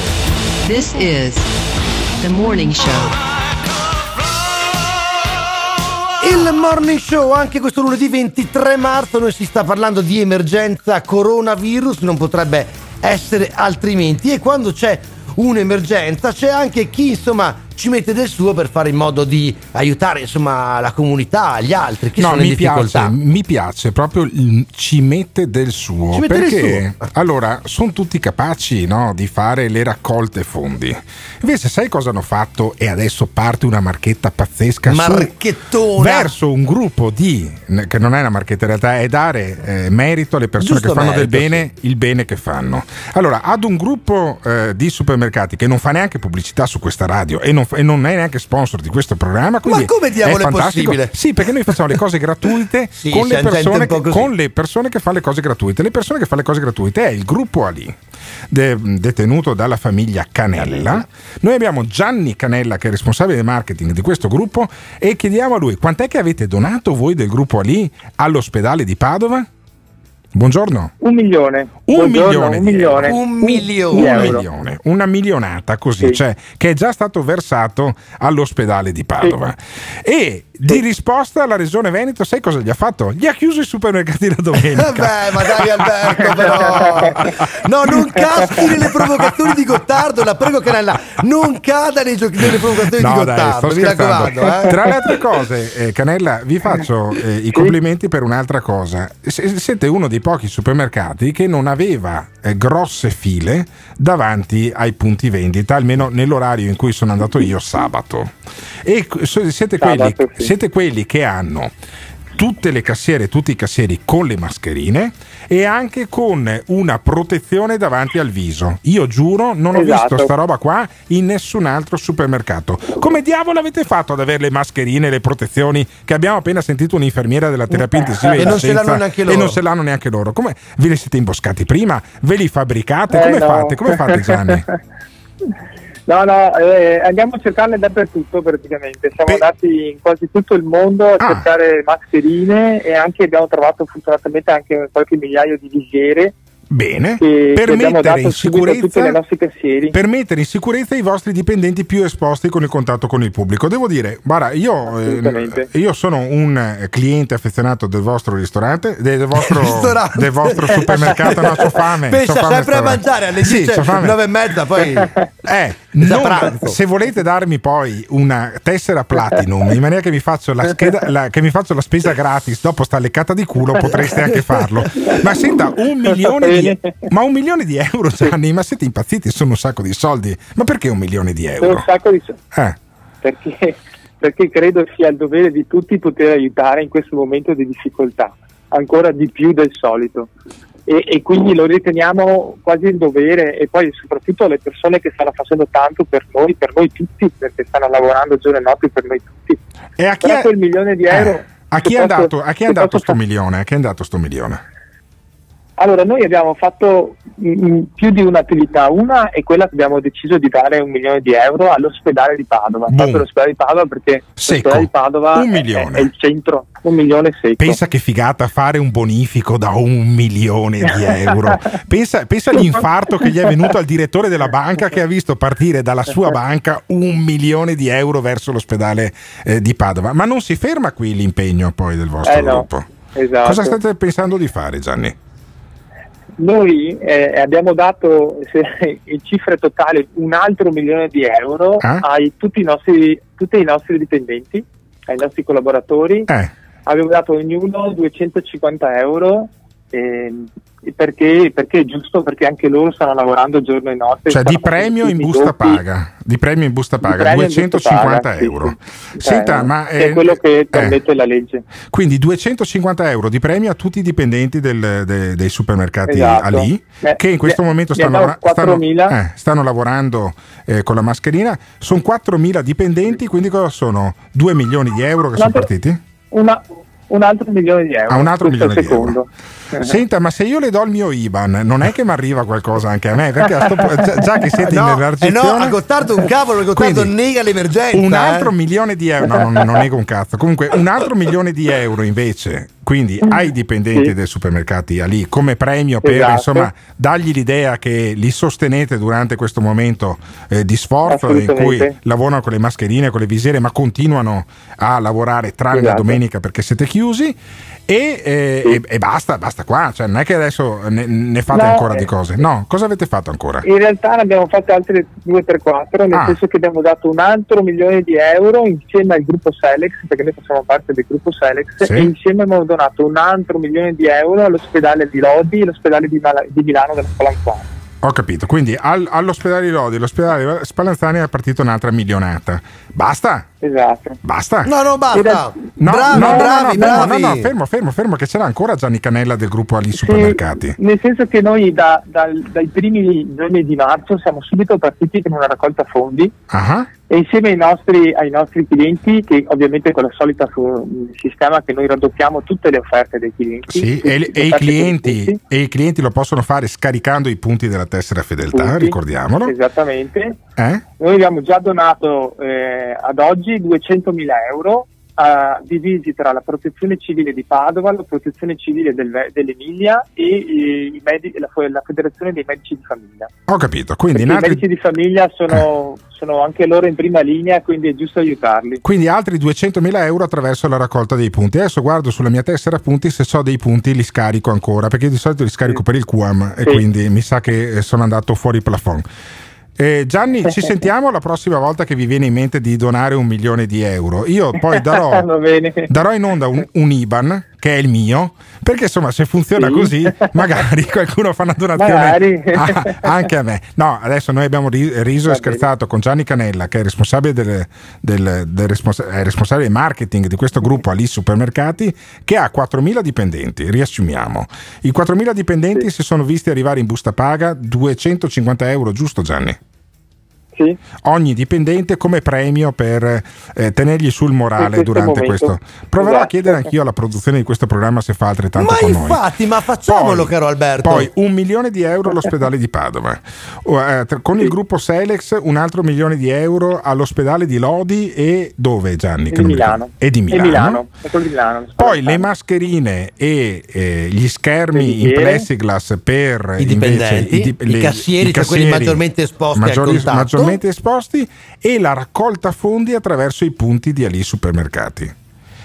This is the morning show. Il morning show anche questo lunedì 23 marzo noi si sta parlando di emergenza coronavirus, non potrebbe essere altrimenti e quando c'è un'emergenza c'è anche chi insomma ci mette del suo per fare in modo di aiutare insomma la comunità, gli altri che No, sono in mi difficoltà. piace, mi piace proprio il ci mette del suo. Mette del perché allora sono tutti capaci no, di fare le raccolte fondi. Invece, sai cosa hanno fatto? E adesso parte una marchetta pazzesca su- verso un gruppo di che non è una marchetta, in realtà è dare eh, merito alle persone Giusto che fanno del merito, bene il bene che fanno. Allora, ad un gruppo eh, di supermercati che non fa neanche pubblicità su questa radio e non, e non è neanche sponsor di questo programma, quindi come diavolo è fantastico. possibile? Sì, perché noi facciamo le cose gratuite Sì, con, le persone con le persone che fanno le cose gratuite. Le persone che fanno le cose gratuite è il gruppo Ali. de- detenuto dalla famiglia Canella. Noi abbiamo Gianni Canella che è responsabile del marketing di questo gruppo e chiediamo a lui quant'è che avete donato voi del gruppo Ali all'ospedale di Padova? Buongiorno. Un milione. Un Buongiorno, milione, un milione. Un milione. Un milione, una milionata così, cioè, che è già stato versato all'ospedale di Padova. E di risposta la regione Veneto, sai cosa gli ha fatto? Gli ha chiuso i supermercati la domenica. Beh, ma dai Alberto, però. No, non caschi nelle provocazioni di Gottardo, la prego Canella, non cada nei giochi nelle provocazioni No, di dai, Gottardo, sto mi scherzando. raccomando. Eh. Tra le altre cose, eh, Canella, vi faccio eh, i complimenti per un'altra cosa. S- siete uno dei pochi supermercati che non aveva eh, grosse file davanti ai punti vendita, almeno nell'orario in cui sono andato io sabato. E siete, quelli, Sabato, sì. siete quelli che hanno tutte le cassiere, tutti i cassieri con le mascherine e anche con una protezione davanti al viso. Io giuro, non ho Esatto. visto sta roba qua in nessun altro supermercato. Come diavolo avete fatto ad avere le mascherine e le protezioni che abbiamo appena sentito un'infermiera della terapia intensiva E non ce licenza l'hanno neanche e loro. non se l'hanno neanche loro? Come ve li siete imboscati prima? Ve li fabbricate? Eh, Come no. fate? Come fate Gianni? No, no, eh, andiamo a cercarle dappertutto praticamente. Siamo andati in quasi tutto il mondo a Ah. cercare mascherine e anche abbiamo trovato fortunatamente anche qualche migliaio di visiere Bene, che, per che mettere per mettere in sicurezza i vostri dipendenti più esposti con il contatto con il pubblico. Devo dire, guarda, io, eh, io sono un eh, cliente affezionato del vostro ristorante, de- del vostro, Ristorante. del vostro supermercato, no, c'ho fame. Pensa fame sempre a mangiare alle Sì, 10, c'ho fame. 9 e mezza, poi Eh, non- se volete darmi poi una tessera platinum in maniera che mi faccio la, scheda- la- che mi faccio la spesa gratis dopo sta leccata di culo, potreste anche farlo. Ma senta, un milione di, ma un milione di euro, Gianni, ma siete impazziti? Sono un sacco di soldi. Ma perché un milione di Sono euro? un sacco di Eh. perché, perché credo sia il dovere di tutti poter aiutare in questo momento di difficoltà, ancora di più del solito. E, e quindi lo riteniamo quasi il dovere e poi soprattutto le persone che stanno facendo tanto per noi, per noi tutti, perché stanno lavorando giorno e notte per noi tutti. E a chi è, quel milione di euro... eh, a chi posso- andato, a chi è andato posso sto milione? A chi è andato sto milione? Allora, noi abbiamo fatto mm, più di un'attività. Una è quella che abbiamo deciso di dare un milione di euro all'ospedale di Padova. Boom. Proprio l'ospedale di Padova perché Secco. l'ospedale di Padova Un è- milione. È, il centro, un milione secco. Pensa che figata fare un bonifico da un milione di euro. Pensa, pensa all'infarto che gli è venuto al direttore della banca che ha visto partire dalla sua banca un milione di euro verso l'ospedale eh, di Padova. Ma non si ferma qui l'impegno poi del vostro Eh no. gruppo. Esatto. Cosa state pensando di fare, Gianni? Noi eh, abbiamo dato se- in cifre totali un altro milione di euro Ah? ai tutti i nostri, tutti i nostri dipendenti, ai nostri collaboratori. Eh. Abbiamo dato ognuno 250 euro ehm, perché, perché è giusto, perché anche loro stanno lavorando giorno e notte. Cioè di premio in busta doppi. paga, di premio in busta paga, premio in busta 250 paga, sì, euro. sì. Senta, Eh, ma è eh, quello che eh, permette la legge. Quindi 250 euro di premio a tutti i dipendenti del- de- dei supermercati Esatto. Ali, Eh, che in questo momento stanno, stanno- 4.000. eh, stanno lavorando eh, con la mascherina. Sono 4.000 dipendenti, quindi cosa sono? 2 milioni di euro che sono partiti? Una- un altro milione di euro. Ah, un altro milione di secondo. Eh. Senta, ma se io le do il mio IBAN, non è che mi arriva qualcosa anche a me? Perché a sto già, già che siete No, in eh elargizione... no, a Gottardo un cavolo, Gottardo Quindi, nega l'emergenza. Un altro eh. milione di euro, no, non, non nego un cazzo. Comunque, un altro milione di euro invece, quindi ai dipendenti Sì. dei supermercati lì come premio per Esatto. insomma dargli l'idea che li sostenete durante questo momento eh, di sforzo in cui lavorano con le mascherine, con le visiere, ma continuano a lavorare tranne la Esatto. domenica perché siete chiusi. E, eh, e- e basta, basta qua, cioè, non è che adesso ne, ne fate No, ancora eh. di cose. No, cosa avete fatto ancora? In realtà ne abbiamo fatte altre 2 per 4, nel Ah. senso che abbiamo dato un altro milione di euro insieme al gruppo Selex, perché noi facciamo parte del gruppo Selex, Sì. e insieme abbiamo donato un altro milione di euro all'ospedale di Lodi e all'ospedale di, Mala- di Milano della Spalancone. Ho capito, quindi al- all'ospedale di Lodi, all'ospedale Spallanzani è partita un'altra milionata. Basta? Esatto. Basta? No, no, basta. No, bravi, no, no, bravi, no, no, bravi. no, no, fermo, fermo, fermo, che c'era ancora Gianni Canella del gruppo Ali Supermercati. Nel senso che noi da- dal- dai primi giorni di marzo siamo subito partiti con una raccolta fondi Ah, e insieme ai nostri, ai nostri clienti, che ovviamente con la solita fu- sistema che noi raddoppiamo tutte le offerte dei clienti. Sì, e, e i clienti, e i clienti lo possono fare scaricando i punti della tessera fedeltà, punti. ricordiamolo. Esattamente. Eh? Noi abbiamo già donato eh, ad oggi 200.000 euro eh, divisi tra la protezione civile di Padova, la protezione civile del dell'Emilia e eh, i medi- la, la federazione dei medici di famiglia. Ho capito, quindi, in Perché I altri, medici di famiglia sono, sono anche loro in prima linea, quindi è giusto aiutarli. quindi altri 200.000 euro attraverso la raccolta dei punti. Adesso guardo sulla mia tessera punti, se ho dei punti li scarico ancora, perché di solito li scarico per il QAM e Sì. quindi mi sa che eh, sono andato fuori plafond. Eh, Gianni, ci sentiamo la prossima volta che vi viene in mente di donare un milione di euro. Io poi darò, darò in onda un, un IBAN che è il mio, perché insomma se funziona Sì. così magari qualcuno fa una donazione a- anche a me. No, adesso noi abbiamo ri- riso e scherzato con Gianni Canella che è responsabile del, del- del responsa- è responsabile del marketing di questo gruppo Ali Supermercati che ha 4.000 dipendenti, riassumiamo. I 4.000 dipendenti si sono visti arrivare in busta paga 250 euro, giusto Gianni? Sì. Ogni dipendente come premio per eh, tenergli sul morale questo durante momento. questo. Proverò a Esatto. chiedere anch'io alla produzione di questo programma se fa altrettanto Ma con noi. infatti, ma facciamolo, Poi- caro Alberto. Poi un milione di euro all'ospedale di Padova. Eh, con il gruppo Selex un altro milione di euro all'ospedale di Lodi e dove Gianni? E di. Milano. E di E Milano. E Milano. Poi le mascherine e eh, gli schermi in plexiglass per I dipendenti, invece dip- i cassieri, cioè quelli maggiormente esposti al maggiori- contatto. Maggiormente esposti e la raccolta fondi attraverso i punti di Ali Supermercati.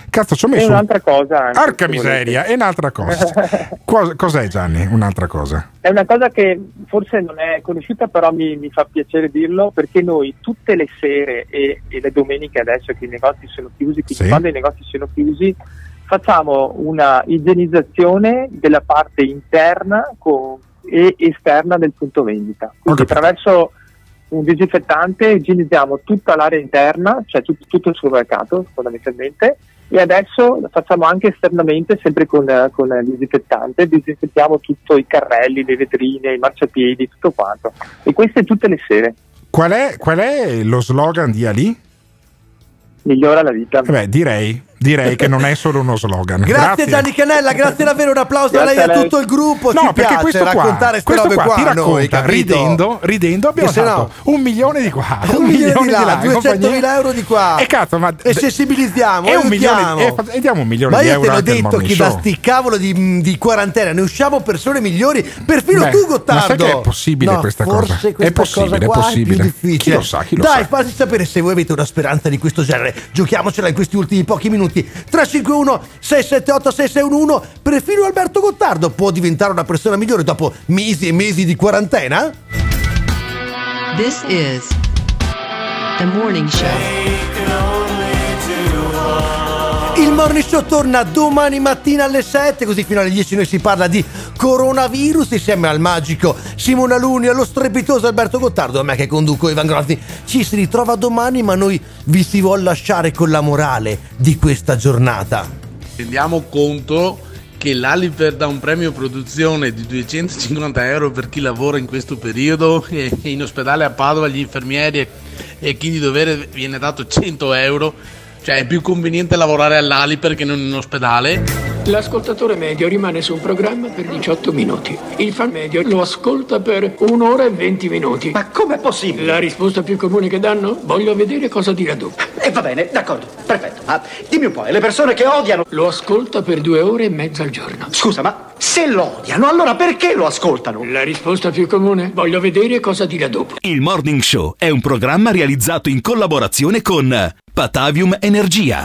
Cazzo, ci ho messo un- un'altra cosa. anche, se miseria, volete. e un'altra cosa. Cos- cos'è Gianni? Un'altra cosa. È una cosa che forse non è conosciuta, però mi, mi fa piacere dirlo, perché noi tutte le sere e, e le domeniche adesso che i negozi sono chiusi, quindi Sì. quando i negozi sono chiusi, facciamo una igienizzazione della parte interna co- e esterna del punto vendita. Quindi attraverso un disinfettante igienizziamo tutta l'area interna, cioè tut- tutto il supermercato fondamentalmente, e adesso lo facciamo anche esternamente, sempre con, con il disinfettante, disinfettiamo tutto i carrelli, le vetrine, i marciapiedi, tutto quanto. E queste tutte le sere. Qual è, qual è lo slogan di Ali? Migliora la vita. Eh beh, direi, direi che non è solo uno slogan. Grazie, Gianni Canella, grazie davvero, un applauso a lei e a tutto il gruppo. No, Ci perché piace questo qua, raccontare queste questo robe qua qua, ti racconta, noi, ridendo, ridendo abbiamo fatto un milione di qua, Un milione di là, in 200.000 compagnia- euro di qua. E cazzo, ma E sensibilizziamo, e un milione, e, e diamo un milione Ma di io euro te l'ho anche al detto che da sti cavolo di, di quarantena ne usciamo persone migliori, perfino Beh, tu Gottardo. ma sai che è possibile No, questa cosa? questa È possibile, cosa è possibile. più difficile. Chi lo sa, chi lo Dai, fatti sapere se voi avete una speranza di questo genere. Giochiamocela in questi ultimi pochi minuti. Minuti. 351 678 6611 perfino Alberto Gottardo può diventare una persona migliore dopo mesi e mesi di quarantena? This is The Morning Show. Il Morning Show torna domani mattina alle 7, così fino alle 10 noi si parla di coronavirus insieme al magico Simona Luni, allo strepitoso Alberto Gottardo, a me che conduco Ivan Grosni. Ci si ritrova domani, ma noi vi si vuol lasciare con la morale di questa giornata. Rendiamo conto che l'Aliper dà un premio produzione di 250 euro per chi lavora in questo periodo e in ospedale a Padova gli infermieri e chi di dovere viene dato 100 euro. Cioè è più conveniente lavorare all'Aliper che non in ospedale. L'ascoltatore medio rimane sul programma per 18 minuti. Il fan medio lo ascolta per un'ora e 20 minuti. Ma com'è possibile? La risposta più comune che danno? Voglio vedere cosa dirà dopo. E va bene, d'accordo, perfetto. Ma dimmi un po', e le persone che odiano... Lo ascolta per due ore e mezza al giorno. Scusa, ma se lo odiano, allora perché lo ascoltano? La risposta più comune? Voglio vedere cosa dirà dopo. Il Morning Show è un programma realizzato in collaborazione con Patavium Energia.